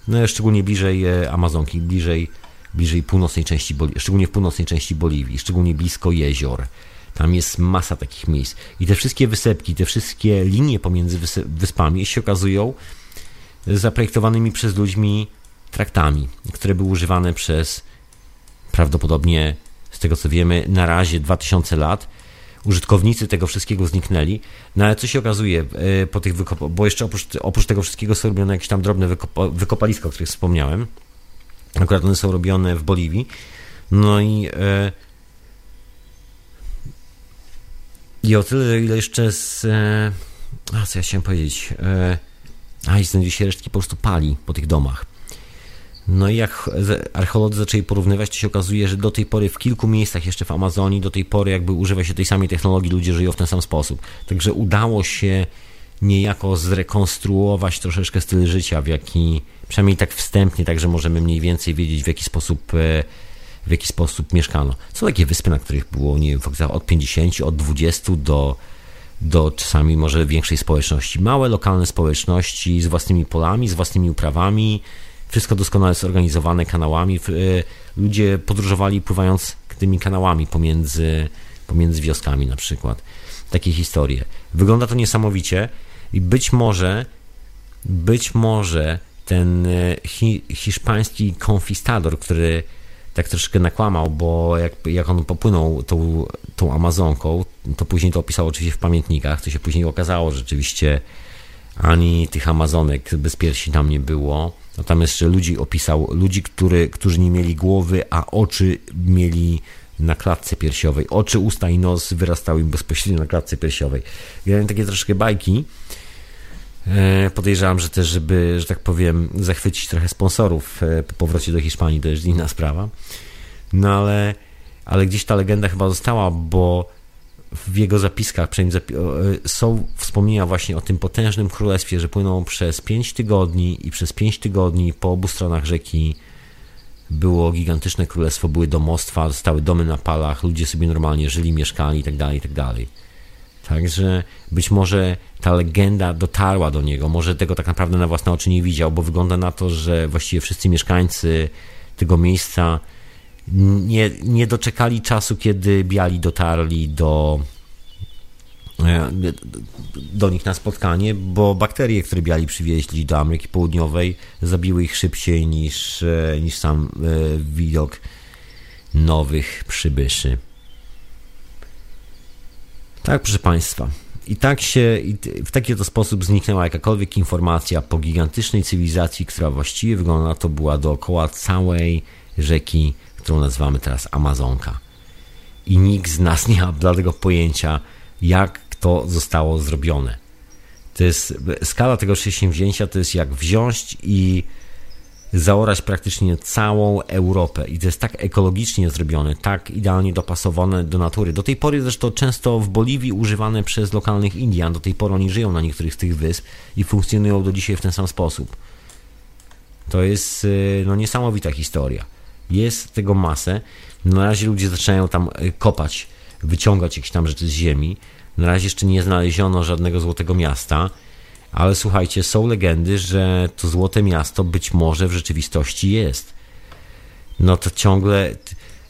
No, szczególnie bliżej e, Amazonki, bliżej bliżej północnej części, szczególnie w północnej części Boliwii, szczególnie blisko jezior. Tam jest masa takich miejsc. I te wszystkie wysepki, te wszystkie linie pomiędzy wyspami się okazują zaprojektowanymi przez ludźmi traktami, które były używane przez prawdopodobnie, z tego co wiemy, na razie 2000 lat. Użytkownicy tego wszystkiego zniknęli. No ale co się okazuje e, po tych wykopach, bo jeszcze oprócz, oprócz tego wszystkiego są robione jakieś tam drobne wykopa, wykopaliska, o których wspomniałem Akurat one są robione w Boliwii. No i e, i o tyle, ile jeszcze z... E, a, co ja chciałem powiedzieć? E, a, i znajduje się resztki po prostu pali po tych domach. No i jak archeolodzy zaczęli porównywać, to się okazuje, że do tej pory w kilku miejscach jeszcze w Amazonii, do tej pory jakby używa się tej samej technologii, ludzie żyją w ten sam sposób. Także udało się niejako zrekonstruować troszeczkę styl życia, w jaki Przynajmniej tak wstępnie, tak że możemy mniej więcej wiedzieć, w jaki sposób e, w jaki sposób mieszkano. Są takie wyspy, na których było, nie wiem, od 50, od 20 do, do czasami może większej społeczności. Małe, lokalne społeczności z własnymi polami, z własnymi uprawami, wszystko doskonale zorganizowane kanałami. E, ludzie podróżowali pływając tymi kanałami pomiędzy, pomiędzy wioskami na przykład. Takie historie. Wygląda to niesamowicie i być może, być może ten e, hi, hiszpański konfistador, który tak troszkę nakłamał, bo jak, jak on popłynął tą, tą Amazonką, to później to opisał oczywiście w pamiętnikach, to się później okazało, że rzeczywiście ani tych Amazonek bez piersi tam nie było. No tam jeszcze ludzi opisał, ludzi, który, którzy nie mieli głowy, a oczy mieli na klatce piersiowej. Oczy, usta i nos wyrastały im bezpośrednio na klatce piersiowej. Miałem takie troszkę bajki, E, podejrzewam, że też, żeby, że tak powiem, zachwycić trochę sponsorów e, po powrocie do Hiszpanii, to jest inna sprawa. No ale, ale gdzieś ta legenda chyba została, bo w jego zapiskach e, są wspomnienia właśnie o tym potężnym królestwie, że płynął przez 5 tygodni i przez 5 tygodni po obu stronach rzeki było gigantyczne królestwo, były domostwa, stały domy na palach, ludzie sobie normalnie żyli, mieszkali itd., tak itd. Tak Także być może ta legenda dotarła do niego, może tego tak naprawdę na własne oczy nie widział, bo wygląda na to, że właściwie wszyscy mieszkańcy tego miejsca nie, nie doczekali czasu, kiedy biali dotarli do, do nich na spotkanie, bo bakterie, które biali przywieźli do Ameryki Południowej, zabiły ich szybciej niż, e, niż sam e, widok nowych przybyszy. Tak, proszę Państwa. I tak się, i w taki to sposób zniknęła jakakolwiek informacja po gigantycznej cywilizacji, która właściwie wygląda to była dookoła całej rzeki, którą nazywamy teraz Amazonka. I nikt z nas nie ma dlatego pojęcia, jak to zostało zrobione. To jest, skala tego przedsięwzięcia to jest jak wziąć i zaorać praktycznie całą Europę i to jest tak ekologicznie zrobione, tak idealnie dopasowane do natury. Do tej pory zresztą często w Boliwii używane przez lokalnych Indian, do tej pory oni żyją na niektórych z tych wysp i funkcjonują do dzisiaj w ten sam sposób. To jest y, no, niesamowita historia. Jest tego masę. Na razie ludzie zaczynają tam y, kopać, wyciągać jakieś tam rzeczy z ziemi. Na razie jeszcze nie znaleziono żadnego złotego miasta ale słuchajcie, są legendy, że to Złote Miasto być może w rzeczywistości jest. No to ciągle,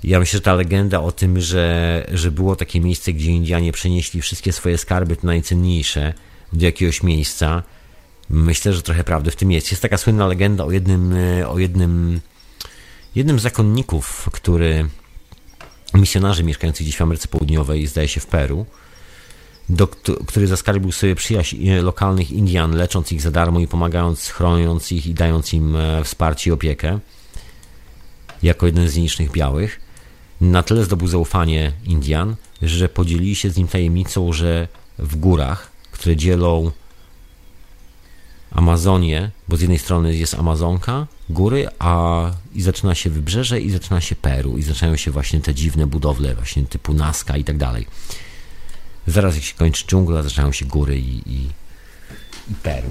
ja myślę, że ta legenda o tym, że, że było takie miejsce, gdzie Indianie przenieśli wszystkie swoje skarby, te najcenniejsze, do jakiegoś miejsca, myślę, że trochę prawdy w tym jest. Jest taka słynna legenda o jednym, o jednym, jednym z zakonników, który misjonarzy mieszkających gdzieś w Ameryce Południowej, zdaje się w Peru, który zaskarbił sobie przyjaźń e, lokalnych Indian, lecząc ich za darmo i pomagając, chroniąc ich i dając im e, wsparcie i opiekę, jako jeden z nielicznych białych. Na tyle zdobył zaufanie Indian, że podzielili się z nim tajemnicą, że w górach, które dzielą Amazonię, bo z jednej strony jest Amazonka, góry, a i zaczyna się wybrzeże i zaczyna się Peru i zaczynają się właśnie te dziwne budowle właśnie typu Nazca i tak dalej. Zaraz jak się kończy dżungla, zaczynają się góry i, i, i Peru.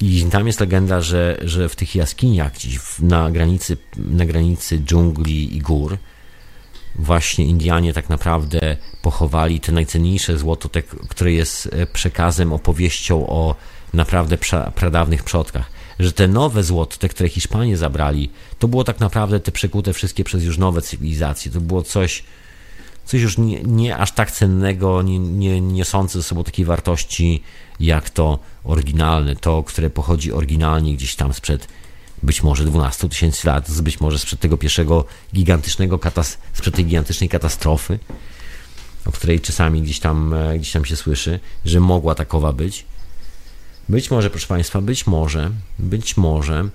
I tam jest legenda, że, że w tych jaskiniach gdzieś na granicy, na granicy dżungli i gór właśnie Indianie tak naprawdę pochowali te najcenniejsze złoto, te, które jest e, przekazem, opowieścią o naprawdę pra, pradawnych przodkach. Że te nowe złoto, te, które Hiszpanie zabrali, to było tak naprawdę te przekute wszystkie przez już nowe cywilizacje. To było coś, coś już nie, nie aż tak cennego, nie, nie niosące ze sobą takiej wartości jak to oryginalne, to, które pochodzi oryginalnie gdzieś tam sprzed być może 12 tysięcy lat, być może sprzed tego pierwszego gigantycznego, katas sprzed tej gigantycznej katastrofy, o której czasami gdzieś tam, e, gdzieś tam się słyszy, że mogła takowa być. Być może, proszę Państwa, być może, być może,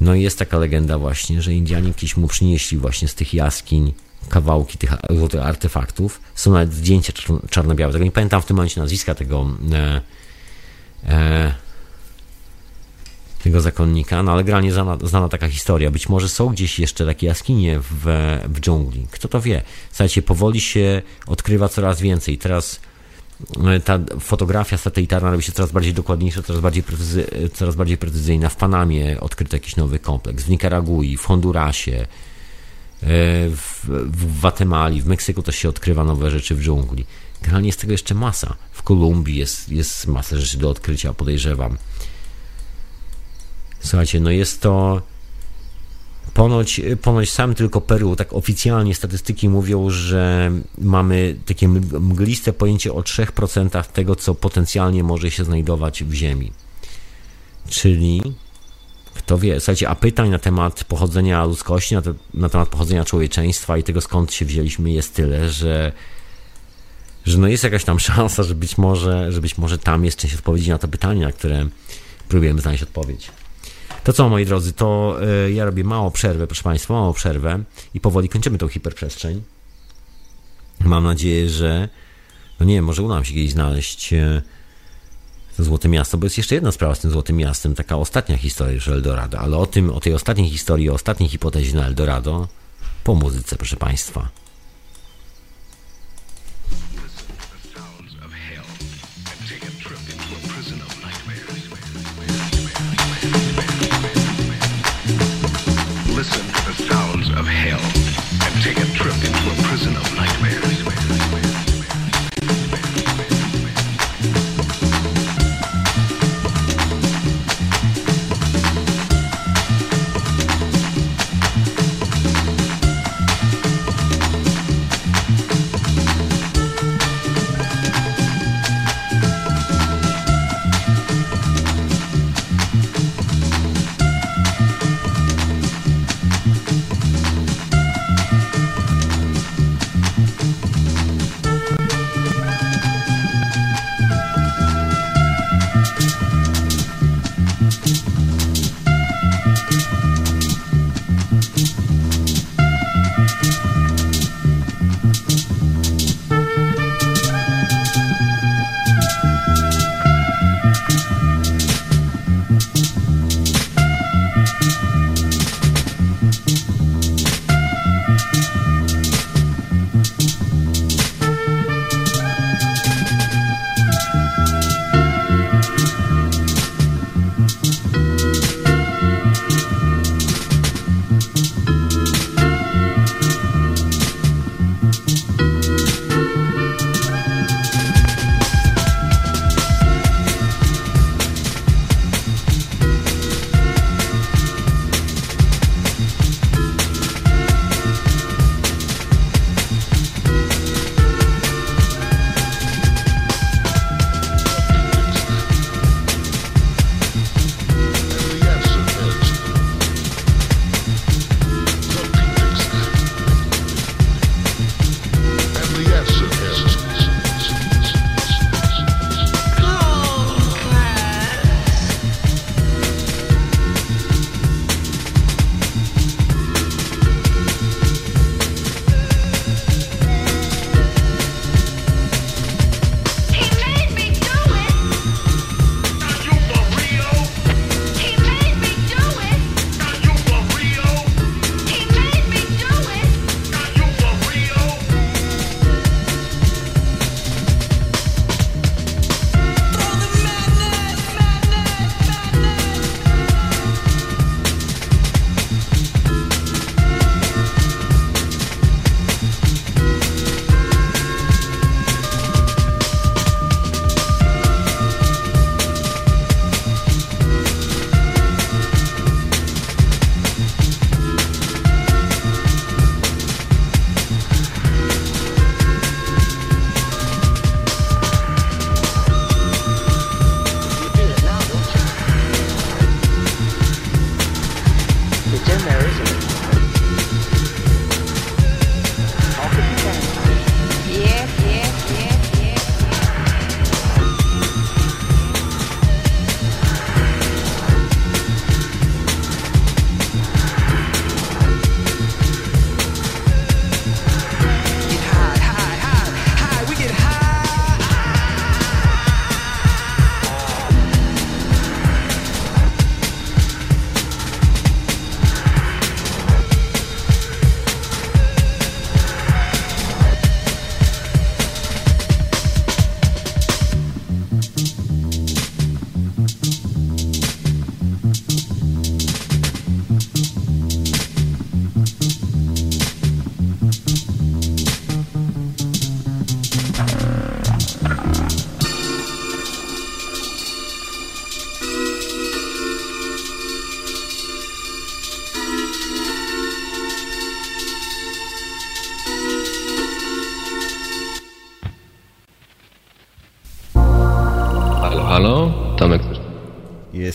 no i jest taka legenda właśnie, że Indianie kiedyś mu przynieśli właśnie z tych jaskiń kawałki tych złotych artefaktów. Są nawet zdjęcia czarno-białe. Tego nie pamiętam w tym momencie nazwiska tego e, e, tego zakonnika, no ale generalnie znana, znana, taka historia. Być może są gdzieś jeszcze takie jaskinie w, w dżungli. Kto to wie? Słuchajcie, powoli się odkrywa coraz więcej. Teraz e, ta fotografia satelitarna robi się coraz bardziej dokładniejsza, coraz bardziej, precyzy, coraz bardziej precyzyjna. W Panamie odkryto jakiś nowy kompleks, w Nikaragui, w Hondurasie, e, w, w Gwatemali, w Meksyku też się odkrywa nowe rzeczy w dżungli. Generalnie jest tego jeszcze masa. W Kolumbii jest, jest masa rzeczy do odkrycia, podejrzewam. Słuchajcie, no jest to ponoć, ponoć sam tylko Peru, tak oficjalnie statystyki mówią, że mamy takie mgliste pojęcie o 3% tego, co potencjalnie może się znajdować w Ziemi. Czyli kto wie, słuchajcie, a pytań na temat pochodzenia ludzkości, na, te, na temat pochodzenia człowieczeństwa i tego skąd się wzięliśmy jest tyle, że że no jest jakaś tam szansa, że być może, że być może tam jest część odpowiedzi na to pytanie, na które próbujemy znaleźć odpowiedź. To co, moi drodzy, to y, ja robię małą przerwę, proszę Państwa, małą przerwę i powoli kończymy tą hiperprzestrzeń. Mam nadzieję, że no nie wiem, może uda nam się kiedyś znaleźć y, to Złote Miasto, bo jest jeszcze jedna sprawa z tym Złotym Miastem, taka ostatnia historia już Eldorado, ale o tym, o tej ostatniej historii, o ostatniej hipotezie na Eldorado po muzyce, proszę Państwa.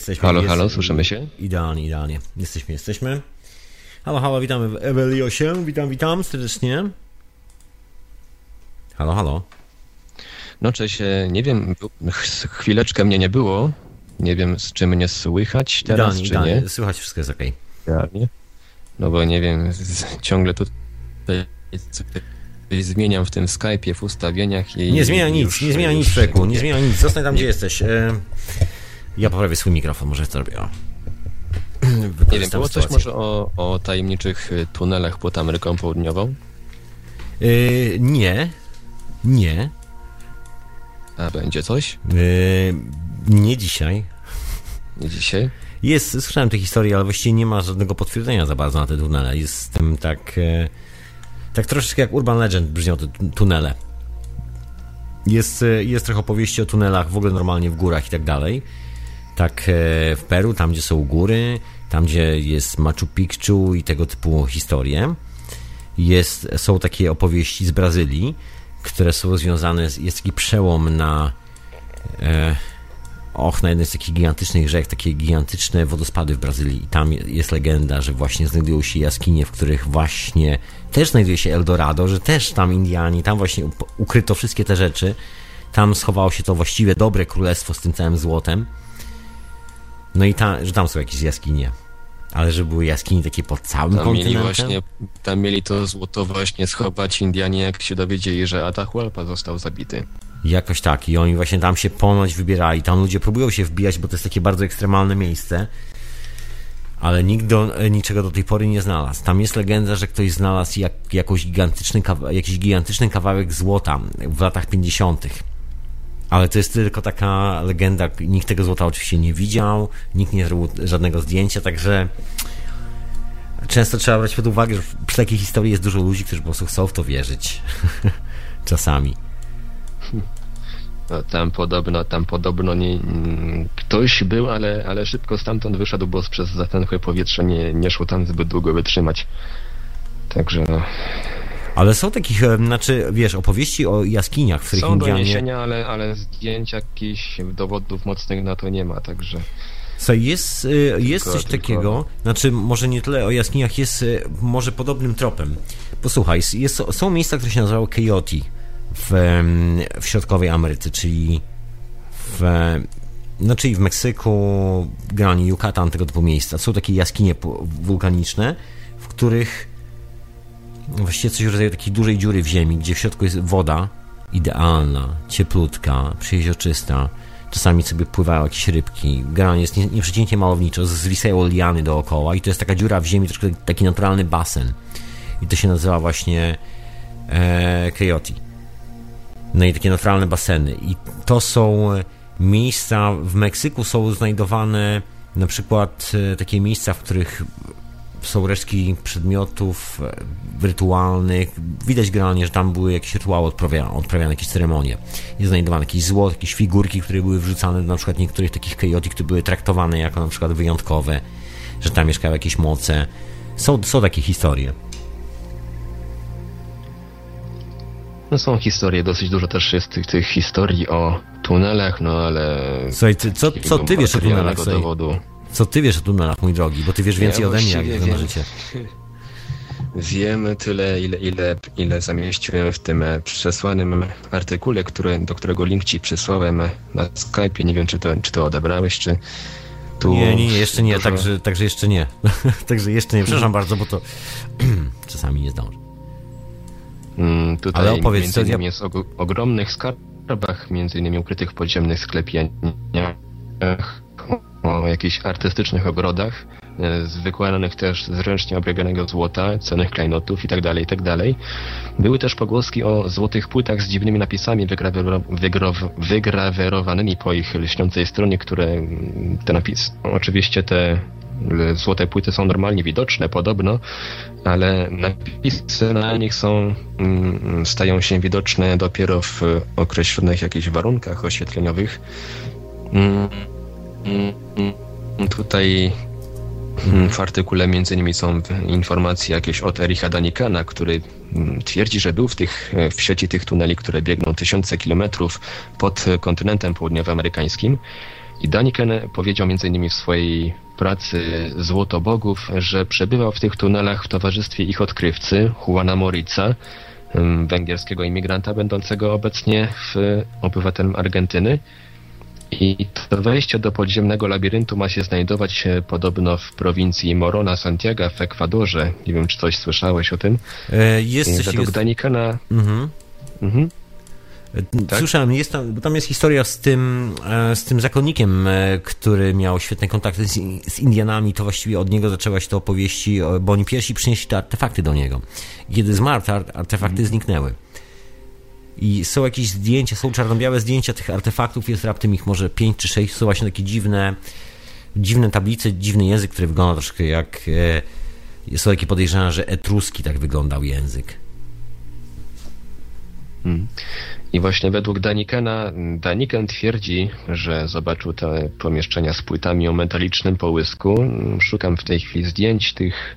Jesteśmy. Halo, jest, halo, słyszymy się? Idealnie, idealnie. Jesteśmy, jesteśmy. Halo, halo, witamy w Eweliosie. Witam, witam serdecznie. Halo, halo. No cześć, e, nie wiem, chwileczkę mnie nie było. Nie wiem, z czym mnie słychać teraz, idealnie, czy idealnie. nie. Słychać, wszystko jest okej. Idealnie. No bo nie wiem, z- ciągle tutaj zmieniam w tym Skype'ie, w ustawieniach i... Nie zmienia nic, już- nie zmienia nic, Freku, nie zmienia nic. Zostań tam, gdzie jesteś. E, Ja poprawię swój mikrofon, może to robię. o. Nie wiem, było coś sytuację. może o, o tajemniczych y, tunelach pod Ameryką Południową? E, Nie, nie, A będzie coś? e, nie dzisiaj. Nie dzisiaj? Jest, słyszałem te historie, ale właściwie nie ma żadnego potwierdzenia za bardzo na te tunele. Jestem tak. E, tak troszeczkę jak Urban Legend brzmią te tu- tunele. Jest, e, jest trochę opowieści o tunelach w ogóle normalnie w górach i tak dalej. Tak e, w Peru, tam gdzie są góry, tam gdzie jest Machu Picchu i tego typu historie. Jest, są takie opowieści z Brazylii, które są związane z. Jest taki przełom na. E, Och, na jednej z takich gigantycznych rzek, takie gigantyczne wodospady w Brazylii. I tam jest legenda, że właśnie znajdują się jaskinie, w których właśnie też znajduje się Eldorado, że też tam Indianie, tam właśnie ukryto wszystkie te rzeczy. Tam schowało się to właściwie dobre królestwo z tym całym złotem. No i że tam są jakieś jaskinie. Ale że były jaskini takie pod całym Tam mieli kontynentem. właśnie, tam mieli to złoto właśnie schować Indianie, jak się dowiedzieli, że Atahualpa został zabity. Jakoś tak. I oni właśnie tam się ponoć wybierali. Tam ludzie próbują się wbijać, bo to jest takie bardzo ekstremalne miejsce. Ale nikt do, e, niczego do tej pory nie znalazł. Tam jest legenda, że ktoś znalazł jak, jakąś gigantyczny, jakiś gigantyczny kawałek złota w latach 50. Ale to jest tylko taka legenda. Nikt tego złota oczywiście nie widział, nikt nie zrobił żadnego zdjęcia, także często trzeba brać pod uwagę, że przy takiej historii jest dużo ludzi, którzy po prostu chcą w to wierzyć. Czasami. No, tam podobno, tam podobno nie, mm, ktoś był, ale, ale szybko stamtąd wyszedł, bo przez zatęchłe powietrze nie, nie szło tam zbyt długo wytrzymać. Także no, Ale są takich, e, znaczy, wiesz, opowieści o jaskiniach, w których są Indianie... doniesienia, ale, ale zdjęć jakichś dowodów mocnych na to nie ma, także Słuchaj, jest, y, jest Tylko- coś tylko- takiego, znaczy może nie tyle o jaskiniach, jest y, może podobnym tropem. Posłuchaj, jest- są miejsca, które się nazywały Coyote w, w środkowej Ameryce, czyli w, no, czyli w Meksyku, generalnie Yucatan, tego typu miejsca. Są takie jaskinie wulkaniczne, w których właściwie coś w rodzaju takiej dużej dziury w ziemi, gdzie w środku jest woda idealna, cieplutka, przejeździoczysta. Czasami sobie pływają jakieś rybki. Generalnie jest nie- nieprzeciętnie malowniczo, zwisają liany dookoła i to jest taka dziura w ziemi, troszkę taki naturalny basen. I to się nazywa właśnie e, Coyote. No i takie naturalne baseny. I to są miejsca, w Meksyku są znajdowane na przykład e, takie miejsca, w których są resztki przedmiotów e, rytualnych. Widać generalnie, że tam były jakieś rytuały odprawiane, odprawiane jakieś ceremonie. Jest znajdowane jakieś złoto, jakieś figurki, które były wrzucane do na przykład niektórych takich kejoti, które były traktowane jako na przykład wyjątkowe, że tam mieszkały jakieś moce. Są, są takie historie. no są historie, dosyć dużo też jest tych, tych historii o tunelach, no ale... Słuchaj, co, co ty wiesz o tunelach? dowodu. Co ty wiesz o tunelach, mój drogi? Bo ty wiesz więcej Ja ode mnie, jak wygląda życie. Wiem tyle, ile, ile, ile zamieściłem w tym e, przesłanym artykule, który, do którego link ci przysłałem e, na Skype'ie. Nie wiem, czy to, czy to odebrałeś, czy tu... Nie, nie, jeszcze nie, dużo- także, także jeszcze nie. także jeszcze nie, przepraszam bardzo, bo to czasami nie zdążę. Mm, Tutaj Ale opowiedz, między co ja- innymi jest o ogromnych skarbach, między innymi ukrytych w podziemnych sklepieniach, o jakichś artystycznych ogrodach, e, z wykładanych też z ręcznie obrabianego złota, cennych klejnotów itd., itd. Były też pogłoski o złotych płytach z dziwnymi napisami wygrow- wygrawerowanymi po ich lśniącej stronie, które mm, te napisy, oczywiście te złote płyty są normalnie widoczne podobno, ale napisy na nich są, mm, stają się widoczne dopiero w określonych jakichś warunkach oświetleniowych. Mm, mm, Tutaj mm, w artykule między innymi są informacje jakieś od Ericha Danikana, który twierdzi, że był w, tych, w sieci tych tuneli, które biegną tysiące kilometrów pod kontynentem południowoamerykańskim. I Daniken powiedział m.in. w swojej pracy Złoto Bogów, że przebywał w tych tunelach w towarzystwie ich odkrywcy, Juana Morica, węgierskiego imigranta będącego obecnie w obywatelem Argentyny. I to wejście do podziemnego labiryntu ma się znajdować podobno w prowincji Morona Santiago w Ekwadorze. Nie wiem, czy coś słyszałeś o tym. E, jest coś... Według jest... Danikana... Mhm. Mhm. Tak? Słyszałem, jest tam, bo tam jest historia z tym, e, z tym zakonnikiem, e, który miał świetne kontakty z, z Indianami, to właściwie od niego zaczęła się to opowieści, bo oni pierwsi przynieśli te artefakty do niego. Kiedy zmarł, te artefakty mhm. zniknęły. I są jakieś zdjęcia, są czarno-białe zdjęcia tych artefaktów, jest raptem ich może pięć czy sześć, są właśnie takie dziwne, dziwne tablice, dziwny język, który wygląda troszkę jak... E, są takie podejrzenia, że etruski tak wyglądał język. Hmm. I właśnie według Danikena, Daniken twierdzi, że zobaczył te pomieszczenia z płytami o metalicznym połysku. Szukam w tej chwili zdjęć tych,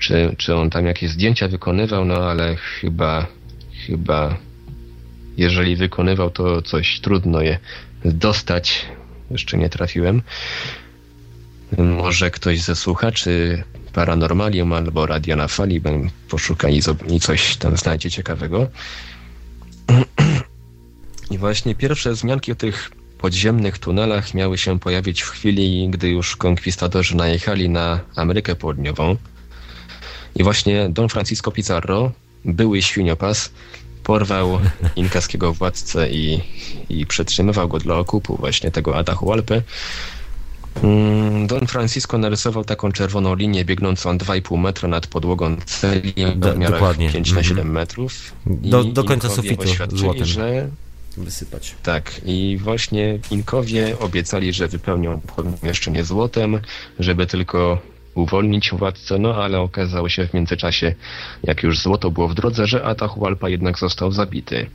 czy, czy on tam jakieś zdjęcia wykonywał, no ale chyba, chyba, jeżeli wykonywał, to coś trudno je dostać. Jeszcze nie trafiłem. Może ktoś ze słuchaczy Paranormalium albo Radio na Fali poszuka i coś tam znajdzie ciekawego. I właśnie pierwsze wzmianki o tych podziemnych tunelach miały się pojawić w chwili, gdy już konkwistadorzy najechali na Amerykę Południową. I właśnie Don Francisco Pizarro, były świniopas, porwał inkaskiego władcę i, i przetrzymywał go dla okupu właśnie tego Atahualpy. Mm, Don Francisco narysował taką czerwoną linię biegnącą 2,5 metra nad podłogą celi w miarach 5 na 7 mhm. metrów. Do, do końca sufitu złotem. że wysypać. Tak, i właśnie Inkowie obiecali, że wypełnią pomieszczenie złotem, żeby tylko uwolnić władcę, no ale okazało się w międzyczasie, jak już złoto było w drodze, że Atahualpa jednak został zabity.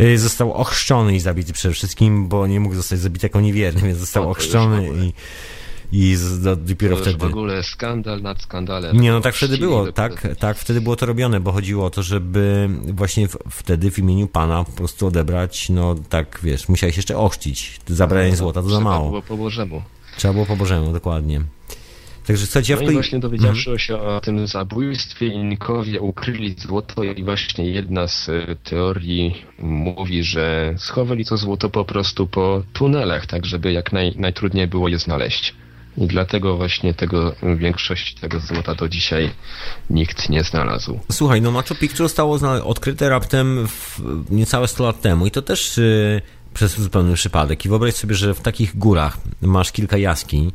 Y, został ochrzczony i zabity przede wszystkim, bo nie mógł zostać zabity jako niewierny, więc został no, ochrzczony i i z, do, dopiero to wtedy. w ogóle skandal nad skandalem. Nie, no tak wtedy było, tak, tak, wtedy było to robione, bo chodziło o to, żeby właśnie w, wtedy w imieniu pana po prostu odebrać, no tak wiesz, musiałeś jeszcze ochrzcić. Zabranie no, złota to za mało. Trzeba było po Bożemu. Trzeba było po Bożemu, dokładnie. Także słuchajcie, ja no i właśnie dowiedziawszy mhm. się o tym zabójstwie, Inkowie ukryli złoto i właśnie jedna z e, teorii mówi, że schowali to złoto po prostu po tunelach, tak żeby jak naj, najtrudniej było je znaleźć. I dlatego właśnie tego, większość tego złota do dzisiaj nikt nie znalazł. Słuchaj, no Machu Picchu zostało odkryte raptem niecałe 100 lat temu i to też yy, przez zupełny przypadek. I wyobraź sobie, że w takich górach masz kilka jaskiń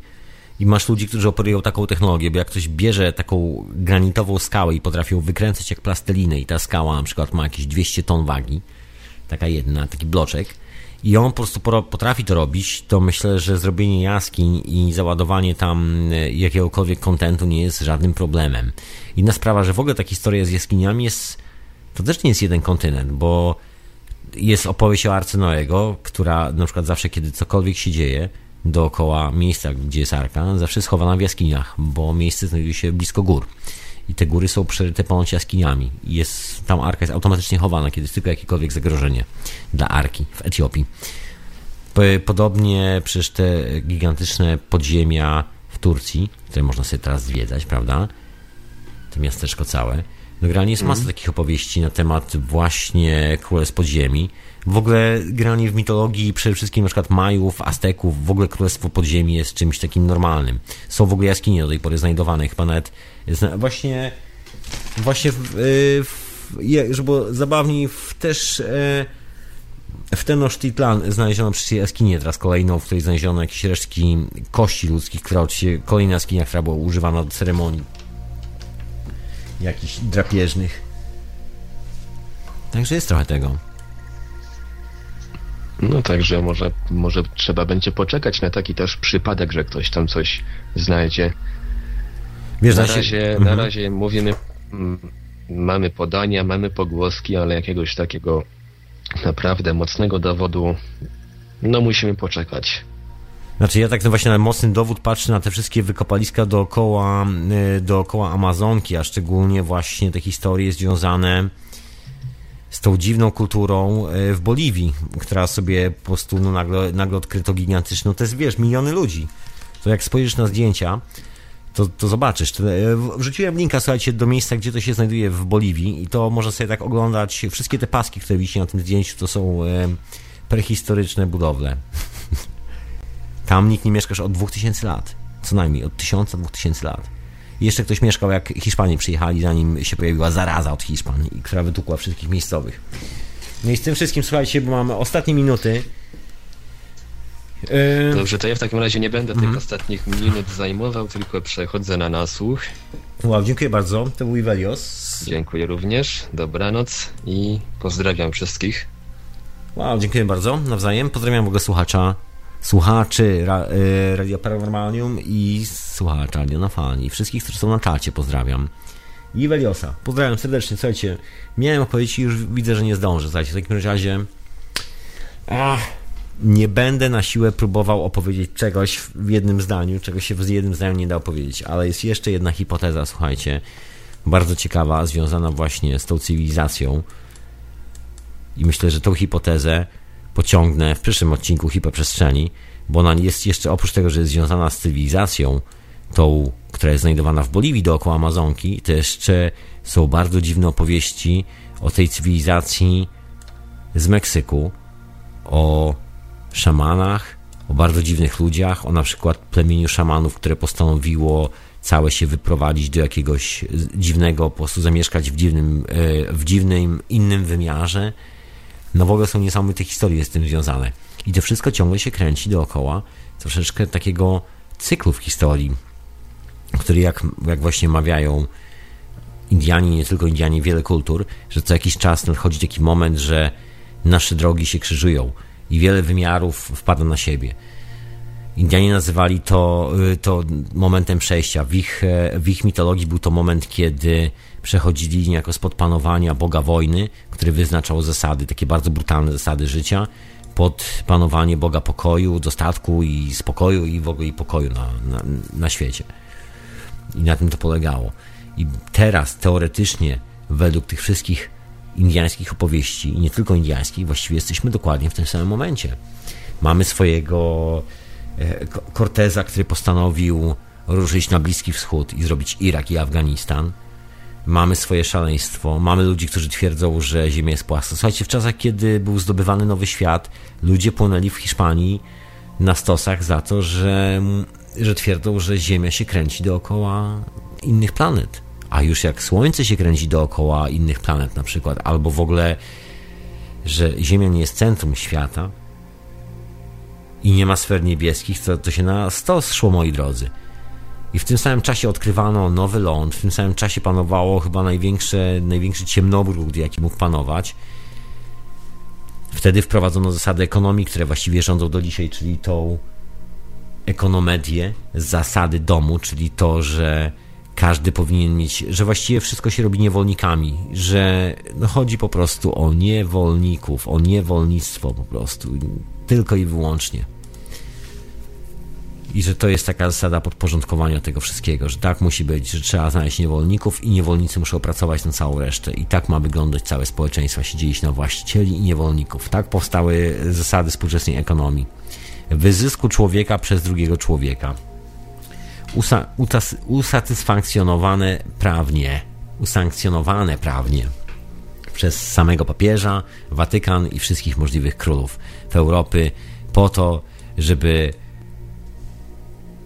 i masz ludzi, którzy operują taką technologię, bo jak ktoś bierze taką granitową skałę i potrafią wykręcać jak plastelinę i ta skała na przykład ma jakieś 200 ton wagi, taka jedna, taki bloczek, i on po prostu potrafi to robić, to myślę, że zrobienie jaskiń i załadowanie tam e, jakiegokolwiek kontentu nie jest żadnym problemem. Inna sprawa, że w ogóle ta historia z jaskiniami jest, to też nie jest jeden kontynent, bo jest opowieść o Arce Noego, która na przykład zawsze, kiedy cokolwiek się dzieje dookoła miejsca, gdzie jest Arka, zawsze jest schowana w jaskiniach, bo miejsce znajduje się blisko gór i te góry są przeryte ponoć jaskiniami. Jest, tam arka jest automatycznie chowana, kiedy jest tylko jakiekolwiek zagrożenie dla arki w Etiopii. Podobnie przecież te gigantyczne podziemia w Turcji, które można sobie teraz zwiedzać, prawda? To miasteczko całe. No generalnie jest masa mm. takich opowieści na temat właśnie królestw podziemi. W ogóle granie w mitologii przede wszystkim na przykład Majów, Azteków, w ogóle królestwo podziemi jest czymś takim normalnym. Są w ogóle jaskinie do tej pory znajdowane, chyba nawet właśnie właśnie w, y, w, że było zabawniej w też e, w Tenochtitlan znaleziono przecież jaskinię teraz kolejną, w której znaleziono jakieś resztki kości ludzkich, która oczywiście kolejna jaskinia, która była używana do ceremonii jakichś drapieżnych. Także jest trochę tego. No także może, może trzeba będzie poczekać na taki też przypadek, że ktoś tam coś znajdzie. Wiesz, na, razie, mhm. na razie mówimy, mamy podania, mamy pogłoski, ale jakiegoś takiego naprawdę mocnego dowodu, no musimy poczekać. Znaczy ja tak no właśnie na mocny dowód patrzę na te wszystkie wykopaliska dookoła, y, dookoła Amazonki, a szczególnie właśnie te historie związane z tą dziwną kulturą e, w Boliwii, która sobie po prostu no, nagle, nagle odkryto gigantyczną, to jest, wiesz, miliony ludzi. To jak spojrzysz na zdjęcia, to, to zobaczysz. E, wrzuciłem linka, słuchajcie, do miejsca, gdzie to się znajduje w Boliwii i to można sobie tak oglądać. Wszystkie te paski, które wisi na tym zdjęciu, to są e, prehistoryczne budowle. Tam nikt nie mieszkasz od 2000 lat. Co najmniej, od 1000-2000 lat. Jeszcze ktoś mieszkał, jak Hiszpanie przyjechali, zanim się pojawiła zaraza od Hiszpan, która wytukła wszystkich miejscowych. No i z tym wszystkim, słuchajcie, bo mamy ostatnie minuty. Yy... Dobrze, to ja w takim razie nie będę tych mhm. ostatnich minut zajmował, tylko przechodzę na nasłuch. Wow, dziękuję bardzo. To był Ivelios. Dziękuję również. Dobranoc i pozdrawiam wszystkich. Wow, dziękuję bardzo. Nawzajem. Pozdrawiam w ogóle słuchacza, słuchaczy ra, y, Radio Paranormalium i słuchaczy Radio na Fali. Wszystkich, którzy są na czacie, pozdrawiam. I Weliosa. Pozdrawiam serdecznie. Słuchajcie, miałem opowiedzieć i już widzę, że nie zdążę. Słuchajcie, w takim razie... Ach, nie będę na siłę próbował opowiedzieć czegoś w jednym zdaniu, czego się w jednym zdaniu nie da opowiedzieć, ale jest jeszcze jedna hipoteza, słuchajcie, bardzo ciekawa, związana właśnie z tą cywilizacją. I myślę, że tą hipotezę pociągnę w przyszłym odcinku Hipoprzestrzeni, bo ona jest jeszcze oprócz tego, że jest związana z cywilizacją, tą, która jest znajdowana w Boliwii dookoła Amazonki, to jeszcze są bardzo dziwne opowieści o tej cywilizacji z Meksyku, o szamanach, o bardzo dziwnych ludziach, o na przykład plemieniu szamanów, które postanowiło całe się wyprowadzić do jakiegoś dziwnego, po prostu zamieszkać w dziwnym, e, w dziwnym innym wymiarze. No w ogóle są niesamowite historie z tym związane. I to wszystko ciągle się kręci dookoła troszeczkę takiego cyklu w historii, który jak, jak właśnie mawiają Indianie, nie tylko Indianie, wiele kultur, że co jakiś czas nadchodzi taki moment, że nasze drogi się krzyżują i wiele wymiarów wpada na siebie. Indianie nazywali to, y, to momentem przejścia. W ich, e, w ich mitologii był to moment, kiedy przechodzili niejako spod panowania Boga wojny, który wyznaczał zasady, takie bardzo brutalne zasady życia, pod panowanie Boga pokoju, dostatku i spokoju i w ogóle i pokoju na, na, na świecie. I na tym to polegało. I teraz teoretycznie, według tych wszystkich indiańskich opowieści, i nie tylko indiańskich, właściwie jesteśmy dokładnie w tym samym momencie. Mamy swojego Corteza, który postanowił ruszyć na Bliski Wschód i zrobić Irak i Afganistan. Mamy swoje szaleństwo, mamy ludzi, którzy twierdzą, że Ziemia jest płaska. Słuchajcie, w czasach, kiedy był zdobywany nowy świat, ludzie płynęli w Hiszpanii na stosach za to, że, że twierdzą, że Ziemia się kręci dookoła innych planet a już jak Słońce się kręci dookoła innych planet na przykład, albo w ogóle, że Ziemia nie jest centrum świata i nie ma sfer niebieskich, to, to się na stos szło, moi drodzy. I w tym samym czasie odkrywano nowy ląd, w tym samym czasie panowało chyba największe, największy ciemnobrud, jaki mógł panować. Wtedy wprowadzono zasady ekonomii, które właściwie rządzą do dzisiaj, czyli tą ekonomedię, zasady domu, czyli to, że każdy powinien mieć, że właściwie wszystko się robi niewolnikami, że no chodzi po prostu o niewolników, o niewolnictwo po prostu, tylko i wyłącznie. I że to jest taka zasada podporządkowania tego wszystkiego, że tak musi być, że trzeba znaleźć niewolników i niewolnicy muszą pracować na całą resztę. I tak ma wyglądać całe społeczeństwo, się dzielić na właścicieli i niewolników. Tak powstały zasady współczesnej ekonomii. Wyzysku człowieka przez drugiego człowieka usa, usatysfakcjonowane prawnie, usankcjonowane prawnie przez samego papieża, Watykan i wszystkich możliwych królów w Europy po to, żeby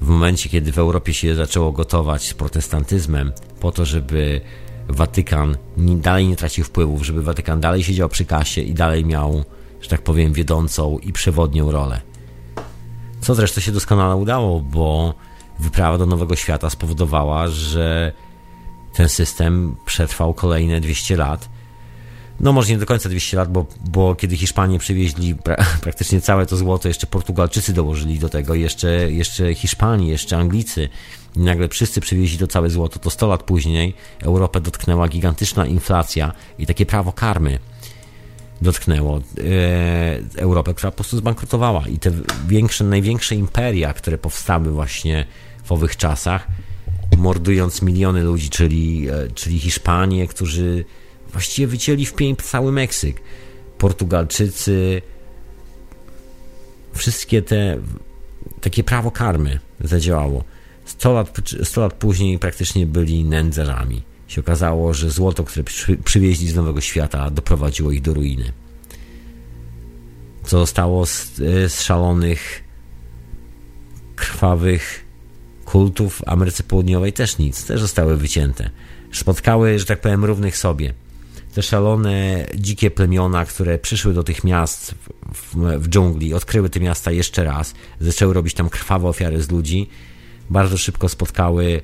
w momencie, kiedy w Europie się zaczęło gotować z protestantyzmem, po to, żeby Watykan dalej nie tracił wpływów, żeby Watykan dalej siedział przy kasie i dalej miał, że tak powiem, wiodącą i przewodnią rolę. Co zresztą się doskonale udało, bo wyprawa do Nowego Świata spowodowała, że ten system przetrwał kolejne 200 lat. No może nie do końca 200 lat, bo, bo kiedy Hiszpanie przywieźli pra praktycznie całe to złoto, jeszcze Portugalczycy dołożyli do tego, jeszcze, jeszcze Hiszpanie, jeszcze Anglicy. I nagle wszyscy przywieźli to całe złoto, to 100 lat później Europę dotknęła gigantyczna inflacja i takie prawo karmy dotknęło e, Europę, która po prostu zbankrutowała. I te większe, największe imperia, które powstały właśnie w owych czasach, mordując miliony ludzi, czyli, e, czyli Hiszpanie, którzy właściwie wycięli w pień cały Meksyk. Portugalczycy, wszystkie te takie prawo karmy zadziałało. 100 lat, 100 lat później praktycznie byli nędzarzami. Się okazało, że złoto, które przy, przywieźli z Nowego Świata, doprowadziło ich do ruiny. Co zostało z, z szalonych, krwawych kultów Ameryce Południowej też nic, też zostały wycięte. Spotkały, że tak powiem, równych sobie. Te szalone, dzikie plemiona, które przyszły do tych miast w, w, dżungli, odkryły te miasta jeszcze raz, zaczęły robić tam krwawe ofiary z ludzi, bardzo szybko spotkały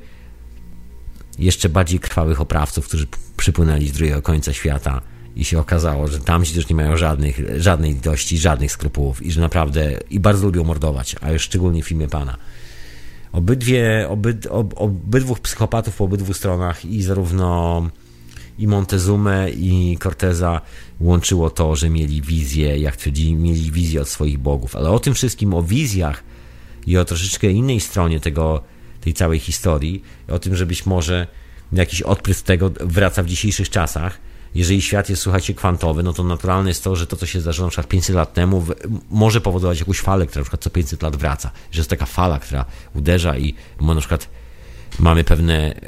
jeszcze bardziej krwawych oprawców, którzy przypłynęli z drugiego końca świata i się okazało, że tamci też nie mają żadnych, żadnej litości, żadnych skrupułów i że naprawdę i bardzo lubią mordować, a już szczególnie w filmie Pana. Obydwie, obyd, ob, obydwóch psychopatów po obydwu stronach i zarówno i Montezumę i Corteza łączyło to, że mieli wizję, jak twierdzi, mieli wizję od swoich bogów. Ale o tym wszystkim, o wizjach i o troszeczkę innej stronie tego, tej całej historii, o tym, że być może jakiś odprysk tego wraca w dzisiejszych czasach. Jeżeli świat jest, słuchajcie, kwantowy, no to naturalne jest to, że to, co się zdarzyło na przykład 500 lat temu, może powodować jakąś falę, która na przykład co 500 lat wraca. Że jest taka fala, która uderza i na przykład mamy pewne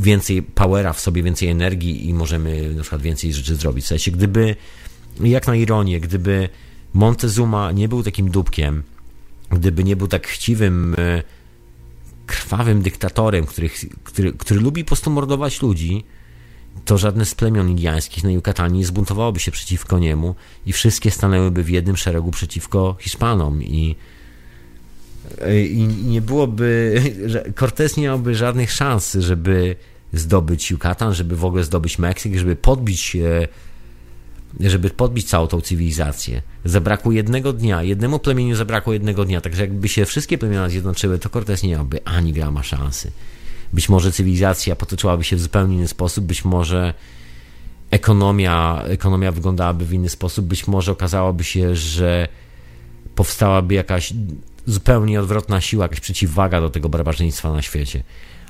więcej powera w sobie, więcej energii i możemy na przykład więcej rzeczy zrobić. W sensie, gdyby, jak na ironię, gdyby Montezuma nie był takim dupkiem, gdyby nie był tak chciwym, e, krwawym dyktatorem, który, który, który lubi po prostu mordować ludzi, to żadne z plemion indiańskich na Yucatanie nie zbuntowałoby się przeciwko niemu i wszystkie stanęłyby w jednym szeregu przeciwko Hiszpanom i, i nie byłoby, Cortés nie miałby żadnych szans, żeby zdobyć Yucatan, żeby w ogóle zdobyć Meksyk, żeby podbić żeby podbić całą tą cywilizację. Zabrakło jednego dnia, jednemu plemieniu zabrakło jednego dnia, także jakby się wszystkie plemiona zjednoczyły, to Cortés nie miałby ani grama szansy. Być może cywilizacja potoczyłaby się w zupełnie inny sposób, być może ekonomia, ekonomia wyglądałaby w inny sposób, być może okazałoby się, że powstałaby jakaś zupełnie odwrotna siła, jakaś przeciwwaga do tego barbarzyństwa na świecie.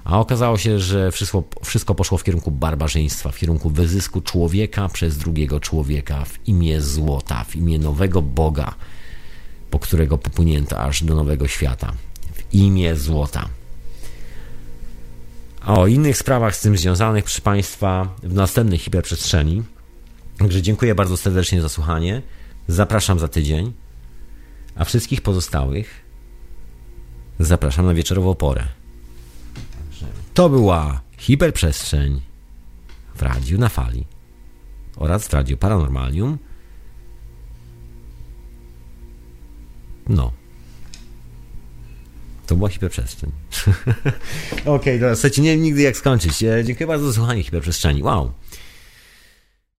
A okazało się, że wszystko, wszystko poszło w kierunku barbarzyństwa, w kierunku wyzysku człowieka przez drugiego człowieka w imię złota, w imię nowego Boga, po którego popłynięto aż do nowego świata. W imię złota. A o innych sprawach z tym związanych, proszę Państwa, w następnej hiperprzestrzeni. Także dziękuję bardzo serdecznie za słuchanie. Zapraszam za tydzień. A wszystkich pozostałych zapraszam na wieczorową porę. To była hiperprzestrzeń w radiu na fali oraz w radiu Paranormalium. No. To była hiperprzestrzeń. Okej, okay, dobra, słuchajcie, nie wiem nigdy jak skończyć. E, dziękuję bardzo za słuchanie hiperprzestrzeni. Wow.